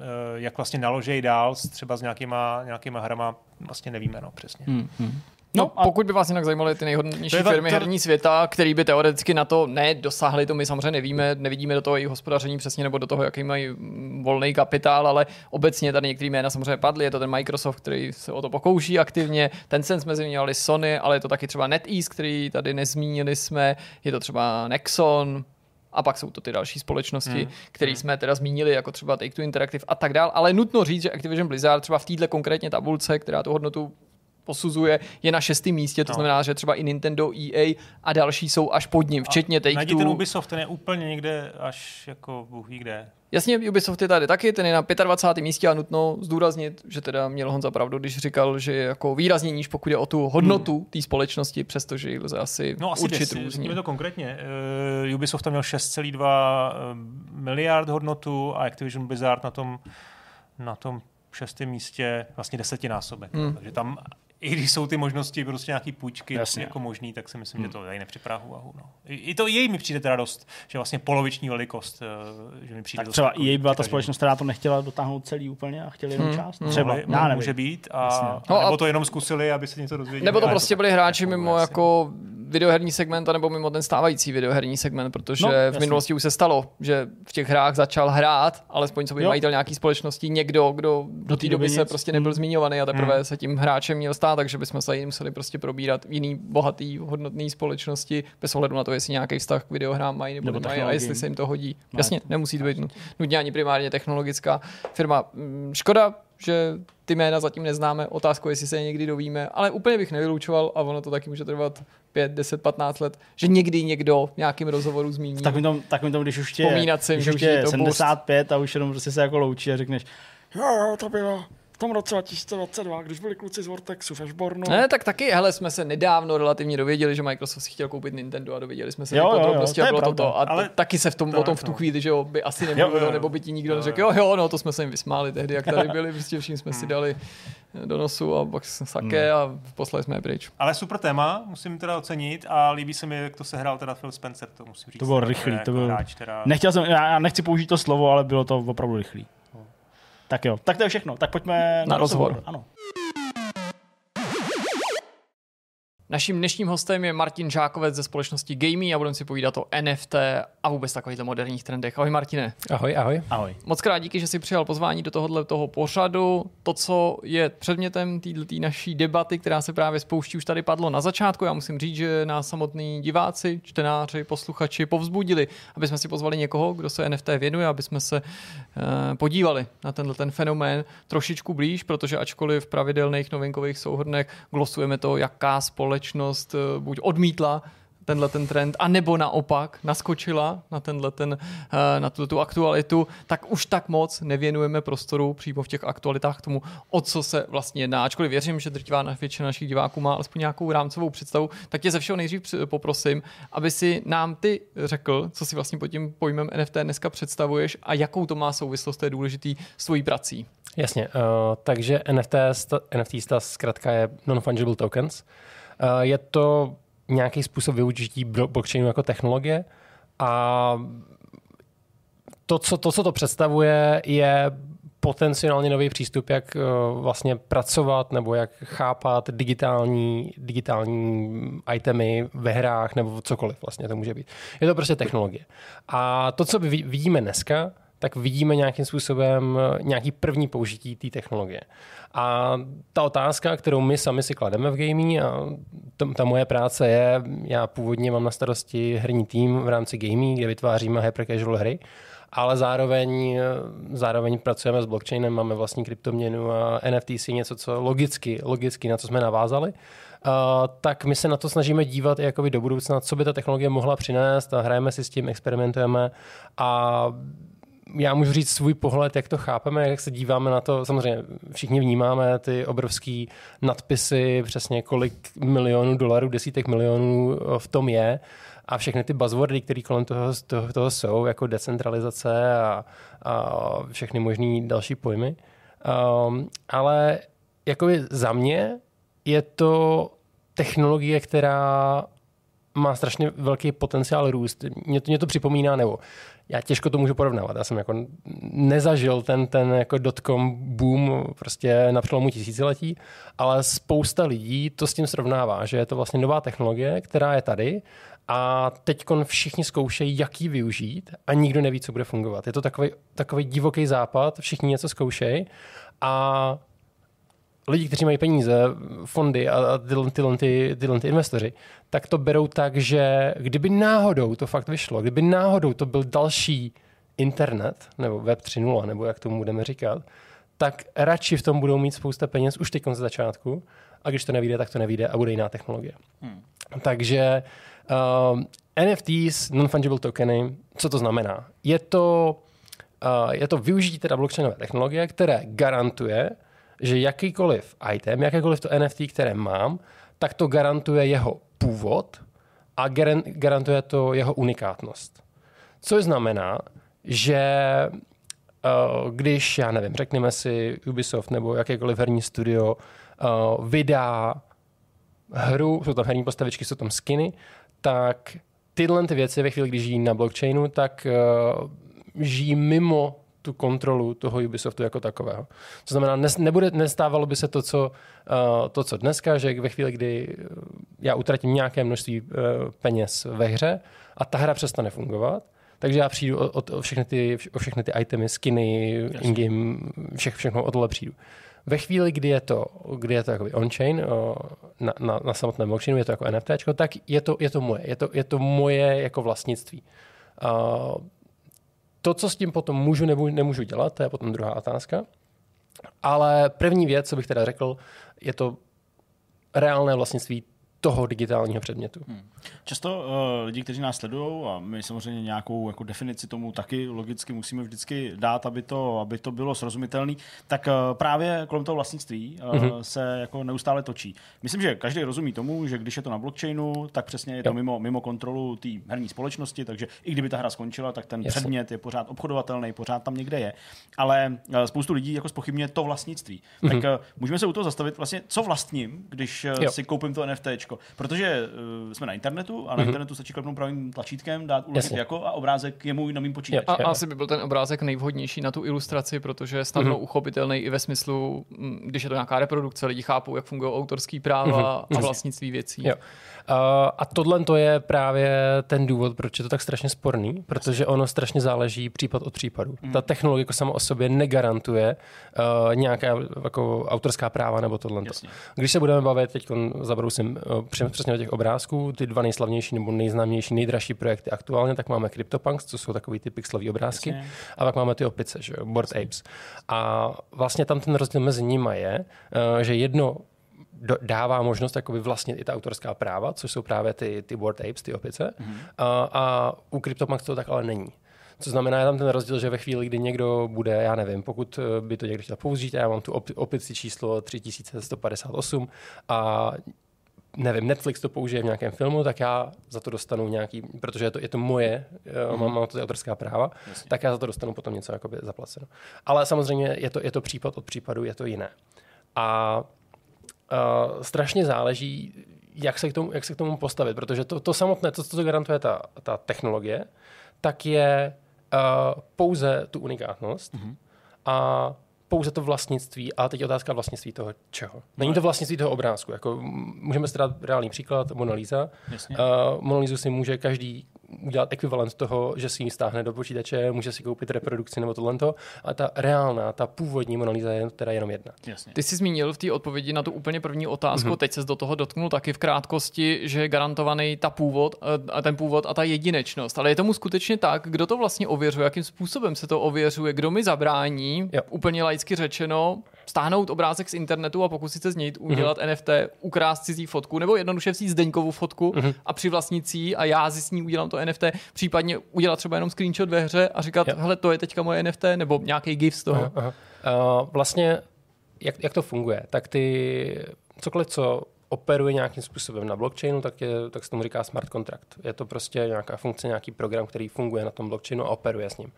eh, jak vlastně naložej dál třeba s nějakýma, nějakýma hrama, vlastně nevíme no, přesně. Hmm, hmm. No, no a pokud by vás jinak zajímaly ty nejhodnější firmy to... herní světa, který by teoreticky na to nedosáhly, to my samozřejmě nevíme, nevidíme do toho jejich hospodaření přesně nebo do toho, jaký mají volný kapitál, ale obecně tady některé jména samozřejmě padly. Je to ten Microsoft, který se o to pokouší aktivně, ten sen jsme zmiňovali Sony, ale je to taky třeba NetEase, který tady nezmínili jsme, je to třeba Nexon, a pak jsou to ty další společnosti, hmm. které hmm. jsme teda zmínili, jako třeba Take-Two Interactive a tak dál. Ale nutno říct, že Activision Blizzard třeba v této konkrétně tabulce, která tu hodnotu posuzuje, je na šestém místě, to no. znamená, že třeba i Nintendo, EA a další jsou až pod ním, včetně Take-Two. Najdi ten Ubisoft, ten je úplně někde až jako Bůh ví kde. Jasně, Ubisoft je tady taky, ten je na 25. místě a nutno zdůraznit, že teda měl Honza pravdu, když říkal, že je jako výrazně níž, pokud je o tu hodnotu hmm. té společnosti, přestože ji lze asi, no, asi určit různě. to konkrétně. Uh, Ubisoft tam měl 6,2 eh, miliard hodnotu a Activision Blizzard na tom, na tom šestém místě vlastně desetinásobek. Hmm. Takže tam i když jsou ty možnosti prostě nějaký půjčky Jasně. jako možný, tak si myslím, hmm. že to tady nepřipravuje úvahu. No. I, I, to jej mi přijde teda dost, že vlastně poloviční velikost, eh, že mi přijde tak třeba i jej byla ta společnost, která to nechtěla dotáhnout celý úplně a chtěli jenom hmm. část. Hmm. Třeba, já může být. A, no, nebo to jenom zkusili, aby se něco dozvěděli. Nebo to prostě byli hráči mimo jako videoherní segment, nebo mimo ten stávající videoherní segment, protože no, v minulosti už se stalo, že v těch hrách začal hrát, alespoň co by majitel nějaký společnosti, někdo, kdo do té doby se prostě nebyl hmm. zmiňovaný a teprve hmm. se tím hráčem měl stát, takže bychom se jim museli prostě probírat v jiný bohatý, hodnotný společnosti, bez ohledu na to, jestli nějaký vztah k videohrám mají nebo, nebo nemají a jestli se jim to hodí. Jasně, nemusí to být nutně ani primárně technologická firma. Mm, škoda, že ty jména zatím neznáme, otázku, jestli se je někdy dovíme, ale úplně bych nevylučoval a ono to taky může trvat 5, 10, 15 let, že někdy někdo v nějakým rozhovoru zmíní. Tak tom, tak tom když už tě, si, když už tě je 75 a už jenom prostě se jako loučí a řekneš, jo, jo, to bylo, tom roce 2022, když byli kluci z Vortexu v Ashbornu. Ne, tak taky, hele, jsme se nedávno relativně dověděli, že Microsoft si chtěl koupit Nintendo a dověděli jsme se Jo, jo, jo, to a je bylo to pravda. to. A Ale taky se v tom, to o tom v tu chvíli, že jo, by asi nemluvilo, jo, jo. nebo by ti nikdo neřekl, jo. jo, no, to jsme se jim vysmáli tehdy, jak tady byli, prostě vším jsme Hmm. si dali do nosu a pak sake a poslali jsme je pryč. Ale super téma, musím teda ocenit a líbí se mi, jak to sehrál teda Phil Spencer, to musím říct. To bylo Jako rychlý, to jako bylo- Hráč, teda... Nechtěl jsem, já já nechci použít to slovo, ale bylo to opravdu rychlý. Tak jo, tak to je všechno. Tak pojďme na, rozhovor. Ano. Naším dnešním hostem je Martin Žákovec ze společnosti Gamey a budeme si povídat o NFT a vůbec takovýchto moderních trendech. Ahoj Martine. Ahoj, ahoj. Ahoj. Moc krát díky, že jsi přijal pozvání do tohohle toho pořadu. To, co je předmětem této naší debaty, která se právě spouští, už tady padlo na začátku. Já musím říct, že nás samotní diváci, čtenáři, posluchači povzbudili, aby jsme si pozvali někoho, kdo se NFT věnuje, aby jsme se eh, podívali na tenhle ten fenomén trošičku blíž, protože ačkoliv v pravidelných novinkových souhrnech glosujeme to, jaká společnost eh, buď odmítla tenhle ten trend, anebo naopak naskočila na tenhle ten, eh, na tu, tu aktualitu, tak už tak moc nevěnujeme prostoru přímo v těch aktualitách tomu, o co se vlastně jedná. Ačkoliv věřím, že drtivá na- většina našich diváků má alespoň nějakou rámcovou představu, tak tě ze všeho nejdřív poprosím, aby si nám ty řekl, co si vlastně pod tím pojmem NFT dneska představuješ a jakou to má souvislost, to je důležitý s tvojí prací. Jasně, uh, takže NFT, NFT zkrátka je non-fungible tokens. Je to nějaký způsob využití blo- blockchainu jako technologie a to, co to, co to představuje, je potenciálně nový přístup, jak uh, vlastně pracovat nebo jak chápat digitální, digitální itemy ve hrách nebo cokoliv vlastně to může být. Je to prostě technologie. A to, co vid- vidíme dneska, tak vidíme nějakým způsobem eh, nějaký první použití té technologie. A ta otázka, kterou my sami si klademe v gaming, a to, ta moje práce je, já původně mám na starosti herní tým v rámci gaming, kde vytváříme hyper casual hry, ale zároveň, eh, zároveň pracujeme s blockchainem, máme vlastní kryptoměnu a NFTs je něco, co logicky, logicky na co jsme navázali. Uh, tak my se na to snažíme dívat i jakoby do budoucna, co by ta technologie mohla přinést a hrajeme si s tím, experimentujeme a já můžu říct svůj pohled, jak to chápeme, jak se díváme na to. Samozřejmě všichni vnímáme ty obrovské nadpisy, přesně kolik milionů dolarů, desítek milionů v tom je a všechny ty buzzwordy, které kolem toho, toho, toho jsou, jako decentralizace a, a všechny možné další pojmy. Um, ale jakoby za mě je to technologie, která má strašně velký potenciál růst. Mě to, mě to připomíná, nebo já těžko to můžu porovnávat. Já jsem jako nezažil ten, ten jako dotcom boom prostě na přelomu tisíciletí, ale spousta lidí to s tím srovnává, že je to vlastně nová technologie, která je tady a teď všichni zkoušejí, jak ji využít a nikdo neví, co bude fungovat. Je to takový, takový divoký západ, všichni něco zkoušejí a lidi, kteří mají peníze, fondy a, tyhle, tyhle, ty, tyhle ty investoři, tak to berou tak, že kdyby náhodou to fakt vyšlo, kdyby náhodou to byl další internet, nebo web 3.0, nebo jak tomu budeme říkat, tak radši v tom budou mít spousta peněz už teď z začátku a když to nevíde, tak to nevíde a bude jiná technologie. Hmm. Takže um, NFTs, non-fungible tokeny, co to znamená? Je to, uh, je to využití teda blockchainové technologie, které garantuje, že jakýkoliv item, jakékoliv to NFT, které mám, tak to garantuje jeho původ a garantuje to jeho unikátnost. Což znamená, že uh, když, já nevím, řekněme si Ubisoft nebo jakékoliv herní studio uh, vydá hru, jsou tam herní postavičky, jsou tam skiny, tak tyhle ty věci ve chvíli, když žijí na blockchainu, tak uh, žijí mimo tu kontrolu toho Ubisoftu jako takového. To znamená, nes, nebude, nestávalo by se to co, uh, to, co dneska, že ve chvíli, kdy já utratím nějaké množství uh, peněz ve hře a ta hra přestane fungovat, takže já přijdu o, o, všechny, ty, o všechny ty itemy, skiny, in-game, vše, všechno o tohle přijdu. Ve chvíli, kdy je to, kdy je to on-chain, na, na, na samotném blockchainu, je to jako NFT, tak je to, je to moje. Je to, je to moje jako vlastnictví. Uh, to, co s tím potom můžu nebo nemůžu dělat, to je potom druhá otázka. Ale první věc, co bych teda řekl, je to reálné vlastnictví toho digitálního předmětu. Hmm. Často uh, lidi, kteří nás sledují, a my samozřejmě nějakou jako definici tomu taky logicky musíme vždycky dát, aby to, aby to bylo srozumitelné, tak uh, právě kolem toho vlastnictví uh, mm-hmm. se jako neustále točí. Myslím, že každý rozumí tomu, že když je to na blockchainu, tak přesně je to mimo, mimo kontrolu té herní společnosti, takže i kdyby ta hra skončila, tak ten Jasně. předmět je pořád obchodovatelný, pořád tam někde je. Ale uh, spoustu lidí jako spochybně to vlastnictví. Mm-hmm. Tak uh, můžeme se u toho zastavit vlastně, co vlastním, když uh, si koupím to NFT, protože uh, jsme na internetu a na mm-hmm. internetu stačí klepnout pravým tlačítkem, dát uložit jako a obrázek je můj na mým počítači. A, a asi by byl ten obrázek nejvhodnější na tu ilustraci, protože je snadno mm-hmm. uchopitelný i ve smyslu, mm, když je to nějaká reprodukce, lidi chápou, jak fungují autorský práva mm-hmm. a vlastnictví věcí. Jo. Uh, a tohle to je právě ten důvod, proč je to tak strašně sporný, protože ono strašně záleží případ od případu. Ta technologie jako sama o sobě negarantuje uh, nějaká jako autorská práva nebo tohle. Když se budeme bavit, teď zabrousím uh, přesně do těch obrázků, ty dva nejslavnější nebo nejznámější, nejdražší projekty aktuálně, tak máme CryptoPunks, co jsou takový ty pixelové obrázky, Jasně. a pak máme ty opice, že, Board Apes. A vlastně tam ten rozdíl mezi nimi je, uh, že jedno dává možnost jakoby vlastnit i ta autorská práva, což jsou právě ty, ty board apes, ty opice. Mm-hmm. A, a u CryptoPunks to tak ale není. Co znamená, je tam ten rozdíl, že ve chvíli, kdy někdo bude, já nevím, pokud eh, by to někdo chtěl použít, já mám tu opici číslo 3158 a nevím, Netflix to použije v nějakém filmu, tak já za to dostanu nějaký, protože je to, je to moje, mm-hmm. mám, mám to autorská práva, Jasně. tak já za to dostanu potom něco jakoby zaplaceno. Ale samozřejmě je to, je to případ od případu, je to jiné. A uh, strašně záleží, jak se, k tomu, jak se k tomu postavit, protože to, to samotné, to, co to garantuje ta, ta technologie, tak je uh, pouze tu unikátnost mm-hmm. a pouze to vlastnictví, a teď otázka vlastnictví toho čeho. Není to vlastnictví toho obrázku. Jako, můžeme si dát reálný příklad, Mona Lisa. Uh, Mona Lisa si může každý udělat ekvivalent toho, že si ji stáhne do počítače, může si koupit reprodukci nebo tohle, a ta reálná, ta původní Mona Lisa je teda jenom jedna. Jasně. Ty jsi zmínil v té odpovědi na tu úplně první otázku, mm-hmm. teď se do toho dotknul taky v krátkosti, že je garantovaný ta původ, a ten původ a ta jedinečnost. Ale je tomu skutečně tak, kdo to vlastně ověřuje, jakým způsobem se to ověřuje, kdo mi zabrání, jo. úplně laicky řečeno, stáhnout obrázek z internetu a pokusit se z něj udělat mm-hmm. NFT, ukrást cizí fotku, nebo jednoduše vzít Zdeňkovu fotku mm-hmm. a přivlastnit si a já si s ní udělám to NFT, případně udělat třeba jenom screenshot ve hře a říkat, yeah. hele, to je teďka moje NFT, nebo nějaký GIF z toho. Aha, aha. Uh, vlastně, jak, jak to funguje? Tak ty cokoliv, co operuje nějakým způsobem na blockchainu, tak, je, tak se tomu říká smart contract. Je to prostě nějaká funkce, nějaký program, který funguje na tom blockchainu a operuje s ním.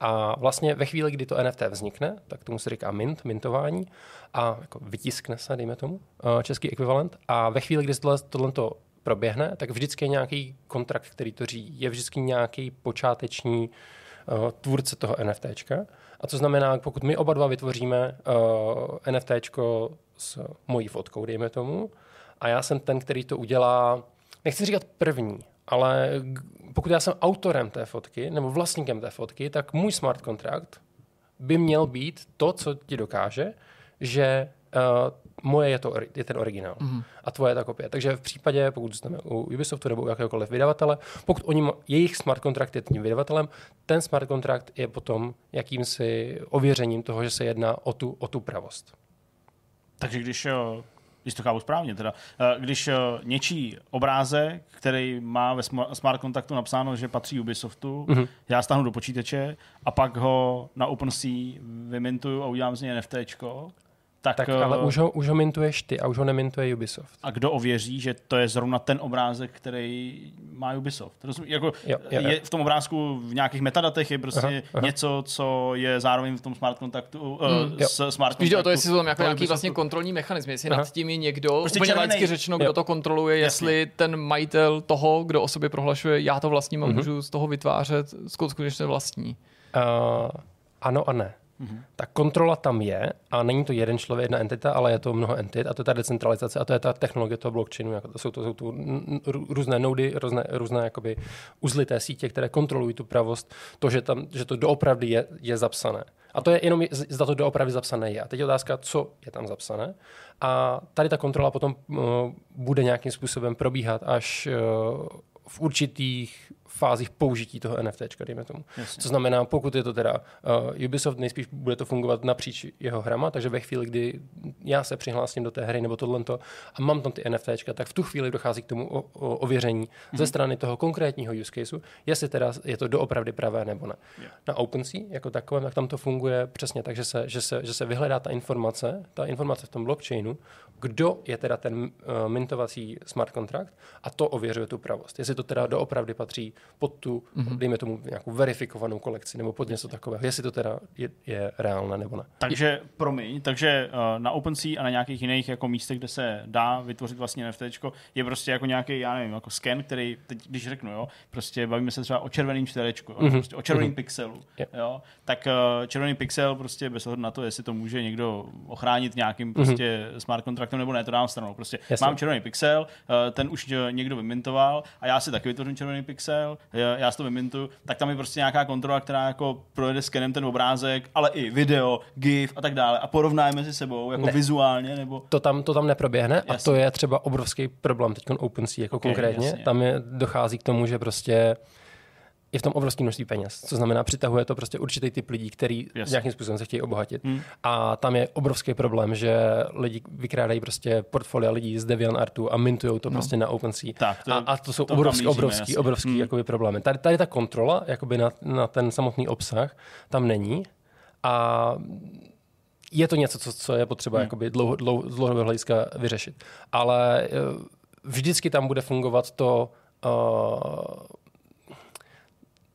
A vlastně ve chvíli, kdy to NFT vznikne, tak tomu se říká mint, mintování, a jako vytiskne se, dejme tomu, eh, český ekvivalent. A ve chvíli, kdy tohle, tohle to proběhne, tak vždycky je nějaký kontrakt, který to řídí. Je vždycky nějaký počáteční uh, tvůrce toho NFTčka. A co znamená, pokud my oba dva vytvoříme uh, NFTčko s mojí fotkou, dejme tomu, a já jsem ten, který to udělá, nechci říkat první, ale pokud já jsem autorem té fotky nebo vlastníkem té fotky, tak můj smart kontrakt by měl být to, co ti dokáže, že uh, moje je, to, je ten originál mm-hmm. a tvoje je ta kopie. Takže v případě, pokud zůstaneme u Ubisoftu nebo u jakéhokoliv vydavatele, pokud oni, jejich smart kontrakt je tím vydavatelem, ten smart kontrakt je potom jakýmsi ověřením toho, že se jedná o tu, o tu pravost. Takže když když to chápu správně, teda, eh, když eh, něčí obrázek, který má ve smart kontaktu napsáno, že patří Ubisoftu, mm-hmm. já stáhnu do počítače a pak ho na OpenSea vymintuju a udělám z něj NFTčko, tak, tak ale uh, už ho, už ho mintuješ ty a už ho nemintuje Ubisoft. A kdo ověří, že to je zrovna ten obrázek, který má Ubisoft? Rozumí, jako jo, jo, je v tom obrázku v nějakých metadatech je prostě aha, aha. něco, co je zároveň v tom smart kontaktu, uh, mm, s smart kontaktu. o to, jestli jsou tam jako nějaký vlastně kontrolní mechanismy, jestli aha. nad tím je někdo, prostě úplně laicky řečeno, kdo jo. to kontroluje, jestli Jasně. ten majitel toho, kdo o sobě prohlašuje, já to vlastním a mm-hmm. můžu z toho vytvářet skutečně vlastní. Uh, ano a ne. Mm-hmm. Ta kontrola tam je a není to jeden člověk, jedna entita, ale je to mnoho entit a to je ta decentralizace a to je ta technologie toho blockchainu. Jako to jsou to, jsou to různé nody, různé, různé jakoby uzlité sítě, které kontrolují tu pravost, to, že, tam, že to doopravdy je, je zapsané. A to je jenom, zda to doopravdy zapsané je. A teď je otázka, co je tam zapsané. A tady ta kontrola potom uh, bude nějakým způsobem probíhat až uh, v určitých fázích použití toho NFT, dejme tomu. Jasně. Co znamená, pokud je to teda uh, Ubisoft, nejspíš bude to fungovat napříč jeho hrama, takže ve chvíli, kdy já se přihlásím do té hry nebo tohle a mám tam ty NFT, tak v tu chvíli dochází k tomu o, o, ověření mm-hmm. ze Mhm. strany toho konkrétního use caseu, jestli teda je to doopravdy pravé nebo ne. Yeah. Na OpenSea jako takovém, tak tam to funguje přesně tak, že se, že se, že se vyhledá ta informace, ta informace v tom blockchainu, kdo je teda ten uh, mintovací smart contract a to ověřuje tu pravost. Jestli to teda doopravdy patří pod tu, mm-hmm. dejme tomu, nějakou verifikovanou kolekci nebo pod něco takového, jestli to teda je, je reálné nebo ne. Takže, promiň, takže uh, na OpenSea a na nějakých jiných jako místech, kde se dá vytvořit vlastně NFT, je prostě jako nějaký, já nevím, jako scan, který, teď, když řeknu, jo, prostě bavíme se třeba o červeném čtverečku, Mhm. prostě o červeném Mhm. pixelu, Je. jo, tak uh, červený pixel prostě bez ohledu na to, jestli to může někdo ochránit nějakým prostě smart kontraktem nebo ne, to dám stranou. Prostě Jasně. mám červený pixel, uh, ten už někdo vymintoval a já si taky vytvořím červený pixel, já, já si to vymintuju, tak tam je prostě nějaká kontrola, která jako projede skenem ten obrázek, ale i video, GIF a tak dále a porovná je mezi sebou jako Ne. vizuálně nebo To tam, to tam neproběhne a Jasně. to je třeba obrovský problém teď OpenSea jako Okay, konkrétně. jasně. Tam je, dochází k tomu, že prostě je v tom obrovské množství peněz, co znamená, přitahuje to prostě určitý typ lidí, který Jasně. nějakým způsobem se chtějí obohatit. Hmm. A tam je obrovský problém, že lidi vykrádají prostě portfolia lidí z DeviantArtu a mintujou to no. prostě na OpenSea. Tak, to- a, a to jsou to obrovský, míříme, obrovský, jasně. obrovský Hmm. jakoby problémy. Tady, tady ta kontrola jakoby na, na ten samotný obsah tam není a je to něco, co, co je potřeba Hmm. jakoby dlouho, dlouho, z dlouhodobého hlediska vyřešit. Ale eh, vždycky tam bude fungovat to, uh,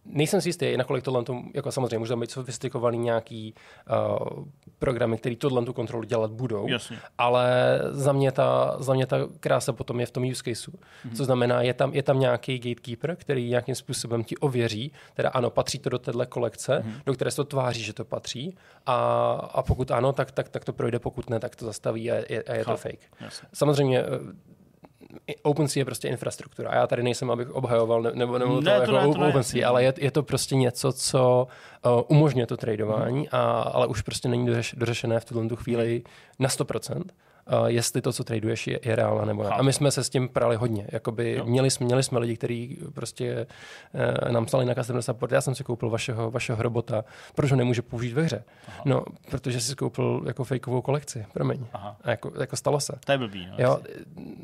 nejsem si jistý, nakolik tohle, to, jako samozřejmě tam být sofistikovaný nějaký uh, programy, které tohle tu kontrolu dělat budou, Jasně. ale za mě, ta, za mě ta krása potom je v tom use caseu. Mm-hmm. Co znamená, je tam, je tam nějaký gatekeeper, který nějakým způsobem ti ověří, teda ano, patří to do téhle kolekce, mm-hmm. do které se to tváří, že to patří a, a pokud ano, tak, tak, tak to projde, pokud ne, tak to zastaví a je, a je to fake. Jasně. Samozřejmě eh, OpenSea je prostě infrastruktura. A já tady nejsem, abych obhajoval ne- nebo, nebo Ne, to, jako ne, to ne. OpenSea, ale je, je to prostě něco, co uh, umožňuje to tradování, Mhm. a, ale už prostě není dořeš, dořešené v tuhle tu chvíli na 100%. Uh, jestli to, co traduješ, je, je reálné nebo ne. A my jsme se s tím prali hodně. Jakoby Jo. měli, jsme, měli jsme lidi, kteří prostě uh, nám psali na customer support, já jsem si koupil vašeho, vašeho robota, proč ho nemůže použít ve hře? Aha. No, protože jsi koupil jako fejkovou kolekci, promiň. Aha. A jako, jako stalo se. To je blbý. No, Jo,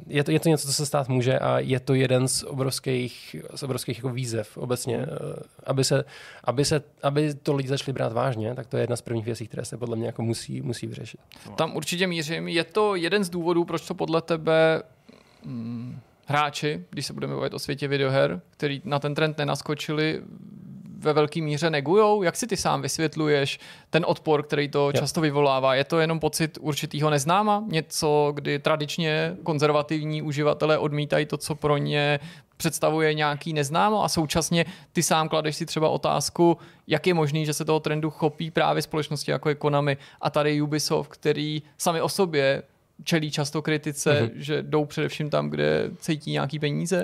je to, je to něco, co se stát může a je to jeden z obrovských, z obrovských jako výzev obecně. Mhm. Mm. Aby, se, aby, se, aby to lidi začali brát vážně, tak to je jedna z prvních věcí, které se podle mě jako musí, musí vyřešit. Tam určitě mířím. Je to jeden z důvodů, proč to podle tebe hm, hráči, když se budeme bavit o světě videoher, který na ten trend nenaskočili, ve velké míře negujou? Jak si ty sám vysvětluješ ten odpor, který to často vyvolává? Je to jenom pocit určitýho neznáma? Něco, kdy tradičně konzervativní uživatelé odmítají to, co pro ně představuje nějaký neznámo a současně ty sám kladeš si třeba otázku, jak je možný, že se toho trendu chopí právě společnosti jako je Konami a tady Ubisoft, který sami o sobě čelí často kritice, Mhm. mm-hmm. že jdou především tam, kde cítí nějaký peníze?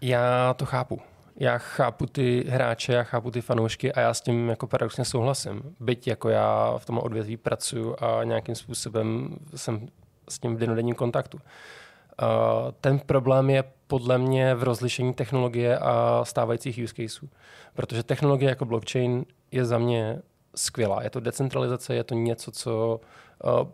Já to chápu. Já chápu ty hráče, já chápu ty fanoušky a já s tím jako paradoxně souhlasím. Byť jako já v tom odvětví pracuji a nějakým způsobem jsem s tím v denodenním kontaktu. Uh, ten problém je podle mě v rozlišení technologie a stávajících use caseů. Protože technologie jako blockchain je za mě skvělá. Je to decentralizace, je to něco, co uh,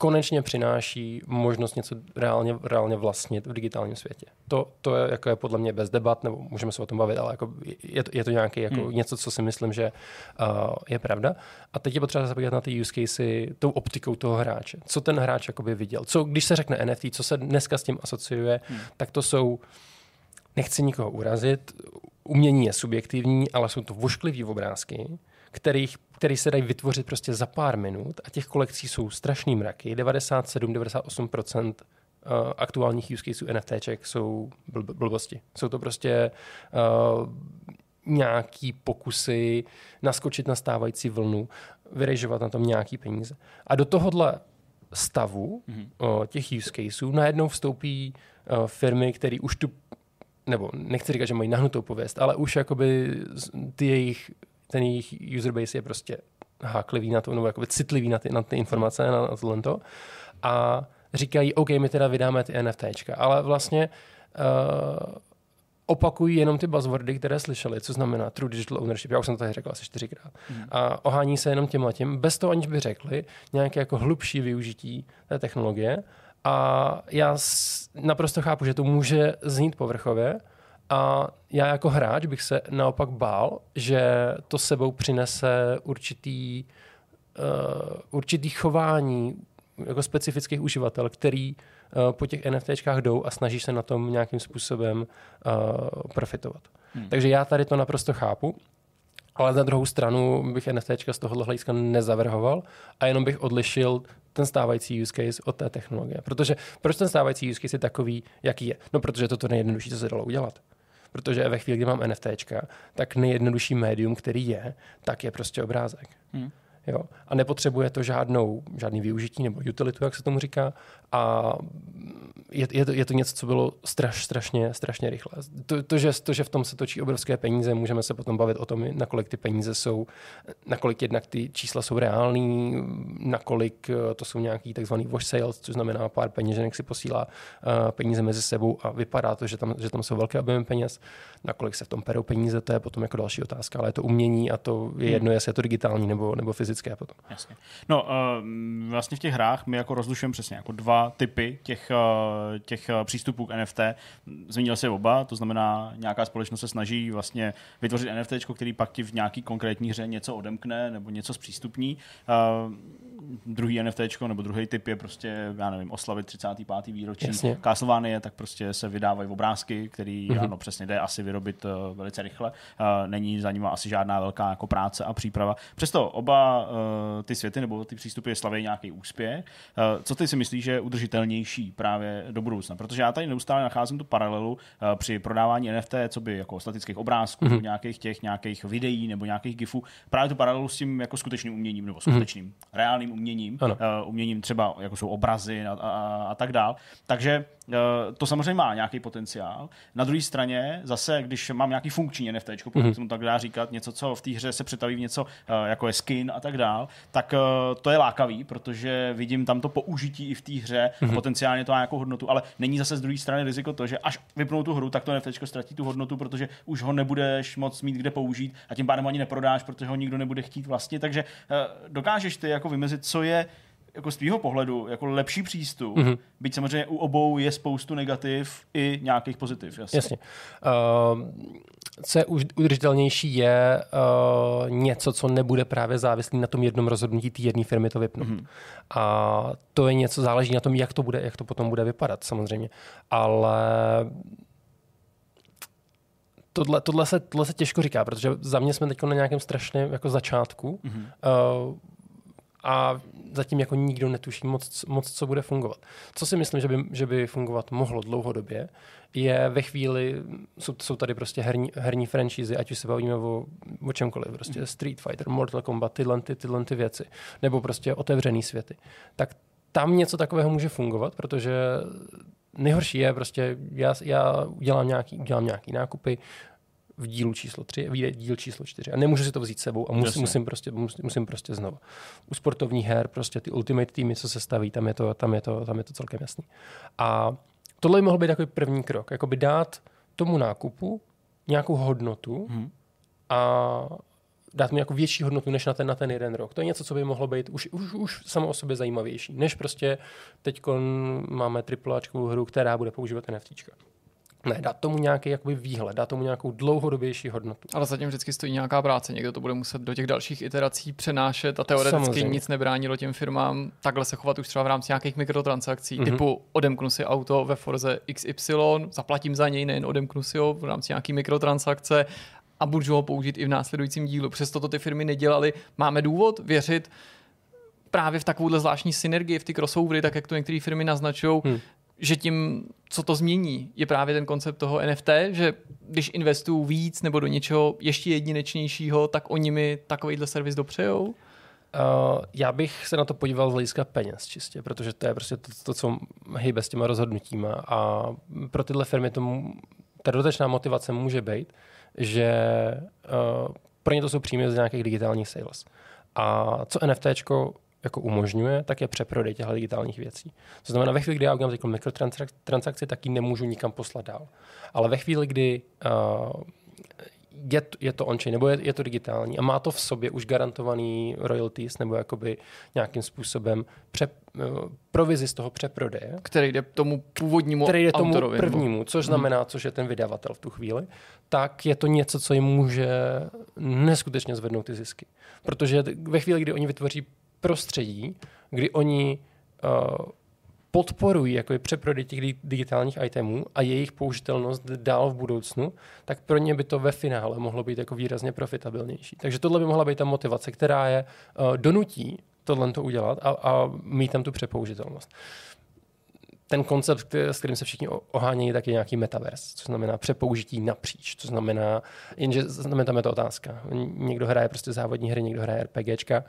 konečně přináší možnost něco reálně, reálně vlastnit v digitálním světě. To, to je, jako je podle mě bez debat, nebo můžeme se o tom bavit, ale jako je, to, je to nějaký jako Hmm. něco, co si myslím, že uh, je pravda. A teď je potřeba se podívat na ty use casey tou optikou toho hráče. Co ten hráč jakoby viděl? Co, když se řekne NFT, co se dneska s tím asociuje, Hmm. tak to jsou, nechci nikoho urazit, umění je subjektivní, ale jsou to vošklivý obrázky, kterých, který se dají vytvořit prostě za pár minut a těch kolekcí jsou strašný mraky. 97-98% uh, aktuálních use caseů NFTček jsou bl- blbosti. Jsou to prostě uh, nějaký pokusy naskočit na stávající vlnu, vyrežovat na tom nějaký peníze. A do tohohle stavu Mhm. uh, těch use caseů najednou vstoupí uh, firmy, které už tu nebo nechci říkat, že mají nahnutou pověst, ale už jakoby ty jejich, ten jejich user base je prostě háklivý na to, nebo jakoby citlivý na ty, na ty informace, na, na tohle. A říkají, OK, my teda vydáme ty NFTčka, ale vlastně uh, opakují jenom ty buzzwordy, které slyšeli, co znamená true digital ownership. Já už jsem to tady řekl asi čtyřikrát. Mm. A ohání se jenom tím tím, bez toho, aniž by řekli nějaké jako hlubší využití té technologie. A já naprosto chápu, že to může znít povrchově, a já jako hráč bych se naopak bál, že to sebou přinese určitý, uh, určitý chování jako specifických uživatel, který uh, po těch NFTčkách jdou a snaží se na tom nějakým způsobem uh, profitovat. Hmm. Takže já tady to naprosto chápu. Ale na druhou stranu bych NFT z tohohle hlediska nezavrhoval a jenom bych odlišil ten stávající use case od té technologie. Protože proč ten stávající use case je takový, jaký je? No, protože to to nejjednodušší, co se dalo udělat protože ve chvíli, kdy mám NFT, tak nejjednodušší médium, který je, tak je prostě obrázek. Hmm. Jo? A nepotřebuje to žádnou, žádný využití nebo utilitu, jak se tomu říká. A je, je, to, je to něco, co bylo straš, strašně, strašně rychle. To, to, že, to, že v tom se točí obrovské peníze, můžeme se potom bavit o tom, nakolik ty peníze jsou, nakolik jednak ty čísla jsou reální, nakolik eh, to jsou nějaký takzvaný wash sales, což znamená pár peněženek si posílá uh, peníze mezi sebou a vypadá to, že tam, že tam jsou velké objemy peněz. Nakolik se v tom perou peníze, to je potom jako další otázka, ale je to umění a to je hmm. jedno, jestli je to digitální nebo, nebo fyzické potom. Jasně. No, uh, vlastně v těch hrách my jako rozlišujeme přesně jako dva typy těch uh, těch eh, přístupů k NFT. Zmínil se oba, to znamená, nějaká společnost se snaží vlastně vytvořit NFT, který pak ti v nějaký konkrétní hře něco odemkne nebo něco zpřístupní. Uh, druhý NFT nebo druhý typ je prostě, já nevím, oslavit 35. výročí Jasně. Castlevania, tak prostě se vydávají obrázky, který mm-hmm. ano, přesně jde asi vyrobit uh, velice rychle. Uh, není za nimi asi žádná velká jako práce a příprava. Přesto oba uh, ty světy nebo ty přístupy slaví nějaký úspěch. Uh, co ty si myslíš, že je udržitelnější právě do budoucna? Protože já tady neustále nacházím tu paralelu uh, při prodávání NFT, co by jako statických obrázků, mm-hmm. nějakých těch nějakých videí nebo nějakých gifů, právě tu paralelu s tím jako skutečným uměním nebo skutečným mm-hmm. reálným uměním, ano. Uh, uměním třeba jako jsou obrazy a, a, a tak dál. Takže uh, to samozřejmě má nějaký potenciál. Na druhé straně zase, když mám nějaký funkční NFT, pokud mm-hmm. tak dá říkat, něco, co v té hře se přetaví v něco, uh, jako je skin a tak dál, tak uh, to je lákavý, protože vidím tam to použití i v té hře, mm-hmm. potenciálně to má nějakou hodnotu, ale není zase z druhé strany riziko to, že až vypnou tu hru, tak to NFT ztratí tu hodnotu, protože už ho nebudeš moc mít kde použít a tím pádem ani neprodáš, protože ho nikdo nebude chtít vlastně. Takže uh, dokážeš ty jako vymezit, co je jako z tvýho pohledu jako lepší přístup, mm-hmm. byť samozřejmě u obou je spoustu negativ i nějakých pozitiv. Jasně. jasně. Uh, co je udržitelnější je uh, něco, co nebude právě závislý na tom jednom rozhodnutí té jedné firmy to vypnout. Mm-hmm. A to je něco, záleží na tom, jak to bude, jak to potom bude vypadat samozřejmě. Ale tohle, tohle, se, tohle se těžko říká, protože za mě jsme teď na nějakém strašném jako začátku. Mm-hmm. Uh, a zatím jako nikdo netuší moc, moc, co bude fungovat. Co si myslím, že by, že by fungovat mohlo dlouhodobě, je ve chvíli, jsou, jsou tady prostě herní, herní franšízy, ať už se bavíme o, o čemkoliv, prostě Street Fighter, Mortal Kombat, tyhle, ty, tyhle ty věci, nebo prostě otevřený světy, tak tam něco takového může fungovat, protože nejhorší je prostě, já, já udělám nějaký, udělám nějaký nákupy, v dílu číslo 3, vyjde díl číslo 4 a nemůžu si to vzít sebou a musím, musím, prostě, musím, musím prostě znovu. U sportovních her prostě ty ultimate týmy, co se staví, tam je to, tam je to, tam je to celkem jasný. A tohle by mohl být takový první krok, jako by dát tomu nákupu nějakou hodnotu hmm. a dát mu jako větší hodnotu než na ten, na ten jeden rok. To je něco, co by mohlo být už, už, už samo o sobě zajímavější, než prostě teď máme AAAčkovou hru, která bude používat NFTčka. Ne, dát tomu nějaký jakoby výhled, dát tomu nějakou dlouhodobější hodnotu. Ale zatím vždycky stojí nějaká práce. Někdo to bude muset do těch dalších iterací přenášet a teoreticky Samozřejmě. nic nebránilo těm firmám takhle se chovat už třeba v rámci nějakých mikrotransakcí, mm-hmm. typu odemknu si auto ve Forze XY, zaplatím za něj, nejen odemknu si ho v rámci nějaký mikrotransakce a budu ho použít i v následujícím dílu. Přesto to ty firmy nedělaly. Máme důvod věřit, právě v takovouhle zvláštní synergii, v ty crossovery, tak jak to některé firmy naznačují, hmm že tím, co to změní, je právě ten koncept toho NFT, že když investuju víc nebo do něčeho ještě jedinečnějšího, tak oni mi takovýhle servis dopřejou? Uh, já bych se na to podíval z hlediska peněz čistě, protože to je prostě to, to co hýbe s těma rozhodnutíma a pro tyhle firmy to, ta dodatečná motivace může být, že uh, pro ně to jsou příjmy z nějakých digitálních sales. A co NFT jako umožňuje, tak je přeprodej těchto digitálních věcí. To znamená, ve chvíli, kdy já udělám mikrotransakci, tak ji nemůžu nikam poslat dál. Ale ve chvíli, kdy uh, je, je to on-chain, nebo je, je to digitální a má to v sobě už garantovaný royalties, nebo jakoby nějakým způsobem pře, uh, provizi z toho přeprodeje. Který jde tomu původnímu Který jde tomu autorovi, prvnímu, což znamená, což je ten vydavatel v tu chvíli, tak je to něco, co jim může neskutečně zvednout ty zisky. Protože ve chvíli, kdy oni vytvoří prostředí, kdy oni uh, podporují jako přeprodej těch digitálních itemů a jejich použitelnost dál v budoucnu, tak pro ně by to ve finále mohlo být jako výrazně profitabilnější. Takže tohle by mohla být ta motivace, která je uh, donutí tohle to udělat a, a mít tam tu přepoužitelnost. Ten koncept, s kterým se všichni ohánějí, tak je nějaký metaverse, co znamená přepoužití napříč, co znamená, jenže znamená tam je to otázka. Někdo hraje prostě závodní hry, někdo hraje RPGčka,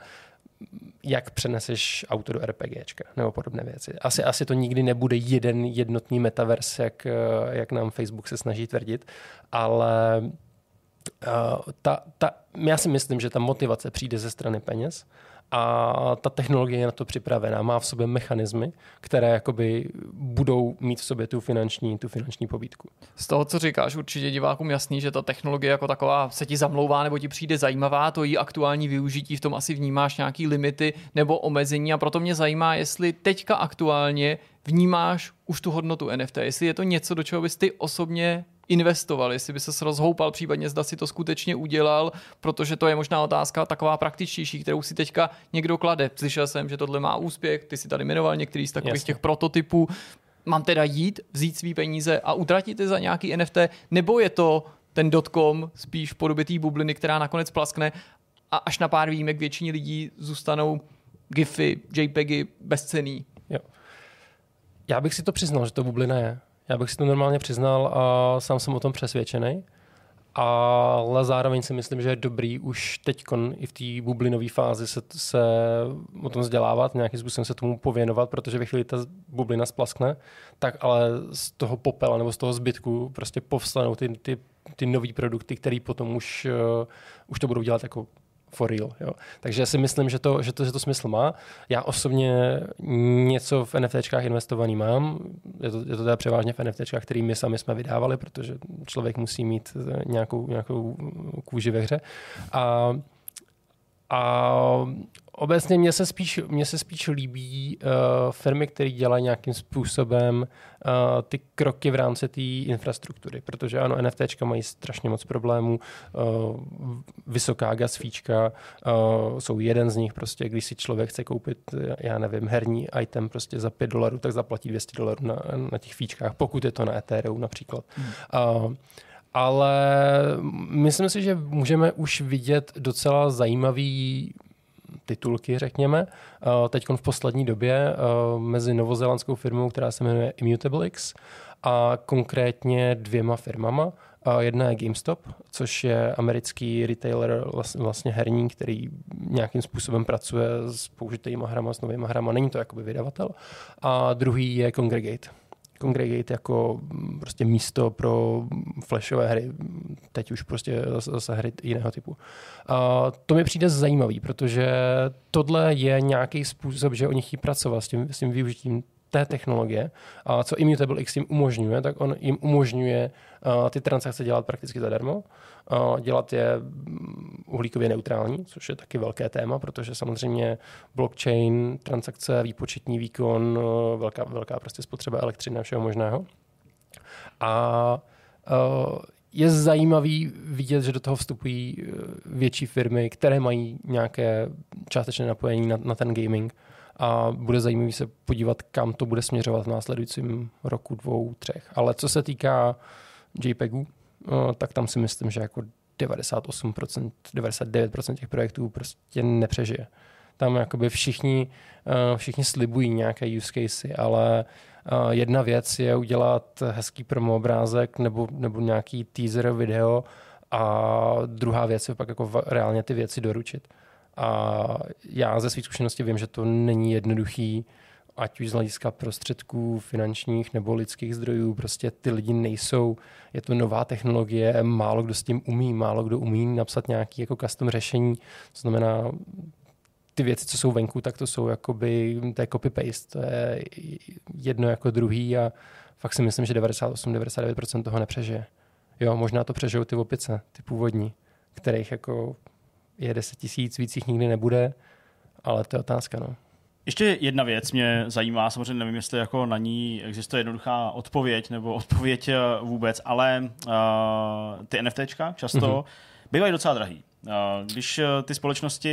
jak přeneseš auto do RPGčka nebo podobné věci. Asi, asi to nikdy nebude jeden jednotný metaverse, jak, jak nám Facebook se snaží tvrdit, ale uh, ta, ta, já si myslím, že ta motivace přijde ze strany peněz a ta technologie je na to připravená, má v sobě mechanismy, které jakoby budou mít v sobě tu finanční, tu finanční pobídku. Z toho, co říkáš, určitě divákům jasný, že ta technologie jako taková se ti zamlouvá nebo ti přijde zajímavá, to její aktuální využití, v tom asi vnímáš nějaký limity nebo omezení a proto mě zajímá, jestli teďka aktuálně vnímáš už tu hodnotu NFT, jestli je to něco, do čeho bys ty osobně investoval, jestli by se rozhoupal, případně zda si to skutečně udělal, protože to je možná otázka taková praktičtější, kterou si teďka někdo klade. Slyšel jsem, že tohle má úspěch, ty si tady jmenoval některý z takových Jasně. těch prototypů. Mám teda jít, vzít svý peníze a utratit je za nějaký NFT, nebo je to ten dotcom spíš v podobě té bubliny, která nakonec plaskne a až na pár výjimek většině lidí zůstanou GIFy, JPEGy bezcený. Jo. Já bych si to přiznal, že to bublina je. Já bych si to normálně přiznal a sám jsem o tom přesvědčený. Ale zároveň si myslím, že je dobrý už teď i v té bublinové fázi se, se o tom vzdělávat, nějakým způsobem se tomu pověnovat, protože ve chvíli ta bublina splaskne, tak ale z toho popela nebo z toho zbytku prostě povstanou ty, ty, ty nové produkty, které potom už, uh, už to budou dělat jako for real. Jo. Takže si myslím, že to, že, to, že to smysl má. Já osobně něco v NFTčkách investovaný mám. Je to, je to teda převážně v NFTčkách, který my sami jsme vydávali, protože člověk musí mít nějakou, nějakou kůži ve hře. A, a obecně mně se spíš, mně se spíš líbí uh, firmy, které dělají nějakým způsobem uh, ty kroky v rámci té infrastruktury, protože ano, NFTčka mají strašně moc problémů, uh, vysoká gas fíčka, uh, jsou jeden z nich prostě, když si člověk chce koupit, já nevím, herní item prostě za 5 dolarů, tak zaplatí 200 dolarů na, na těch fíčkách, pokud je to na Ethereum například. Hmm. Uh, ale myslím si, že můžeme už vidět docela zajímavý titulky, řekněme, eh, teď v poslední době eh, mezi novozélandskou firmou, která se jmenuje ImmutableX a konkrétně dvěma firmama. Jedna je GameStop, což je americký retailer, vlastně herní, který nějakým způsobem pracuje s použitými hrama, s novými hrama. Není to jakoby vydavatel. A druhý je Congregate Congregate jako mm, prostě místo pro flashové hry, teď už prostě zase hry jiného typu. A to mi přijde zajímavý, protože tohle je nějaký způsob, že oni chtějí pracovat s tím, s tím využitím té technologie, a co Immutable X jim umožňuje, tak on jim umožňuje ty transakce dělat prakticky zadarmo, dělat je mm, uhlíkově neutrální, což je taky velké téma, protože samozřejmě blockchain, transakce, výpočetní výkon, uh, velká, velká prostě spotřeba elektřiny a všeho možného. A uh, je zajímavý vidět, že do toho vstupují větší firmy, které mají nějaké částečné napojení na, na ten gaming a bude zajímavý se podívat, kam to bude směřovat v následujícím roku, dvou, třech. Ale co se týká JPEGů, no, tak tam si myslím, že jako 98%, 99% těch projektů prostě nepřežije. Tam jakoby všichni, všichni slibují nějaké use casey, ale jedna věc je udělat hezký promo obrázek nebo, nebo nějaký teaser video a druhá věc je pak jako reálně ty věci doručit. A já ze své zkušenosti vím, že to není jednoduchý, ať už z hlediska prostředků finančních nebo lidských zdrojů, prostě ty lidi nejsou, je to nová technologie, málo kdo s tím umí, málo kdo umí napsat nějaký jako custom řešení, to znamená ty věci, co jsou venku, tak to jsou jakoby, to je copy-paste, to je jedno jako druhý a fakt si myslím, že 98-99% toho nepřežije. Jo, možná to přežijou ty opice, ty původní, kterých jako je 10 tisíc, víc jich nikdy nebude, ale to je otázka, no. Ještě jedna věc mě zajímá, samozřejmě nevím, jestli jako na ní existuje jednoduchá odpověď nebo odpověď eh, vůbec, ale uh, ty NFTčka často mm-hmm. bývají docela drahý. Když eh, ty společnosti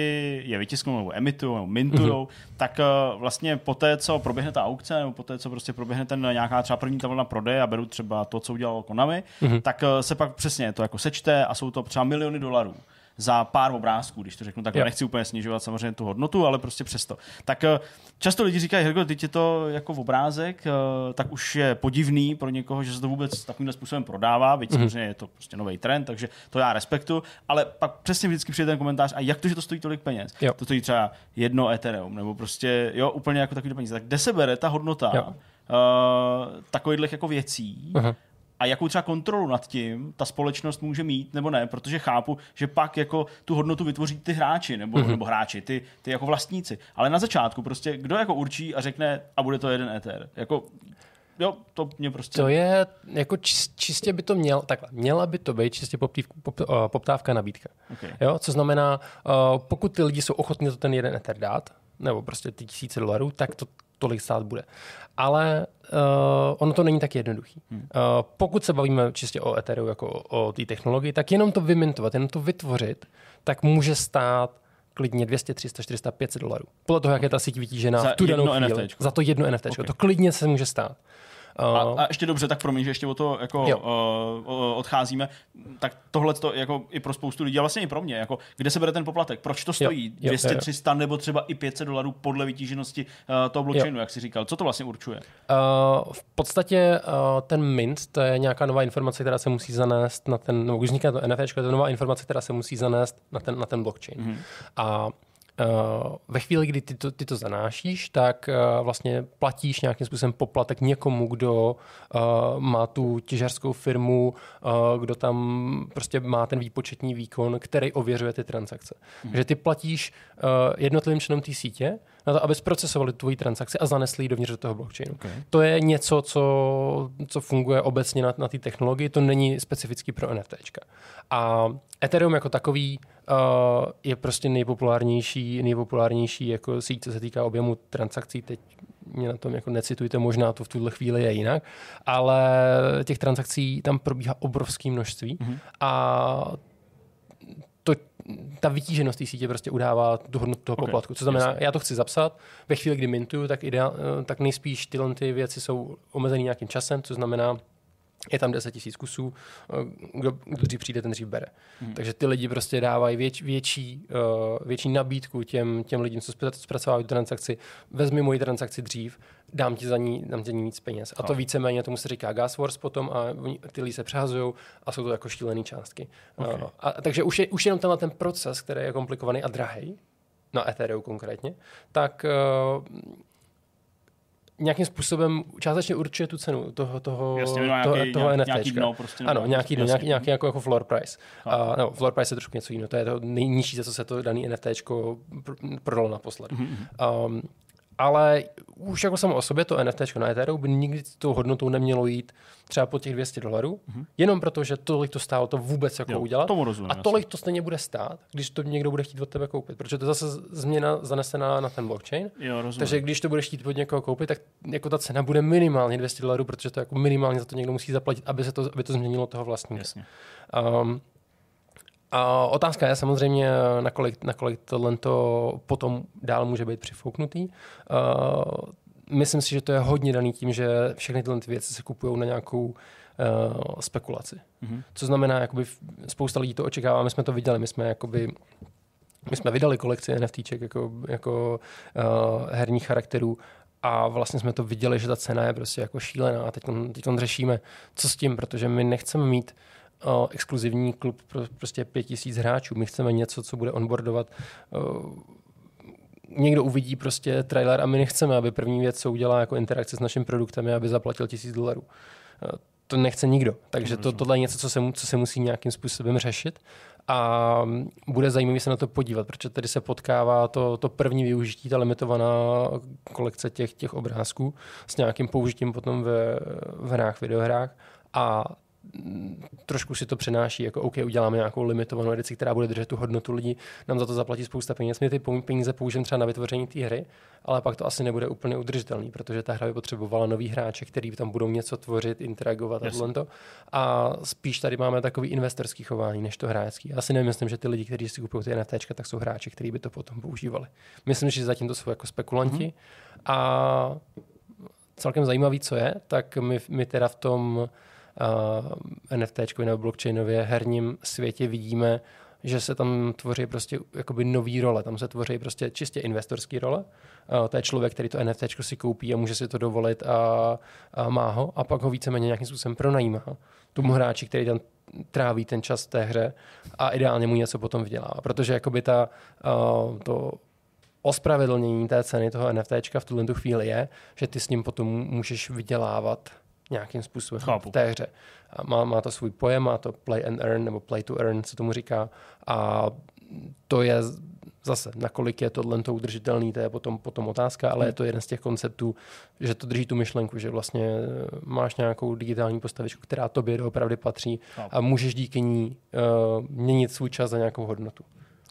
je vytisknou nebo emitují nebo mintujou, mm-hmm. tak vlastně po té, co proběhne ta aukce, nebo po té, co prostě proběhne ten nějaká třeba první ta prodeje a beru třeba to, co udělal Konami, mm-hmm. tak se pak přesně to jako sečte a jsou to třeba miliony dolarů za pár obrázků, když to řeknu tak. Nechci úplně snižovat samozřejmě tu hodnotu, ale prostě přesto. Tak eh, často lidi říkají, Hergo, teď je to jako obrázek, eh, tak už je podivný pro někoho, že se to vůbec takovým způsobem prodává, byť mm-hmm. samozřejmě je to prostě nový trend, takže to já respektu, ale pak přesně vždycky přijde ten komentář, a jak to, že to stojí tolik peněz? Jo. To stojí třeba jedno Ethereum, nebo prostě, jo, úplně jako takový peníze. Tak kde se bere ta hodnota uh, takových jako věcí? Uh-huh a jakou třeba kontrolu nad tím ta společnost může mít nebo ne, protože chápu, že pak jako tu hodnotu vytvoří ty hráči nebo, mm-hmm. nebo hráči, ty, ty jako vlastníci. Ale na začátku prostě kdo jako určí a řekne a bude to jeden Ether. Jako jo, to mě prostě... To je, jako čistě by to měl, takhle, měla by to být čistě poptýv, pop, uh, poptávka, nabídka. Okay. Jo, co znamená, uh, pokud ty lidi jsou ochotní to ten jeden Ether dát, nebo prostě ty tisíce dolarů, tak to tolik stát bude. Ale uh, ono to není tak jednoduchý. Hmm. Uh, pokud se bavíme čistě o Ethereum jako o, o té technologii, tak jenom to vymintovat, jenom to vytvořit, tak může stát klidně 200, 300, 400, 500 dolarů. Podle toho, jak je ta síť vytížená za v tu danou chvíli. NFT. Za to jedno NFT. Okay. To klidně se může stát. A, a ještě dobře, tak promiň, že ještě o to jako uh, odcházíme. Tak tohle to jako i pro spoustu lidí, a vlastně i pro mě, jako, kde se bere ten poplatek? Proč to stojí? Jo, 200, jo, jo. 300 nebo třeba i 500 dolarů podle vytíženosti uh, toho blockchainu, jo. jak jsi říkal. Co to vlastně určuje? Uh, v podstatě uh, ten mint, to je nějaká nová informace, která se musí zanést na ten, no, když vzniká to NFT, to je nová informace, která se musí zanést na ten, na ten blockchain. Mm-hmm. A ve chvíli, kdy ty to, ty to zanášíš, tak uh, vlastně platíš nějakým způsobem poplatek někomu, kdo uh, má tu těžařskou firmu, kdo tam prostě má ten výpočetní výkon, který ověřuje ty transakce. Hmm. Takže ty platíš jednotlivým členům té sítě na to, aby zprocesovali tvoji transakci a zanesli ji dovnitř do toho blockchainu. Okay. To je něco, co, co funguje obecně na, na té technologii, to není specifický pro NFT. A Ethereum jako takový uh, je prostě nejpopulárnější, nejpopulárnější jako síť, co se týká objemu transakcí. Teď mě na tom jako necitujte, možná to v tuhle chvíli je jinak, ale těch transakcí tam probíhá obrovské množství mm-hmm. a ta vytíženost té sítě prostě udává tu hodnotu toho okay, poplatku. Co znamená, jasně. já to chci zapsat, ve chvíli, kdy mintuju, tak, ideál, tak nejspíš tyhle ty věci jsou omezený nějakým časem, co znamená, je tam 10 tisíc kusů, eh, kdo, kdo dřív přijde, ten dřív bere. Hmm. Takže ty lidi prostě dávají věč, větší, uh, větší nabídku těm, těm lidem, co zpracovávají tu transakci. Vezmi moji transakci dřív, dám ti za ní, dám ti víc peněz. A to víceméně tomu se říká gas wars potom a ty lidi se přehazují a jsou to jako šílené částky. Okay. Uh, a, takže už, je, už jenom tenhle ten proces, který je komplikovaný a drahý, na Ethereum konkrétně, tak uh, nějakým způsobem částečně určuje tu cenu toho, toho, Jasně, no, toho, nějaký, toho nějaký, Nějaký dno prostě, ano, nějaký dno, nějaký, nějaký jako, jako floor price. A, no, floor price je trošku něco jiného, to je to nejnižší, za co se to daný NFT prodalo naposled. Mm-hmm. Um, ale už jako samo o sobě to NFT na Ethereum by nikdy tou hodnotou nemělo jít třeba po těch 200 dolarů, mm-hmm. jenom proto, že tolik to stálo to vůbec jako jo, udělat. Tomu rozumím, a tolik to stejně bude stát, když to někdo bude chtít od tebe koupit, protože to je zase změna zanesená na ten blockchain. Jo, Takže když to budeš chtít od někoho koupit, tak jako ta cena bude minimálně 200 dolarů, protože to jako minimálně za to někdo musí zaplatit, aby se to, aby to změnilo toho vlastníka. Um, a otázka je samozřejmě, nakolik, nakolik tohle potom dál může být přifouknutý. Uh, myslím si, že to je hodně daný tím, že všechny tyhle věci se kupují na nějakou uh, spekulaci. Mm-hmm. Co znamená, jakoby spousta lidí to očekává, my jsme to viděli, my jsme jakoby my jsme vydali kolekci NFTček jako, jako uh, herních charakterů a vlastně jsme to viděli, že ta cena je prostě jako šílená a teď, teď řešíme, co s tím, protože my nechceme mít uh, o exkluzivní klub pro prostě pět tisíc hráčů. My chceme něco, co bude onboardovat někdo uvidí prostě trailer a my nechceme, aby první věc, co udělá jako interakce s naším produktem, je, aby zaplatil tisíc dolarů. To nechce nikdo. Takže to, tohle je něco, co se, co se musí nějakým způsobem řešit. A bude zajímavé se na to podívat, protože tady se potkává to, to první využití, ta limitovaná kolekce těch, těch obrázků s nějakým použitím potom ve, v hrách, videohrách. A trošku si to přenáší, jako OK, uděláme nějakou limitovanou edici, která bude držet tu hodnotu lidí, nám za to zaplatí spousta peněz, my ty peníze použijeme třeba na vytvoření té hry, ale pak to asi nebude úplně udržitelný, protože ta hra by potřebovala nový hráče, který tam budou něco tvořit, interagovat a to. A spíš tady máme takový investorský chování, než to hráčský. Já si nemyslím, že ty lidi, kteří si kupují ty NFT, tak jsou hráči, kteří by to potom používali. Myslím, že zatím to jsou jako spekulanti mm-hmm. a celkem zajímavý, co je, tak my, my teda v tom NFT nebo blockchainově herním světě vidíme, že se tam tvoří prostě jakoby nový role. Tam se tvoří prostě čistě investorský role. Uh, to je člověk, který to NFT si koupí a může si to dovolit a, a má ho a pak ho víceméně nějakým způsobem pronajímá tomu hráči, který tam tráví ten čas v té hře a ideálně mu něco potom vydělá. Protože jakoby ta, uh, to ospravedlnění té ceny toho NFT v tuhle chvíli je, že ty s ním potom můžeš vydělávat nějakým způsobem Chápu. v té hře. Má, má to svůj pojem, má to play and earn, nebo play to earn, se tomu říká. A to je zase, nakolik je tohle to udržitelný, to je potom, potom otázka, ale hmm. je to jeden z těch konceptů, že to drží tu myšlenku, že vlastně máš nějakou digitální postavičku, která tobě doopravdy patří a můžeš díky ní uh, měnit svůj čas za nějakou hodnotu.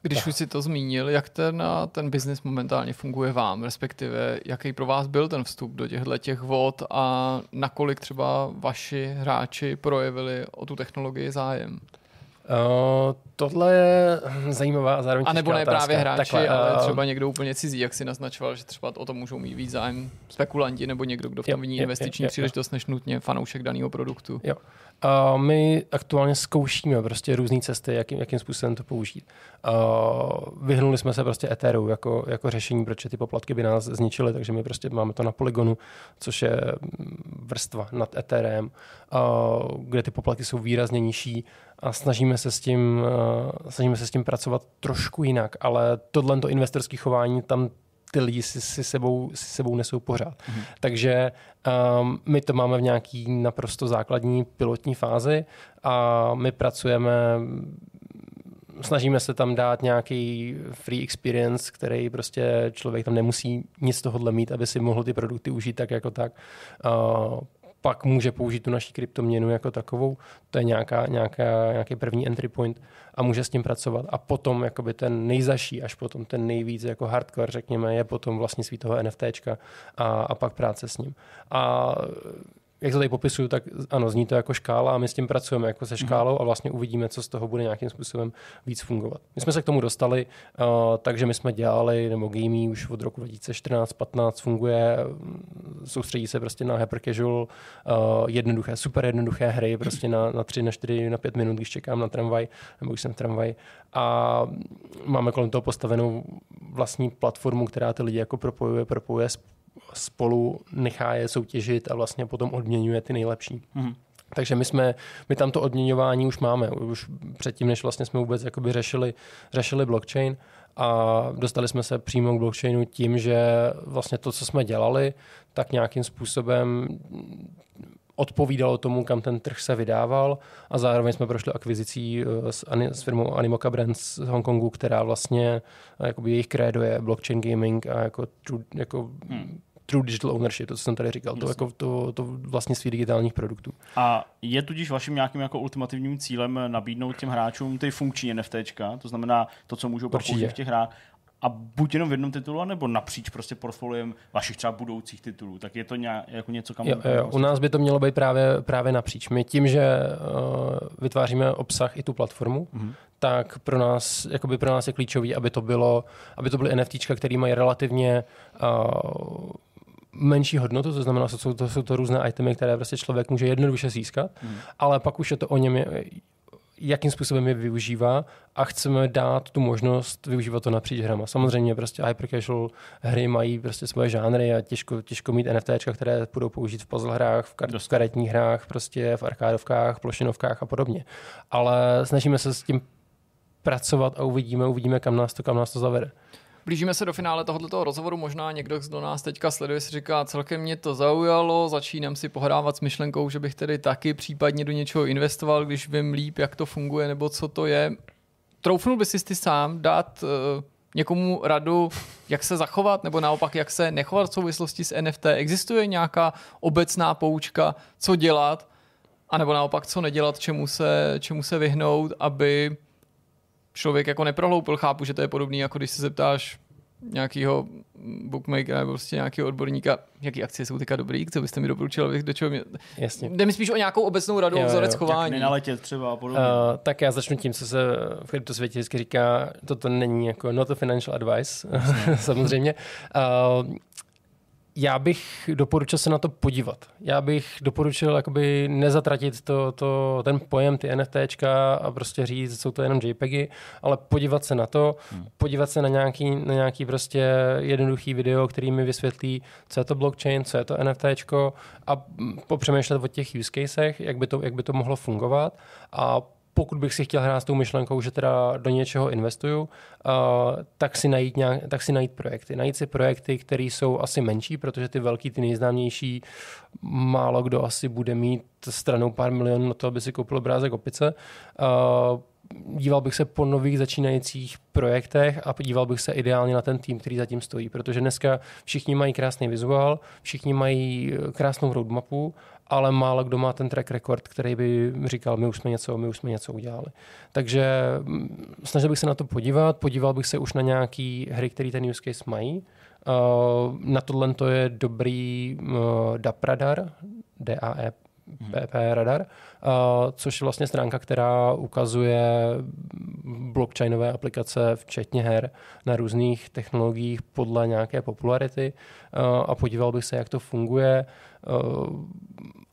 Když už si to zmínil, jak ten, ten biznis momentálně funguje vám, respektive jaký pro vás byl ten vstup do těchto těch vod a nakolik třeba vaši hráči projevili o tu technologii zájem? Uh, tohle je zajímavá a zároveň A nebo ne otázka. právě hráči, Takhle, ale uh, třeba někdo úplně cizí, jak si naznačoval, že třeba o tom můžou mít víc zájem spekulanti nebo někdo, kdo v tom vidí investiční jo, příležitost, než nutně fanoušek daného produktu. Jo. Uh, my aktuálně zkoušíme prostě různé cesty, jakým, jakým způsobem to použít. Uh, vyhnuli jsme se prostě Etheru jako, jako řešení, protože ty poplatky by nás zničily, takže my prostě máme to na Polygonu, což je vrstva nad Etherem, uh, kde ty poplatky jsou výrazně nižší a snažíme se s tím, snažíme se s tím pracovat trošku jinak, ale tohle to investorské chování tam ty lidi si, si, sebou, si sebou nesou pořád. Mm-hmm. Takže um, my to máme v nějaký naprosto základní pilotní fázi a my pracujeme snažíme se tam dát nějaký free experience, který prostě člověk tam nemusí nic tohohle mít, aby si mohl ty produkty užít tak jako tak. Uh, pak může použít tu naší kryptoměnu jako takovou. To je nějaká, nějaká, nějaký první entry point a může s tím pracovat. A potom jakoby ten nejzaší, až potom ten nejvíc jako hardcore, řekněme, je potom vlastnictví toho NFTčka a, a pak práce s ním. A jak to tady popisuju, tak ano, zní to jako škála a my s tím pracujeme jako se škálou a vlastně uvidíme, co z toho bude nějakým způsobem víc fungovat. My jsme se k tomu dostali, uh, takže my jsme dělali, nebo gamey už od roku 2014-15 funguje, soustředí se prostě na hyper casual, uh, jednoduché, super jednoduché hry, prostě na, na 3, na 4, na 5 minut, když čekám na tramvaj, nebo když jsem v tramvaj. A máme kolem toho postavenou vlastní platformu, která ty lidi jako propojuje, propojuje spolu nechá je soutěžit a vlastně potom odměňuje ty nejlepší. Mm-hmm. Takže my jsme, my tam to odměňování už máme, už předtím, než vlastně jsme vůbec jakoby řešili, řešili blockchain a dostali jsme se přímo k blockchainu tím, že vlastně to, co jsme dělali, tak nějakým způsobem odpovídalo tomu, kam ten trh se vydával a zároveň jsme prošli akvizicí eh, s, s firmou Animoca Brands z Hongkongu, která vlastně eh, jakoby jejich krédo je blockchain gaming a jako, jako hmm true digital ownership, to, co jsem tady říkal, to, jako to, to vlastnictví digitálních produktů. A je tudíž vaším nějakým jako ultimativním cílem nabídnout těm hráčům ty funkční NFTčka, to znamená to, co můžou použít v těch hrách, a buď jenom v jednom titulu, nebo napříč prostě portfoliem vašich třeba budoucích titulů, tak je to nějak, jako něco, kam... Jo, jo, u nás by to mělo být právě, právě napříč. My tím, že uh, vytváříme obsah i tu platformu, mm-hmm. tak pro nás, jakoby pro nás je klíčový, aby to bylo, aby to byly NFTčka, které mají relativně uh, menší hodnotu, to znamená, že jsou to, jsou to různé itemy, které prostě člověk může jednoduše získat, hmm. ale pak už je to o něm, jakým způsobem je využívá a chceme dát tu možnost využívat to napříč hrama. Samozřejmě prostě hyper casual hry mají prostě svoje žánry a těžko, těžko mít NFT, které budou použít v puzzle hrách, v, kar- v karetních hrách, prostě v arkádovkách, plošinovkách a podobně. Ale snažíme se s tím pracovat a uvidíme, uvidíme, kam nás to, kam nás to zavede. Blížíme se do finále tohoto rozhovoru. Možná někdo, kdo nás teďka sleduje, si říká, celkem mě to zaujalo, začínám si pohrávat s myšlenkou, že bych tedy taky případně do něčeho investoval, když vím líp, jak to funguje nebo co to je. troufnul bys si ty sám dát uh, někomu radu, jak se zachovat, nebo naopak, jak se nechovat v souvislosti s NFT? Existuje nějaká obecná poučka, co dělat, anebo naopak, co nedělat, čemu se, čemu se vyhnout, aby člověk jako neprohloupil. Chápu, že to je podobný, jako když se zeptáš nějakého bookmakera nebo prostě nějakého odborníka, jaký akcie jsou teďka dobrý, co byste mi doporučil, abych do čeho mě... Jasně. Jde mi spíš o nějakou obecnou radu, Jo, jo, vzorec jak chování. Nenaletět třeba a podobně. Uh, tak já začnu tím, co se v kryptosvětě vždycky říká, toto není jako not a financial advice, samozřejmě. Uh, já bych doporučil se na to podívat. Já bych doporučil jakoby nezatratit to, to, ten pojem, ty NFTčka a prostě říct, jsou to jenom JPEGy, ale podívat se na to, hmm. podívat se na nějaký, na nějaký prostě jednoduchý video, který mi vysvětlí, co je to blockchain, co je to NFTčko a popřemýšlet o těch use casech, jak by to, jak by to mohlo fungovat a pokud bych si chtěl hrát s tou myšlenkou, že teda do něčeho investuju, uh, tak, si najít nějak, tak si najít projekty. Najít si projekty, které jsou asi menší, protože ty velký, ty nejznámější, málo kdo asi bude mít stranou pár milionů na to, aby si koupil obrázek opice. Uh, díval bych se po nových začínajících projektech a podíval bych se ideálně na ten tým, který zatím stojí, protože dneska všichni mají krásný vizuál, všichni mají krásnou roadmapu ale málo kdo má ten track record, který by říkal, my už jsme něco, my už jsme něco udělali. Takže mm, snažil bych se na to podívat, podíval bych se už na nějaký hry, které ten use case mají. Uh, na tohle to je dobrý uh, DAP radar, DAE PP radar, uh, což je vlastně stránka, která ukazuje blockchainové aplikace, včetně her, na různých technologiích podle nějaké popularity a podíval bych se, jak to funguje. Uh,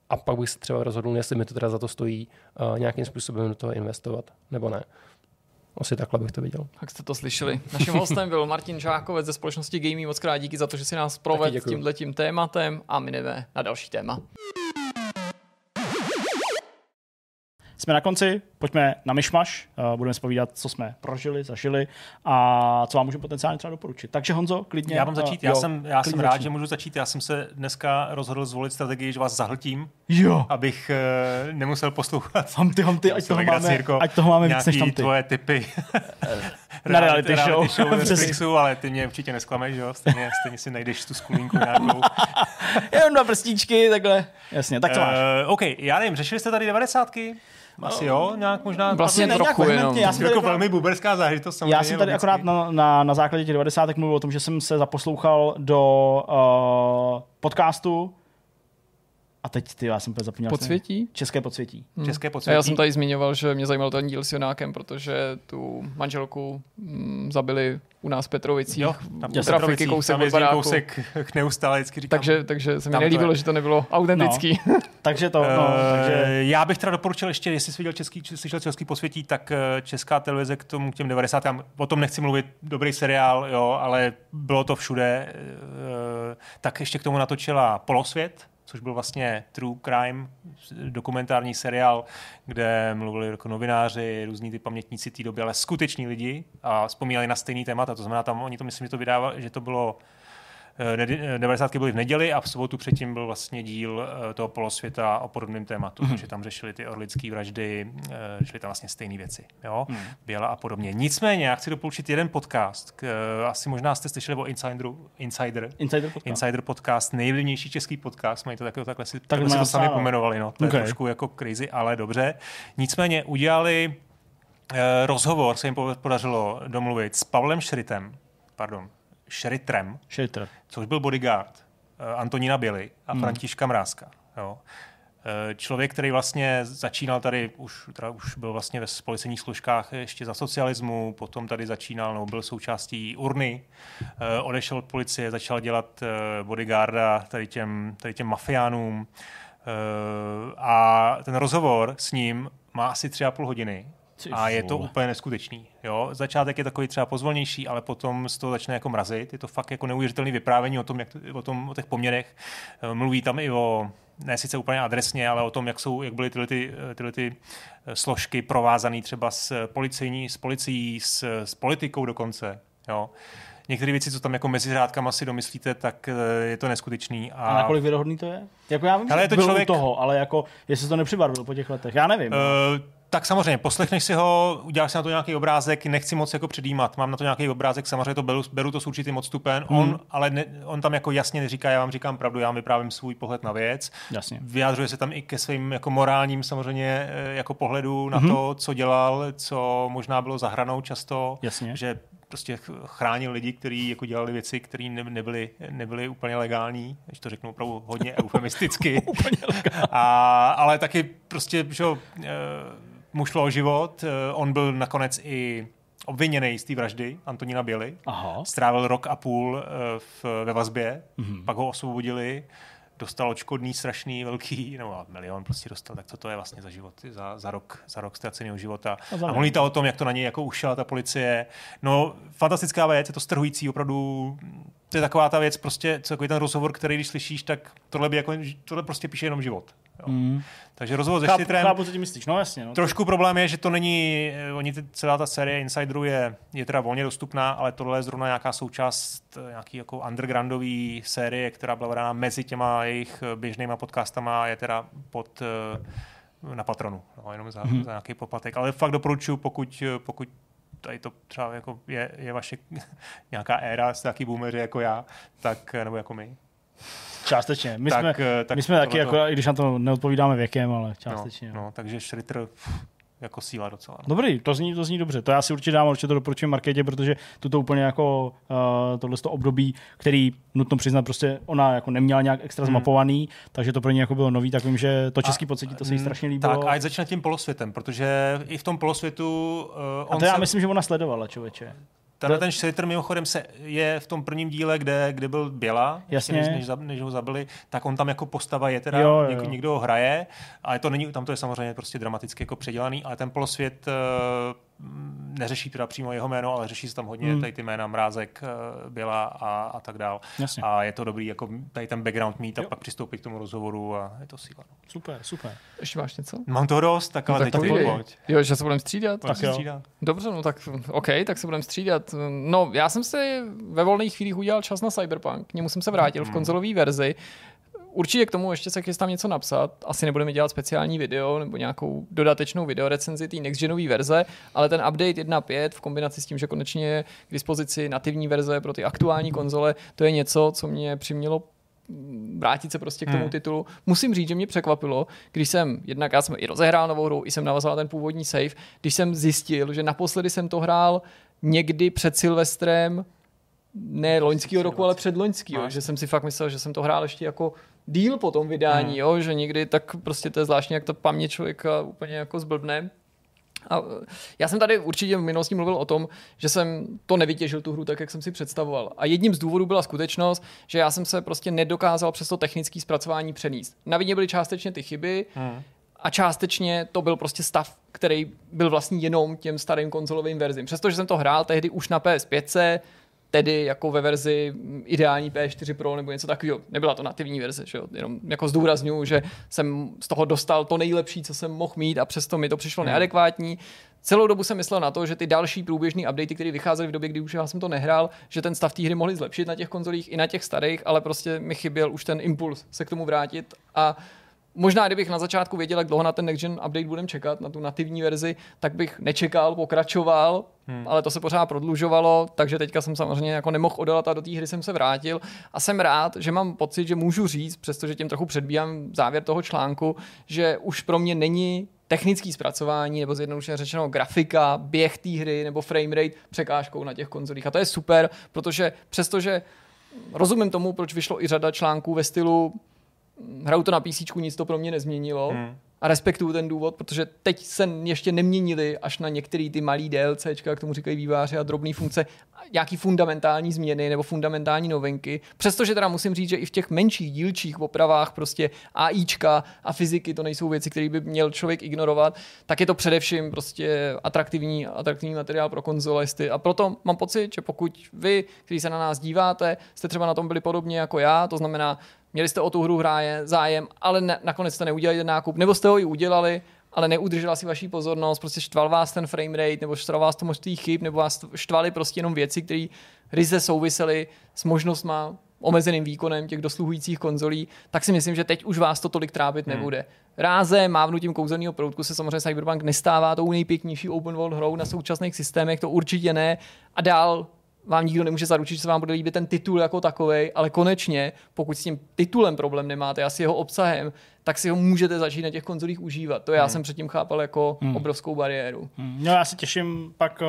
a pak bych se třeba rozhodl, jestli mi to teda za to stojí uh, nějakým způsobem do toho investovat, nebo ne. Asi takhle bych to viděl. Jak jste to slyšeli. Naším hostem byl Martin Žákovec ze společnosti Gaming. Moc krát díky za to, že si nás provedl tímhle tím tématem a my jdeme na další téma. Jsme na konci, pojďme na myšmaš, uh, budeme spovídat, co jsme prožili, zažili a co vám můžu potenciálně třeba doporučit. Takže Honzo, klidně. Já mám začít, uh, já, jo, jsem, já jsem rád, začni. že můžu začít. Já jsem se dneska rozhodl zvolit strategii, že vás zahltím, Jo, abych uh, nemusel poslouchat hamty, hamty, ať toho máme, Jirko. ať toho máme víc než tamty. tvoje typy Na reality show. reality show Přesně. Netflixu, ale ty mě určitě nesklameš, že jo? Stejně, stejně si najdeš tu skulínku nějakou. Jenom dva prstíčky, takhle. Jasně, tak co máš? Uh, OK, já nevím, řešili jste tady devadesátky? Asi jo, nějak možná. Vlastně ne, trochu nějak jenom. já to jsem je jako velmi buberská zážitost samozřejmě. Já jsem tady logicky. akorát na, na, na základě těch 90. mluvil o tom, že jsem se zaposlouchal do uh, podcastu a teď ty, já jsem úplně zapomněl. Podsvětí? České podsvětí. České A podsvětí. já jsem tady zmiňoval, že mě zajímal ten díl s Jonákem, protože tu manželku mm, zabili u nás v Petrovicích. Jo, tam u trafiky kousek tam baráku. kousek neustále, vždycky říkám. Takže, takže se mi to nelíbilo, je. že to nebylo autentický. Takže to, no, Eh, takže... Já bych teda doporučil ještě, jestli jsi viděl český, slyšel český posvětí, tak eh, česká televize k tomu k těm 90. O tom nechci mluvit, dobrý seriál, jo, ale bylo to všude. eh, Tak ještě k tomu natočila Polosvět, což byl vlastně True Crime, dokumentární seriál, kde mluvili jako novináři, různí ty pamětníci té doby, ale skuteční lidi a vzpomínali na stejný témata. To znamená, tam oni to myslím, že to vydávali, že to bylo 90. byly v neděli a v sobotu předtím byl vlastně díl eh, toho polosvěta o podobném tématu, mm-hmm. takže tam řešili ty orlické vraždy, eh, řešili tam vlastně stejné věci, jo, mm. Běla a podobně. Nicméně, já chci doporučit jeden podcast, k, eh, asi možná jste slyšeli o Insideru, Insider, Insider podcast. Insider podcast, nejvlivnější český podcast, mají to takhle, takhle si, Tak takhle si to sami pomenovali, no, to Okay. je trošku jako crazy, ale dobře. Nicméně udělali eh, rozhovor, se jim podařilo domluvit s Pavlem Šritem, pardon, Šritrem, Shitter. což byl bodyguard uh, Antonína Běly a Hmm. Františka Mrázka. Jo. Eh, Člověk, který vlastně začínal tady, už, teda už byl vlastně ve policejních složkách ještě za socialismu, potom tady začínal, nebo byl součástí urny, eh, odešel od policie, začal dělat eh, bodyguarda tady těm, tady těm mafiánům Eh, a ten rozhovor s ním má asi tři a půl hodiny Ty a je to úplně neskutečný. Jo? Začátek je takový třeba pozvolnější, ale potom z toho začne jako mrazit. Je to fakt jako neuvěřitelné vyprávění o tom, jak, o, tom, o těch poměrech. Eh, Mluví tam i o, ne sice úplně adresně, ale o tom, jak, jsou, jak byly tyhle, ty, tyhle ty eh, složky provázané třeba s, policejní, s policií, s, s politikou dokonce. Jo? Některé věci, co tam jako mezi řádkama si domyslíte, tak eh, je to neskutečný. A, A nakolik věrohodný to je? Jako já vím, Ale že je to byl člověk- toho, ale jako, jestli to nepřibarvil po těch letech, já nevím. Eh, tak samozřejmě, poslechneš si ho, uděláš si na to nějaký obrázek, nechci moc jako předjímat, mám na to nějaký obrázek, samozřejmě to beru, beru to s určitým odstupem, hmm. on, ale ne, on tam jako jasně neříká, já vám říkám pravdu, já vám vyprávím svůj pohled na věc. Jasně. Vyjádřuje se tam i ke svým jako morálním samozřejmě eh, jako pohledu na hmm. to, co dělal, co možná bylo za hranou často, Jasně. že prostě chránil lidi, kteří jako dělali věci, které ne, nebyly, nebyly úplně legální, když to řeknu opravdu hodně eufemisticky. úplně. A, ale taky prostě, že eh, mu šlo o život. Eh, on byl nakonec i obviněný z té vraždy Antonína Běly. Aha. Strávil rok a půl eh, v, ve vazbě, mm-hmm. pak ho osvobodili dostal odškodný strašný, velký, nebo milion prostě dostal, tak co to je vlastně za život, za, za rok, za rok ztraceného života. A, a mluví o tom, jak to na něj jako ušila ta policie. No, fantastická věc, je to strhující, opravdu to je taková ta věc, prostě, co takový ten rozhovor, který když slyšíš, tak tohle, by jako, tohle prostě píše jenom život. Jo. Mm. Takže rozhovor se Štytrem. Chápu, co ti myslíš, no jasně. No. Trošku problém je, že to není, eh, oni celá ta série Insiderů je, je teda volně dostupná, ale tohle je zrovna nějaká součást eh, nějaký jako undergroundový série, která byla vydána mezi těma jejich eh, běžnýma podcastama a je teda pod na patronu, no, jenom za, mm-hmm. za nějaký poplatek. Ale fakt doporučuji, pokud, pokud tady to třeba jako je, je vaše nějaká éra, jste taky boomeři jako já, tak, nebo jako my, Částečně. My tak, jsme, eh, tak my jsme taky, jako, i když na to neodpovídáme věkem, ale částečně. No, no takže Schritter jako síla docela. No. Dobrý, to zní, to zní dobře. To já si určitě dám, určitě to doporučím Markétě, protože tuto úplně jako uh, tohle období, který nutno přiznat, prostě ona jako neměla nějak extra hmm. zmapovaný, takže to pro ně jako bylo nový, tak vím, že to český pocití, to se jí mm, strašně líbilo. Tak a začne tím polosvětem, protože i v tom polosvětu uh, on A to já se... myslím, že ona sledovala, člověče. Tenhle ten Slater mimochodem se je v tom prvním díle, kde, kde byl Běla, Jasně. Než, než, než, ho zabili, tak on tam jako postava je teda, jo, jo. Někdo, někdo ho hraje, ale to není, tam to je samozřejmě prostě dramaticky jako předělaný, ale ten polosvět uh, neřeší teda přímo jeho jméno, ale řeší se tam hodně hmm. tady ty jména Mrázek, eh, Byla a, a tak dál. Jasně. A je to dobrý, jako tady ten background mít a jo. pak přistoupit k tomu rozhovoru a je to síla. No. Super, super. Ještě máš něco? Mám toho dost, tak no, ale tak teď ty pojď. Jo, že se budeme střídat? Tak jo. Střídat. Dobře, no tak OK, tak se budeme střídat. No, já jsem si ve volných chvílích udělal čas na Cyberpunk, k němu jsem se vrátil hmm. v konzolové verzi. Určitě k tomu ještě se chystám něco napsat. Asi nebudeme dělat speciální video nebo nějakou dodatečnou videorecenzi té next genové verze, ale ten update 1.5 v kombinaci s tím, že konečně je k dispozici nativní verze pro ty aktuální konzole, to je něco, co mě přimělo vrátit se prostě k tomu hmm. titulu. Musím říct, že mě překvapilo, když jsem, jednak já jsem i rozehrál novou hru, i jsem navazal ten původní save, když jsem zjistil, že naposledy jsem to hrál někdy před Silvestrem, ne loňského roku, ale před loňského, že jsem si fakt myslel, že jsem to hrál ještě jako díl po tom vydání, hmm. jo, že někdy tak prostě to je zvláštní, jak to paměť člověka úplně jako zblbne. A já jsem tady určitě v minulosti mluvil o tom, že jsem to nevytěžil tu hru tak, jak jsem si představoval. A jedním z důvodů byla skutečnost, že já jsem se prostě nedokázal přes to technické zpracování přenést. Na vině byly částečně ty chyby, hmm. a částečně to byl prostě stav, který byl vlastně jenom těm starým konzolovým verzím. Přestože jsem to hrál tehdy už na PS5, tedy jako ve verzi ideální P4 Pro nebo něco takového. Nebyla to nativní verze, že jo? jenom jako zdůraznuju, že jsem z toho dostal to nejlepší, co jsem mohl mít a přesto mi to přišlo hmm. neadekvátní. Celou dobu jsem myslel na to, že ty další průběžné updaty, které vycházely v době, kdy už já jsem to nehrál, že ten stav té hry mohli zlepšit na těch konzolích i na těch starých, ale prostě mi chyběl už ten impuls se k tomu vrátit a Možná, kdybych na začátku věděl, jak dlouho na ten Next Gen update budeme čekat, na tu nativní verzi, tak bych nečekal, pokračoval, hmm. ale to se pořád prodlužovalo, takže teďka jsem samozřejmě jako nemohl odolat a do té hry jsem se vrátil a jsem rád, že mám pocit, že můžu říct, přestože tím trochu předbíhám závěr toho článku, že už pro mě není technický zpracování nebo zjednodušeně řečeno grafika, běh té hry nebo frame rate překážkou na těch konzolích. A to je super, protože přestože rozumím tomu, proč vyšlo i řada článků ve stylu hraju to na PC, nic to pro mě nezměnilo. Hmm. A respektuju ten důvod, protože teď se ještě neměnili až na některé ty malé DLC, jak tomu říkají výváři a drobné funkce, nějaký fundamentální změny nebo fundamentální novinky. Přestože teda musím říct, že i v těch menších dílčích opravách prostě AIčka a fyziky to nejsou věci, které by měl člověk ignorovat, tak je to především prostě atraktivní, atraktivní materiál pro konzolisty. A proto mám pocit, že pokud vy, kteří se na nás díváte, jste třeba na tom byli podobně jako já, to znamená měli jste o tu hru hráje, zájem, ale ne, nakonec jste neudělali ten nákup, nebo jste ho i udělali, ale neudržela si vaší pozornost, prostě štval vás ten frame rate, nebo štval vás to množství chyb, nebo vás štvali prostě jenom věci, které ryze souvisely s možnostma omezeným výkonem těch dosluhujících konzolí, tak si myslím, že teď už vás to tolik trápit hmm. nebude. Ráze, mávnutím kouzelného proutku se samozřejmě Cyberpunk nestává tou nejpěknější open world hrou na současných systémech, to určitě ne. A dál vám nikdo nemůže zaručit, že se vám bude líbit ten titul jako takový, ale konečně, pokud s tím titulem problém nemáte a s jeho obsahem, tak si ho můžete začít na těch konzolích užívat. To já hmm. jsem předtím chápal jako hmm. obrovskou bariéru. Hmm. No já se těším pak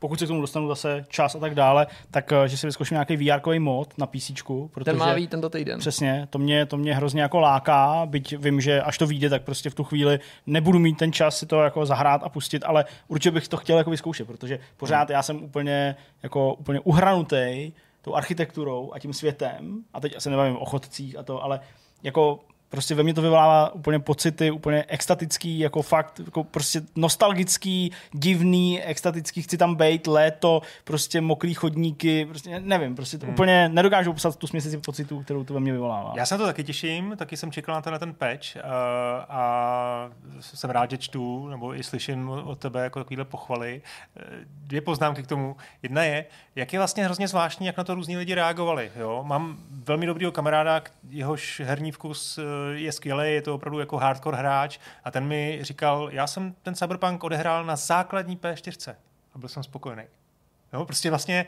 pokud se k tomu dostanu zase čas a tak dále, tak eh, že si vyzkouším nějaký VR mod na PC. Protože, Ten má být tento týden. Přesně, to mě, to mě hrozně jako láká, byť vím, že až to vyjde, tak prostě v tu chvíli nebudu mít ten čas si to jako zahrát a pustit, ale určitě bych to chtěl jako vyzkoušet, protože pořád hmm. já jsem úplně, jako, úplně uhranutý tou architekturou a tím světem, a teď asi nevím o chodcích a to, ale jako prostě ve mně to vyvolává úplně pocity, úplně extatický, jako fakt, jako prostě nostalgický, divný, extatický, chci tam být, léto, prostě mokrý chodníky, prostě nevím, prostě to hmm. úplně nedokážu popsat tu směsi pocitů, kterou to ve mně vyvolává. Já se to taky těším, taky jsem čekal na ten, na ten patch uh, a jsem rád, že čtu, nebo i slyším od tebe jako takovýhle pochvaly. Eh, dvě poznámky k tomu. Jedna je, jak je vlastně hrozně zvláštní, jak na to různí lidi reagovali. Jo? Mám velmi dobrýho kamaráda, jehož herní vkus eh, je skvělý, je to opravdu jako hardcore hráč a ten mi říkal, já jsem ten Cyberpunk odehrál na základní P4 a byl jsem spokojený. Jo? Prostě vlastně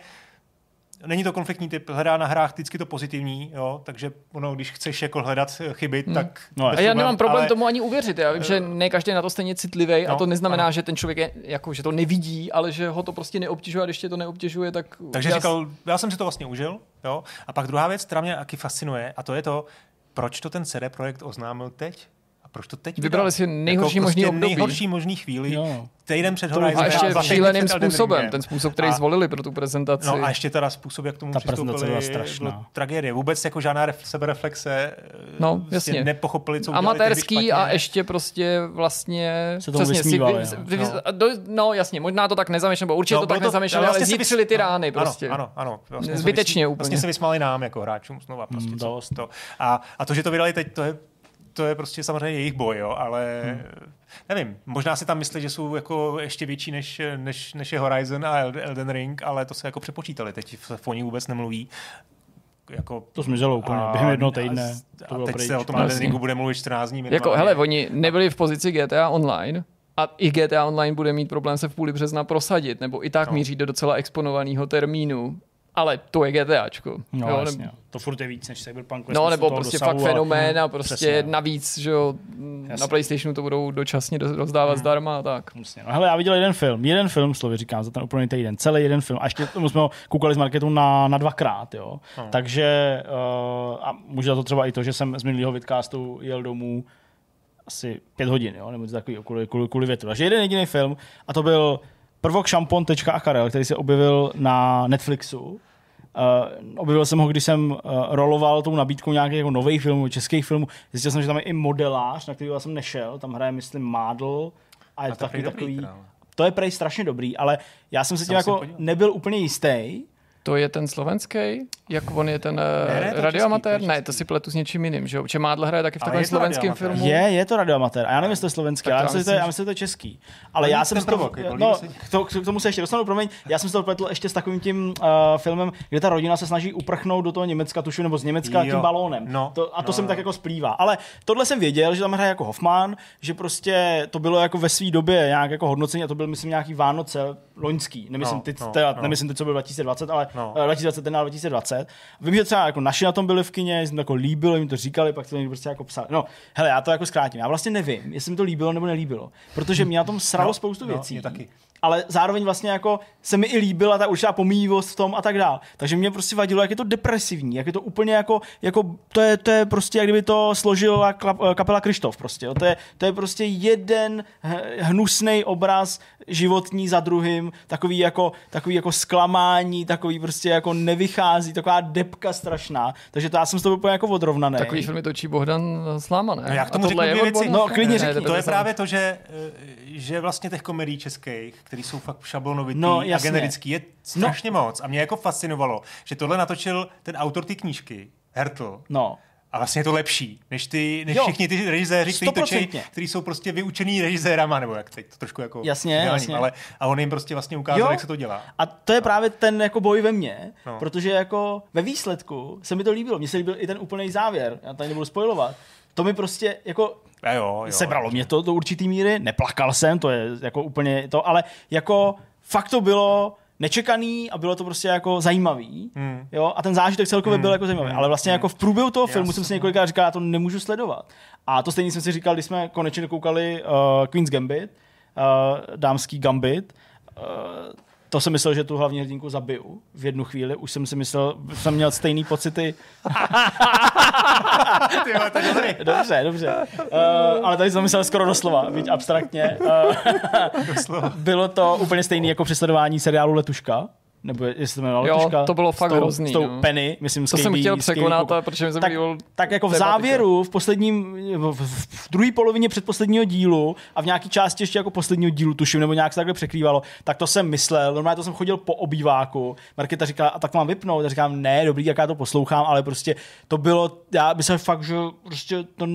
není to konfliktní typ, hledá na hrách vždycky to pozitivní, jo, takže ono, když chceš jako hledat chyby, hmm. tak... No, a já nemám problém ale... tomu ani uvěřit, já vím, že ne každý je na to stejně citlivý no, a to neznamená, ano. že ten člověk je, jako, že to nevidí, ale že ho to prostě neobtěžuje a když tě to neobtěžuje, tak... Takže já... říkal, já jsem si to vlastně užil, jo, a pak druhá věc, která mě taky fascinuje, a to je to, proč to ten CD Projekt oznámil teď? Proč to teď Vybrali si nejhorší jako možný prostě období. Nejhorší možný chvíli. Jo. Týden před Horizon. A ještě šíleným způsobem. Ten způsob, který a, zvolili pro tu prezentaci. No a ještě teda způsob, jak tomu Ta přistoupili, byla strašná. tragédie. Vůbec jako žádná ref, sebereflexe. No, prostě jasně. Nepochopili, co Amatérský a ještě prostě vlastně... Se tomu vysmívali. Si, vy, no. Do, no. jasně, možná to tak nezamýšleli, nebo určitě no, to tak nezamýšleli, ale vlastně zítřili ty rány prostě. Ano, ano. Vlastně Zbytečně úplně. Vlastně se vysmáli nám jako hráčům znova. Prostě, mm, to. A, a to, že to vydali teď, to je to je prostě samozřejmě jejich boj, jo, ale hmm. nevím, možná si tam myslí, že jsou jako ještě větší než, než, než je Horizon a Elden Ring, ale to se jako přepočítali, teď v ní vůbec nemluví. Jako, to zmizelo úplně, a, během jednoho týdne. A, to a teď pryč. se o tom Elden Ringu bude mluvit 14 dní. Jako, hele, oni nebyli v pozici GTA Online, a i GTA Online bude mít problém se v půli března prosadit, nebo i tak no. míří do docela exponovaného termínu ale to je GTAčko. No, jo, jasně. Nebo... To furt je víc než Cyberpunk. No, nebo prostě dosahu, fakt fenomén a prostě přesně. navíc, že jo, na PlayStationu to budou dočasně rozdávat hmm. zdarma a tak. Jasně. No hele, já viděl jeden film, jeden film, slovy říkám, za ten úplný týden, celý jeden film. A ještě tomu jsme ho koukali z marketu na, na dvakrát, jo. Hmm. Takže, uh, a může to třeba i to, že jsem z minulého vidcastu jel domů asi pět hodin, jo, nebo takový kvůli, kvůli, kvůli větru. Takže jeden jediný film a to byl prvok šampon.akarel, který se objevil na Netflixu. Uh, objevil jsem ho, když jsem uh, roloval tou nabídkou nějakých jako nových filmů, českých filmů. Zjistil jsem, že tam je i modelář, na který jsem nešel. Tam hraje, myslím, Mádl. A je a to taky takový... Dobrý, to je prej strašně dobrý, ale já jsem se tím jako nebyl úplně jistý, to je ten slovenský? Jak on je ten ne, ne, radioamatér? Český, ne, to si pletu s něčím jiným, že jo? Mádl hraje taky v takovém slovenském filmu. Je, je to radioamatér. A já nevím, jestli to je slovenský, ale já myslím, že to je, já myslím, že to je český. Ale já jsem to, no, k, k tomu se ještě dostanu, promiň, já jsem si to pletl ještě s takovým tím uh, filmem, kde ta rodina se snaží uprchnout do toho Německa, tušu, nebo z Německa jo. tím balónem. No, to, a to no, jsem no. tak jako splývá. Ale tohle jsem věděl, že tam hraje jako Hoffman, že prostě to bylo jako ve své době nějak jako hodnocení a to byl, myslím, nějaký Vánoce loňský. Nemyslím, no, teď, no, teda, no. nemyslím teď, co byl 2020, ale no. 2021 a 2020. Vím, že třeba jako naši na tom byli v kině, jim to jako líbilo, jim to říkali, pak to někdo prostě jako psali. No, hele, já to jako zkrátím. Já vlastně nevím, jestli mi to líbilo nebo nelíbilo, protože mě na tom sralo no, spoustu no, věcí. taky ale zároveň vlastně jako se mi i líbila ta určitá pomíjivost v tom a tak dále. Takže mě prostě vadilo, jak je to depresivní, jak je to úplně jako, jako to, je, to je prostě, jak kdyby to složila kapela Krištof prostě. Jo. To, je, to je prostě jeden hnusný obraz životní za druhým, takový jako, takový jako zklamání, takový prostě jako nevychází, taková depka strašná. Takže to já jsem s toho úplně jako odrovnaný. Takový filmy točí Bohdan Sláma, ne? No, jak tomu řeknu dvě věci? No, klidně řekni. To je právě to, že, že vlastně těch komedií českých, který jsou fakt šablonovitý no, a generický, je strašně no. moc. A mě jako fascinovalo, že tohle natočil ten autor té knížky, Hertl. No A vlastně je to lepší, než, ty, než Jo. všichni ty režiséři, kteří točí, kteří jsou prostě vyučený režisérama, nebo jak teď to trošku jako Jasně, dělaním, jasně. ale a on jim prostě vlastně ukázal, Jo. jak se to dělá. A to je právě ten jako boj ve mně, No. no. protože jako ve výsledku se mi to líbilo. Mně se líbil i ten úplný závěr, já tady nebudu spojovat. To mi prostě jako A jo, jo. sebralo mě to do určitý míry, neplakal jsem, to je jako úplně to, ale jako fakt to bylo nečekaný a bylo to prostě jako zajímavý. Hmm. Jo, a ten zážitek celkově byl jako zajímavý. Ale vlastně jako v průběhu toho filmu Jasně. jsem si několikrát říkal, já to nemůžu sledovat. A to stejně jsem si říkal, když jsme konečně koukali uh, Queen's Gambit, uh, dámský Gambit. Uh, to jsem myslel, že tu hlavní hrdinku zabiju v jednu chvíli. Už jsem si myslel, jsem měl stejný pocity. Ty vole, to je dobrý. Dobře, dobře. Uh, ale tady jsem myslel skoro doslova, byť abstraktně. Uh, bylo to úplně stejný jako při sledování seriálu Letuška. Nebo jestli to jmenovalo Jo, Letuška. to bylo s fakt tou, hrozný, S tou no. Penny, myslím, s To jsem chtěl překonat, ale protože mi tak, tak jako v závěru, v posledním, v, v, druhé polovině předposledního dílu a v nějaké části ještě jako posledního dílu, tuším, nebo nějak se takhle překrývalo, tak to jsem myslel. Normálně to jsem chodil po obýváku. Marketa říkala, a tak mám vypnout. Já říkám, ne, dobrý, jak já to poslouchám, ale prostě to bylo, já bych se fakt, že, prostě to,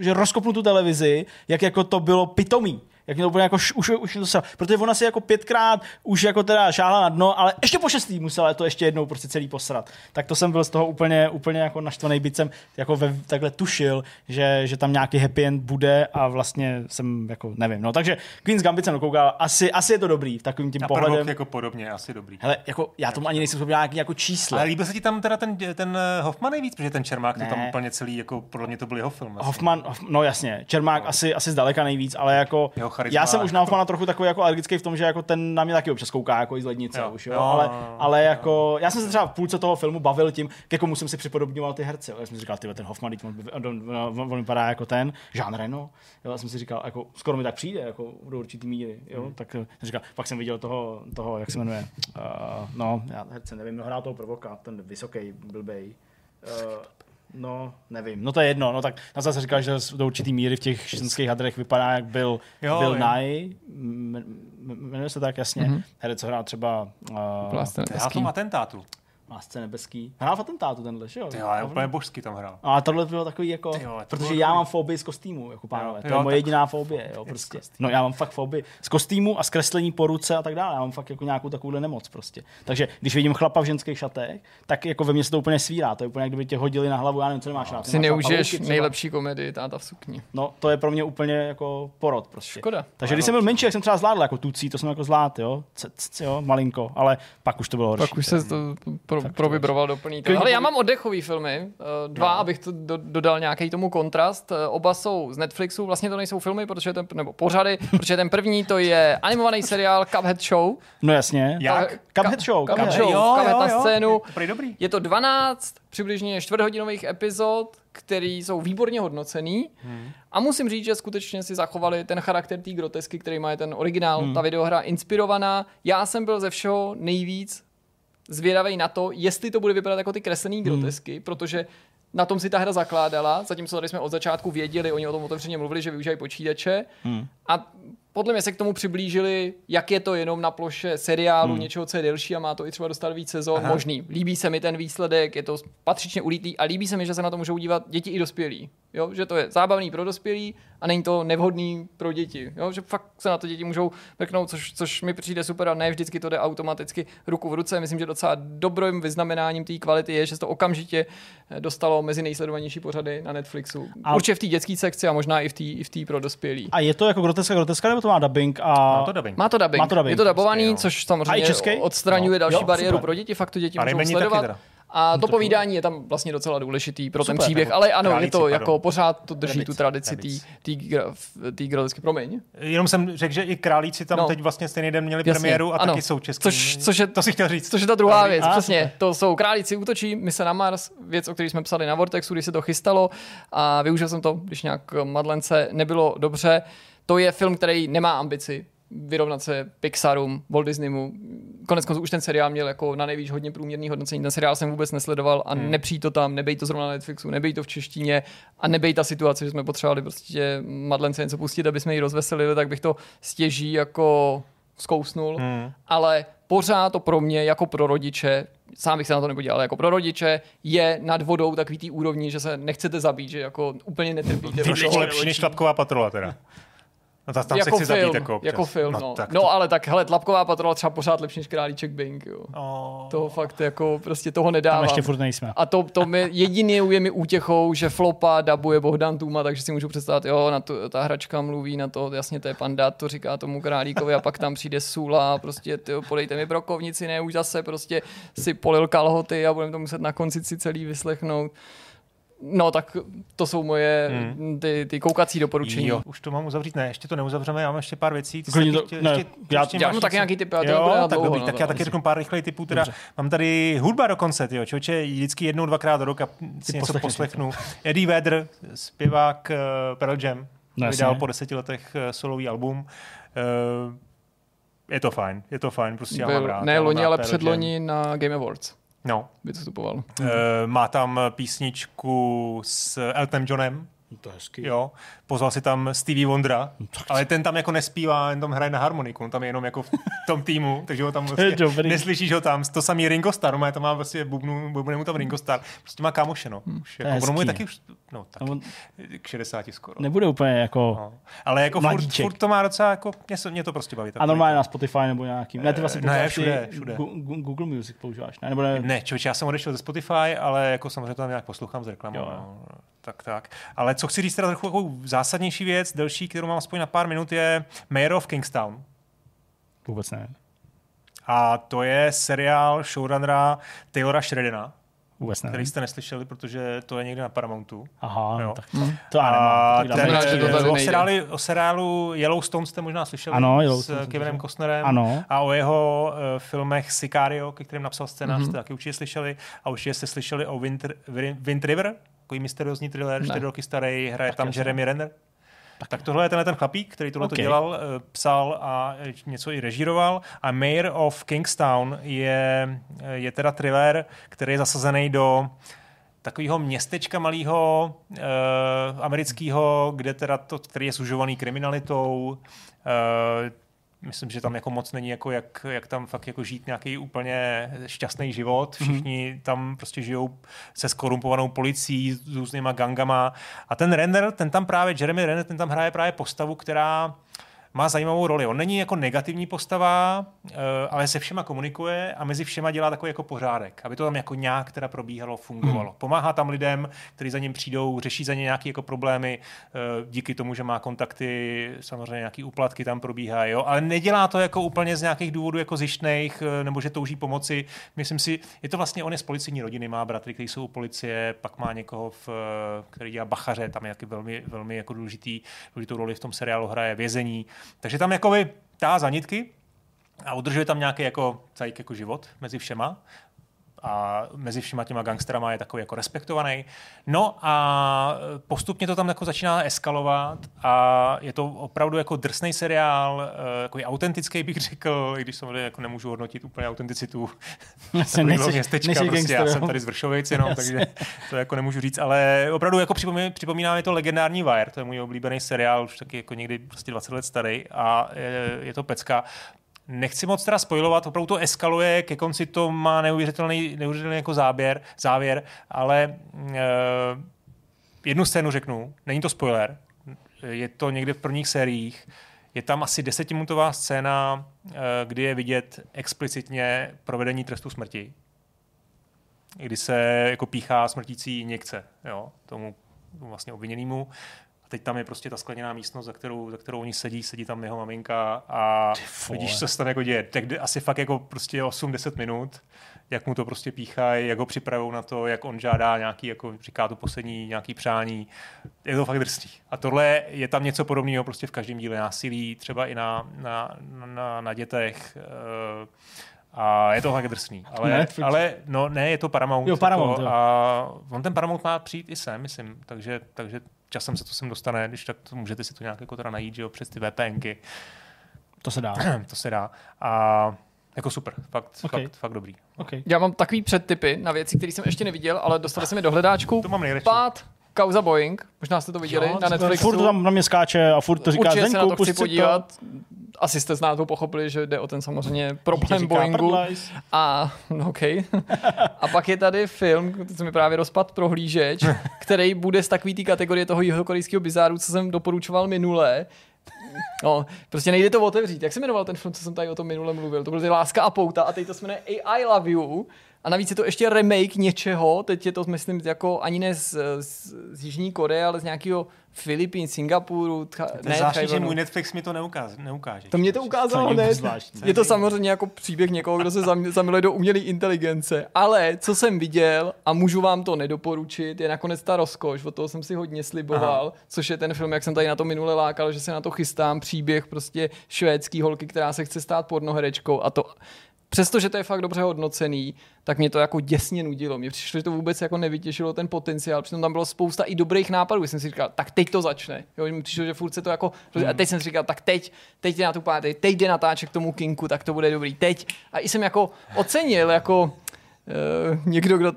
že rozkopnu tu televizi, jak jako to bylo pitomý. Jak mě to úplně jako š, už, už to se, protože ona si jako pětkrát už jako teda šáhla na dno, ale ještě po šestý musela to ještě jednou prostě celý posrat. Tak to jsem byl z toho úplně, úplně jako naštvaný, byť jsem jako ve, takhle tušil, že, že tam nějaký happy end bude a vlastně jsem jako nevím. No takže Queen's Gambit jsem dokoukal, asi, asi je to dobrý takovým tím pohledem. Jako podobně, asi dobrý. Hele, jako já tomu ani nejsem schopný nějaký jako číslo. Ale líbil se ti tam teda ten, ten eh, Hoffman nejvíc, protože ten Čermák to tam Ne. úplně celý, jako podle mě to byl jeho film. Vlastně. Hoffman, Hoff- no jasně, Čermák No. asi, asi zdaleka nejvíc, ale jako Jeho charisma. já jsem už na Hoffmana trochu takový jako alergický v tom, že jako ten na mě taky občas kouká jako z lednice Jo, už, jo, jo, ale, jo, ale jako, já jsem se třeba v půlce toho filmu bavil tím, ke komu jsem si připodobňoval ty herce, jo. já jsem si říkal, ty ten Hoffman, on, on, on, on, vypadá jako ten, Jean Reno, jo, já jsem si říkal, jako skoro mi tak přijde, jako do určitý míry, jo, Hmm. tak jsem říkal, pak jsem viděl toho, toho jak se jmenuje, uh, no, já herce nevím, no hrál toho provoka, ten vysoký, blbej, uh, No, nevím. No to je jedno. No tak na zase říkal, že do určitý míry v těch ženských hadrech vypadá, jak byl, Jo, byl. Nye. Jmenuje se tak jasně. Mm-hmm. Herec, co hrál třeba uh, v nebeský. tom atentátu. Lásce nebeský. Hrál v atentátu tenhle, že jo? Ty jo, je úplně božský tam hrál. A tohle bylo takový jako, to protože já mám fobii z kostýmu, jako pánové. Jo, to je jo, moje jediná fobie, jo, prostě. No já mám fakt fobii z kostýmu a z kreslení po ruce a tak dále. Já mám fakt jako nějakou takovouhle nemoc prostě. Takže když vidím chlapa v ženských šatech, tak jako ve mně se to úplně svírá. To je úplně, jak kdyby tě hodili na hlavu, já nevím, co nemáš rád. Si neužiješ nejlepší komedii Táta v sukni. No, to je pro mě úplně jako porod prostě. Škoda. Takže když jsem byl menší, jak jsem třeba zvládl jako tucí, to jsem jako zvládl, jo, c, c, jo, malinko, ale pak už to bylo horší. Pak už se to pro, provibroval do plný. toho. Ale já mám oddechový filmy, eh, dva, No. abych to do, dodal nějaký tomu kontrast. Eh, Oba jsou z Netflixu, vlastně to nejsou filmy, protože ten, nebo pořady, protože ten první to je animovaný seriál Cuphead Show. No jasně. Jak? Cuphead Show, Cuphead Cuphead. Show, Cuphead na scénu. Je to dobrý. Je to 12 přibližně čtvrthodinových epizod, které jsou výborně hodnocený. Hmm. A musím říct, že skutečně si zachovali ten charakter té grotesky, který má ten originál, hmm. ta videohra inspirovaná. Já jsem byl ze všeho nejvíc zvědavý na to, jestli to bude vypadat jako ty kreslený grotesky, protože na tom si ta hra zakládala, zatímco tady jsme od začátku věděli, oni o tom otevřeně mluvili, že využívají počítače. Hmm. A podle mě se k tomu přiblížili, jak je to jenom na ploše seriálu, hmm. něčeho, co je delší a má to i třeba dostat víc sezon, Aha. možný. Líbí se mi ten výsledek, je to patřičně ulítý a líbí se mi, že se na to můžou dívat děti i dospělí. Jo? Že to je zábavný pro dospělí a není to nevhodný pro děti. Jo? Že fakt se na to děti můžou mrknout, což, což mi přijde super a ne vždycky to jde automaticky ruku v ruce. Myslím, že docela dobrým vyznamenáním té kvality je, že se to okamžitě eh, dostalo mezi nejsledovanější pořady na Netflixu. A- Určitě v té dětské sekci a možná i v té i v té pro dospělí. A je to jako groteska, groteska, nebo to má dubbing? A... Má to dubbing. Má to dubbing. Má to dubbing, je to dabovaný, prostě, jo. což samozřejmě český? odstraňuje No. další Jo, bariéru super. pro děti, fakt to děti A můžou sledovat. A to to povídání je tam vlastně docela důležitý pro ten Super, příběh, nebo ale ano, je to pardon. jako pořád to drží Rebic, tu tradici té grotesky. Promiň. Jenom jsem řekl, že i králíci tam No. no. teď vlastně stejný den měli Jasně, premiéru a ano. taky jsou český. Což- což je- to si chtěl říct. Což je ta druhá Dobrý. věc, A, přesně. super. To jsou Králíci útočí, mise na Mars, věc, o které jsme psali na Vortexu, když se to chystalo a využil jsem to, když nějak Madlence nebylo dobře. To je film, který nemá ambici vyrovnat se Pixarům, Walt Disneymu. Konec konců už ten seriál měl jako na nejvíc hodně průměrný hodnocení. Ten seriál jsem vůbec nesledoval a hmm. nepřijít to tam, nebej to zrovna na Netflixu, nebej to v češtině a nebej ta situace, že jsme potřebovali prostě Madlence něco pustit, aby jsme ji rozveselili, tak bych to stěží jako zkousnul. Hmm. Ale pořád to pro mě jako pro rodiče, sám bych se na to nepodíval, ale jako pro rodiče je nad vodou takový tý úrovni, že se nechcete zabít, že jako úplně netrpíte. Trošku lepší než tlapková patrola teda. No ta, tam jako se chci film, zabít jako občas. jako film, no. No, tak no to- ale tak, hele, tlapková patrola třeba pořád lepší než králíček Bing, jo. Oh. To fakt jako, prostě toho Tam nedávám. ještě furt nejsme. A to, to mi jediný je mi útěchou, že Flopa dabuje Bohdan Tuma, takže si můžu představit, jo, na to, ta hračka mluví na to, jasně to je panda, to říká tomu králíkovi a pak tam přijde Sula, prostě tyjo, podejte mi brokovnici, ne, už zase prostě si polil kalhoty a budeme to muset na konci si celý vyslechnout. No tak to jsou moje Hmm. ty, ty koukací doporučení. Jo, už to mám uzavřít, ne, ještě to neuzavřeme, já mám ještě pár věcí. Ty Klidně to- chtěl- ne, ještě- já- ještě Já něco? taky nějaký typy, ale Jo, tak dlouho. dobrý, no, tak já taky řeknu pár rychlej typů. Teda mám tady hudba dokonce, tyjo, člověče, vždycky jednou, dvakrát do roka si něco poslechneš poslechnu. Eddie Vedder, zpěvák uh, Pearl Jam, No, vydal jasně. po deseti letech uh, solový album. Uh, je to fajn, je to fajn, prostě já mám Byl, rád. ne loni, ale předloni na Game Awards No, vystupoval. uh, má tam písničku s Elton Johnem, To je hezký. Jo, pozval si tam Stevie Wondera, No, ale ten tam jako nespívá, jen tam hraje na harmoniku, on tam je jenom jako v tom týmu, takže ho tam dobrý. neslyšíš ho tam. To samý Ringo Starr, má to má prostě bubnu, bubne mu tam Ringo Starr, prostě má kámoše, no. Už je jako, ono mu je taky už, no tak, A on k 60 skoro. nebude úplně jako... No. Ale jako furt, furt, to má docela, jako, mě, se, mě to prostě baví. A normálně na Spotify nebo nějakým. Ne, ty vlastně Ne, používáš všude, všude. Google Music používáš, ne? Nebo ne? Ne, člověče, já jsem odešel ze Spotify, ale jako samozřejmě to tam nějak poslouchám z reklamou. Jo. No. Tak, tak. Ale co chci říct teda trochu takovou zásadnější věc, delší, kterou mám aspoň na pár minut, je Mayor of Kingstown. Vůbec ne. A to je seriál showrunnera Taylora Shredena, Vůbec ne. který jste neslyšeli, protože to je někde na Paramountu. Aha, Jo. no, tak to já nemám. A o, seriálu, o seriálu Yellowstone jste možná slyšeli Ano, s Yellowstone Kevinem. Costnerem. Ano. A o jeho uh, filmech Sicario, ke kterým napsal scénář, Mhm. jste taky určitě slyšeli. A určitě jste slyšeli o Wind, Wind River, takový mysteriózní thriller, Ne. čtyři roky starý, hraje Tak tam jasně. Jeremy Renner. Tak tohle je tenhle ten chlapík, který tohle to Okay. dělal, eh, psal a eh, něco i režíroval. A Mayor of Kingstown je, eh, je teda thriller, který je zasazený do takového městečka malého uh, amerického, kde teda to, který je sužovaný kriminalitou. Uh, myslím, že tam jako moc není jako jak, jak tam fakt jako žít nějaký úplně šťastný život. Všichni tam prostě žijou se skorumpovanou policií, s různýma gangama. A ten Renner, ten tam právě, Jeremy Renner, ten tam hraje právě postavu, která má zajímavou roli. On není jako negativní postava, eh, ale se všema komunikuje a mezi všema dělá takový jako pořádek, aby to tam jako nějak teda probíhalo, fungovalo. Hmm. Pomáhá tam lidem, kteří za ním přijdou, řeší za ně nějaké jako problémy, eh, díky tomu, že má kontakty, samozřejmě nějaký úplatky tam probíhají, jo? ale nedělá to jako úplně z nějakých důvodů jako zjištných, eh, nebo že touží pomoci. Myslím si, je to vlastně, on je z policijní rodiny, má bratry, kteří jsou u policie, pak má někoho, v, který dělá bachaře, tam je velmi, velmi jako důležitý, důležitou roli v tom seriálu hraje vězení. Takže tam jakoby tá za nitky a udržuje tam nějaký jako, cajk jako život mezi všema a mezi všema těma gangsterama je takový jako respektovaný. No a postupně to tam jako začíná eskalovat a je to opravdu jako drsný seriál, eh, takový autentický bych řekl, i když samozřejmě jako nemůžu hodnotit úplně autenticitu takového městečka, prostě já gangster, jsem jo. tady z Vršovic jenom, Jasně. takže to jako nemůžu říct, ale opravdu jako připomíná, připomíná mi to legendární Wire, to je můj oblíbený seriál, už taky jako někdy prostě 20 let starý a je, je to pecka. Nechci moc teda spojovat, opravdu to eskaluje, ke konci to má neuvěřitelný, neuvěřitelný jako záběr, závěr, ale e, jednu scénu řeknu, není to spoiler, je to někde v prvních sériích, je tam asi desetiminutová scéna, eh, kdy je vidět explicitně provedení trestu smrti, kdy se jako píchá smrtící injekce jo, tomu vlastně obviněnému. A teď tam je prostě ta skleněná místnost, za kterou, za kterou oni sedí, sedí tam jeho maminka a vidíš, co se tam jako děje. Tak asi fakt jako prostě 8-10 minut, jak mu to prostě píchají, jak ho připravují na to, jak on žádá nějaký, jako říká to poslední nějaký přání. Je to fakt drsný. A tohle je tam něco podobného prostě v každém díle násilí, třeba i na, na, na, na dětech. eh, A je to fakt drsný. Ale, Netflix. ale no ne, je to Paramount. Jo, Paramount, jako, jo. a on ten Paramount má přijít i sem, myslím. Takže, takže časem se to sem dostane, když tak to, můžete si to nějak jako teda najít, že jo, přes ty VPNky. To se dá. to se dá. A jako super, fakt, Okay. fakt, fakt dobrý. Okay. Já mám takový předtypy na věci, které jsem ještě neviděl, ale dostali se mi do hledáčku. To mám nejradši. Pát, kauza Boeing, možná jste to viděli Jo, na Netflixu. Furt to tam na mě skáče a furt to říká Určitě se na to chci si to. podívat. asi jste z názvu pochopili, že jde o ten samozřejmě problém Boeingu. prdlajs. A, no OK. A pak je tady film, se mi právě rozpad prohlížeč, který bude z takový té kategorie toho jihokorejského bizáru, co jsem doporučoval minule. No, prostě nejde to otevřít. Jak se jmenoval ten film, co jsem tady o tom minule mluvil? To byl ty Láska a pouta a teď to se jmenuje I Love You. A navíc je to ještě remake něčeho, teď je to, myslím, jako ani ne z, z, z Jižní Koreje, ale z nějakého Filipín, Singapuru, tcha, To ne zvláštní, že můj Netflix mi to neukáže. neukáže. To mě to ukázalo hned. zvláštní. Je to samozřejmě jako příběh někoho, kdo se zam- zamiluje do umělé inteligence. Ale co jsem viděl, a můžu vám to nedoporučit, je nakonec ta rozkoš, od toho jsem si hodně sliboval, Aha. což je ten film, jak jsem tady na to minule lákal, že se na to chystám, příběh prostě švédský holky, která se chce stát pornoherečkou a to Přestože to je fakt dobře hodnocený, tak mě to jako děsně nudilo. Mně přišlo, že to vůbec jako nevytěšilo ten potenciál, přitom tam bylo spousta i dobrých nápadů. Jsem si říkal, tak teď to začne. Jo, mi přišlo, že furt se to jako... A teď jsem si říkal, tak teď, teď jde na tu páty, teď jde natáčet k tomu kinku, tak to bude dobrý. Teď. A i jsem jako ocenil, jako uh, někdo, kdo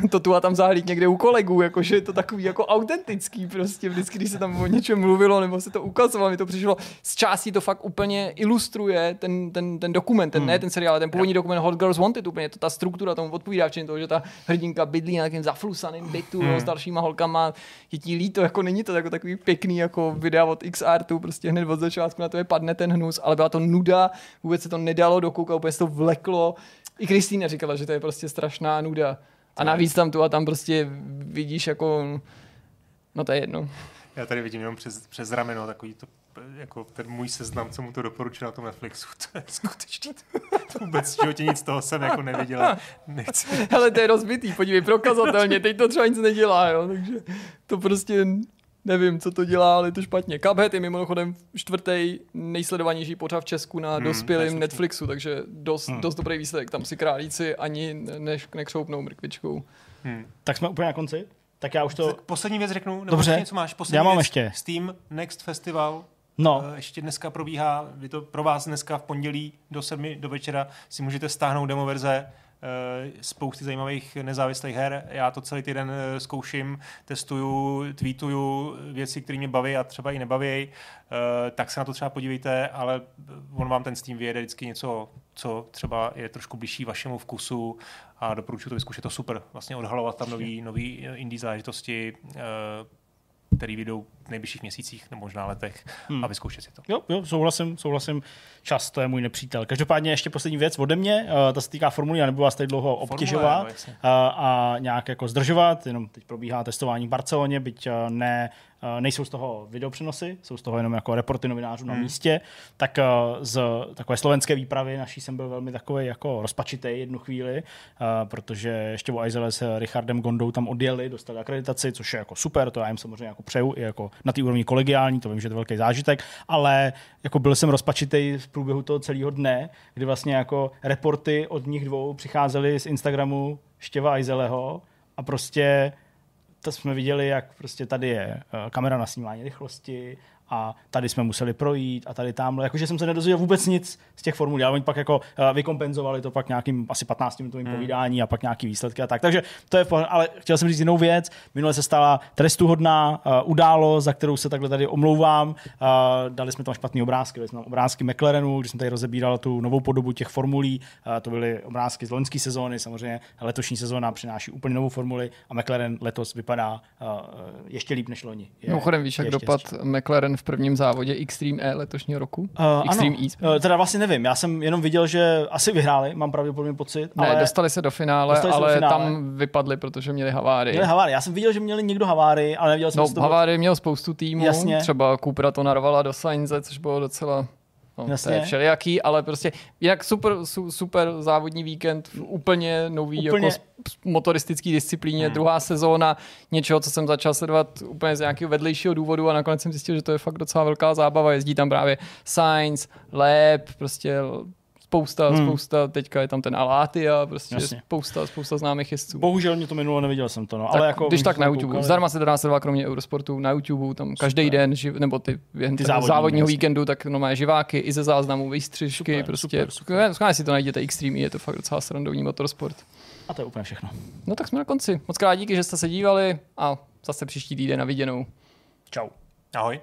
to tu a tam zahlíd někde u kolegů, jakože je to takový jako autentický prostě, vždycky, když se tam o něčem mluvilo, nebo se to ukazovalo, mi to přišlo, z části to fakt úplně ilustruje ten, ten, ten dokument, ten, hmm. ne ten seriál, ale ten původní dokument Hot Girls Wanted, úplně to ta struktura tomu odpovídá, včetně toho, že ta hrdinka bydlí na takovém zaflusaném bytu hmm. s dalšíma holkama, je ti líto, jako není to jako takový pěkný jako videa od XR, prostě hned od začátku na to je padne ten hnus, ale byla to nuda, vůbec se to nedalo dokoukat, úplně se to vleklo. I Kristýna říkala, že to je prostě strašná nuda. A navíc tam tu a tam prostě vidíš jako, no to je jedno. Já tady vidím jenom přes, přes rameno takový to, jako ten můj seznam, co mu to doporučil na tom Netflixu. To je skutečně, to vůbec v životě nic z toho jsem jako neviděl. Nechci. Ale to je rozbitý, podívej, prokazatelně, teď to třeba nic nedělá, jo, takže to prostě nevím, co to dělá, ale je to špatně. Cuphead je mimochodem čtvrtý nejsledovanější pořád v Česku na Hmm, dospělém Netflixu, takže dost, dost dobrý výsledek. Tam si králíci ani než nekřoupnou mrkvičkou. Tak jsme úplně na konci? Tak já už to... Tak poslední věc řeknu, nebo Dobře. něco máš? Poslední Já mám věc, ještě. Steam Next Festival No, Eh, Ještě dneska probíhá, vy to pro vás dneska v pondělí do sedmi do večera si můžete stáhnout demo verze spousty zajímavých nezávislých her. Já to celý týden eh, zkouším, testuju, tweetuju věci, které mě baví a třeba i nebaví. Eh, Tak se na to třeba podívejte, ale on vám ten Steam vyjede vždycky něco, co třeba je trošku blížší vašemu vkusu a doporučuji to vyzkoušet. To super, vlastně odhalovat tam nový, nový eh, indie záležitosti, eh, který vyjdou v nejbližších měsících nebo možná letech hmm. a vyzkoušet si to. Jo, jo, souhlasím, souhlasím. Čas, to je můj nepřítel. Každopádně ještě poslední věc ode mě, uh, ta se týká formulí, já nebudu vás tady dlouho obtěžovat no, jasně. uh, a nějak jako zdržovat, jenom teď probíhá testování v Barceloně, byť uh, ne, uh, nejsou z toho videopřenosy, jsou z toho jenom jako reporty novinářů na Hmm. místě, tak uh, z takové slovenské výpravy naší jsem byl velmi takový jako rozpačitý jednu chvíli, uh, protože ještě o Aizele s Richardem Gondou tam odjeli, dostali akreditaci, což je jako super, to já jim samozřejmě jako přeju, i jako na té úrovni kolegiální, to vím, že to je velký zážitek, ale jako byl jsem rozpačitý v průběhu toho celého dne, kdy vlastně jako reporty od nich dvou přicházely z Instagramu Štěva Aizeleho a prostě to jsme viděli, jak prostě tady je eh, kamera na snímání rychlosti a tady jsme museli projít a tady tamhle. Jakože jsem se nedozvěděl vůbec nic z těch formulí, ale oni pak jako uh, vykompenzovali to pak nějakým asi 15 minutovým hmm. povídání a pak nějaký výsledky a tak. Takže to je, v pohodě. ale chtěl jsem říct jinou věc. Minule se stala trestuhodná uh, událost, za kterou se takhle tady omlouvám. Uh, dali jsme tam špatný obrázky, dali jsme tam obrázky McLarenu, když jsem tady rozebíral tu novou podobu těch formulí. Uh, to byly obrázky z loňské sezóny, samozřejmě letošní sezóna přináší úplně novou formuli a McLaren letos vypadá uh, ještě líp než loni. Je- Mimochodem víš, jak dopad. McLaren v prvním závodě Xtreme E letošního roku? Uh, Extreme ano, E. Uh, teda vlastně nevím, já jsem jenom viděl, že asi vyhráli, mám pravděpodobně pocit, Ne, ale dostali se do finále, Dostali se do ale finále. tam vypadli, protože měli havárii. měli havárii. Já jsem viděl, že měli někdo havárii, ale neviděl jsem No, toho... havárii měl spoustu týmů, Jasně. třeba Cupra to narvala do Sainze, což bylo docela No, to Jasně. je všelijaký, ale prostě jinak super, su, super závodní víkend, v úplně nový Úplně- úplně... jako motoristický disciplíně, hmm. druhá sezóna, něčeho, co jsem začal sledovat úplně z nějakého vedlejšího důvodu a nakonec jsem zjistil, že to je fakt docela velká zábava. Jezdí tam právě Sainz, Lab, prostě spousta, Hmm. spousta, teďka je tam ten Aláty a prostě Jasně. spousta, spousta známých jezdců. Bohužel mě to minulo, neviděl jsem to, no. Tak, ale jako když tak na YouTube. koukali. Zdarma se to dá sledovat kromě Eurosportu na YouTube, tam každý den, živ, nebo ty během Ty závodní, závodního jasně. víkendu, tak no má živáky i ze záznamů, výstřižky, Super, prostě. super, super. Schválně si to najděte, Extreme, je to fakt docela srandovní motorsport. A to je úplně všechno. No tak jsme na konci. Moc krát díky, že jste se dívali a zase příští týden na viděnou. Čau. Ahoj.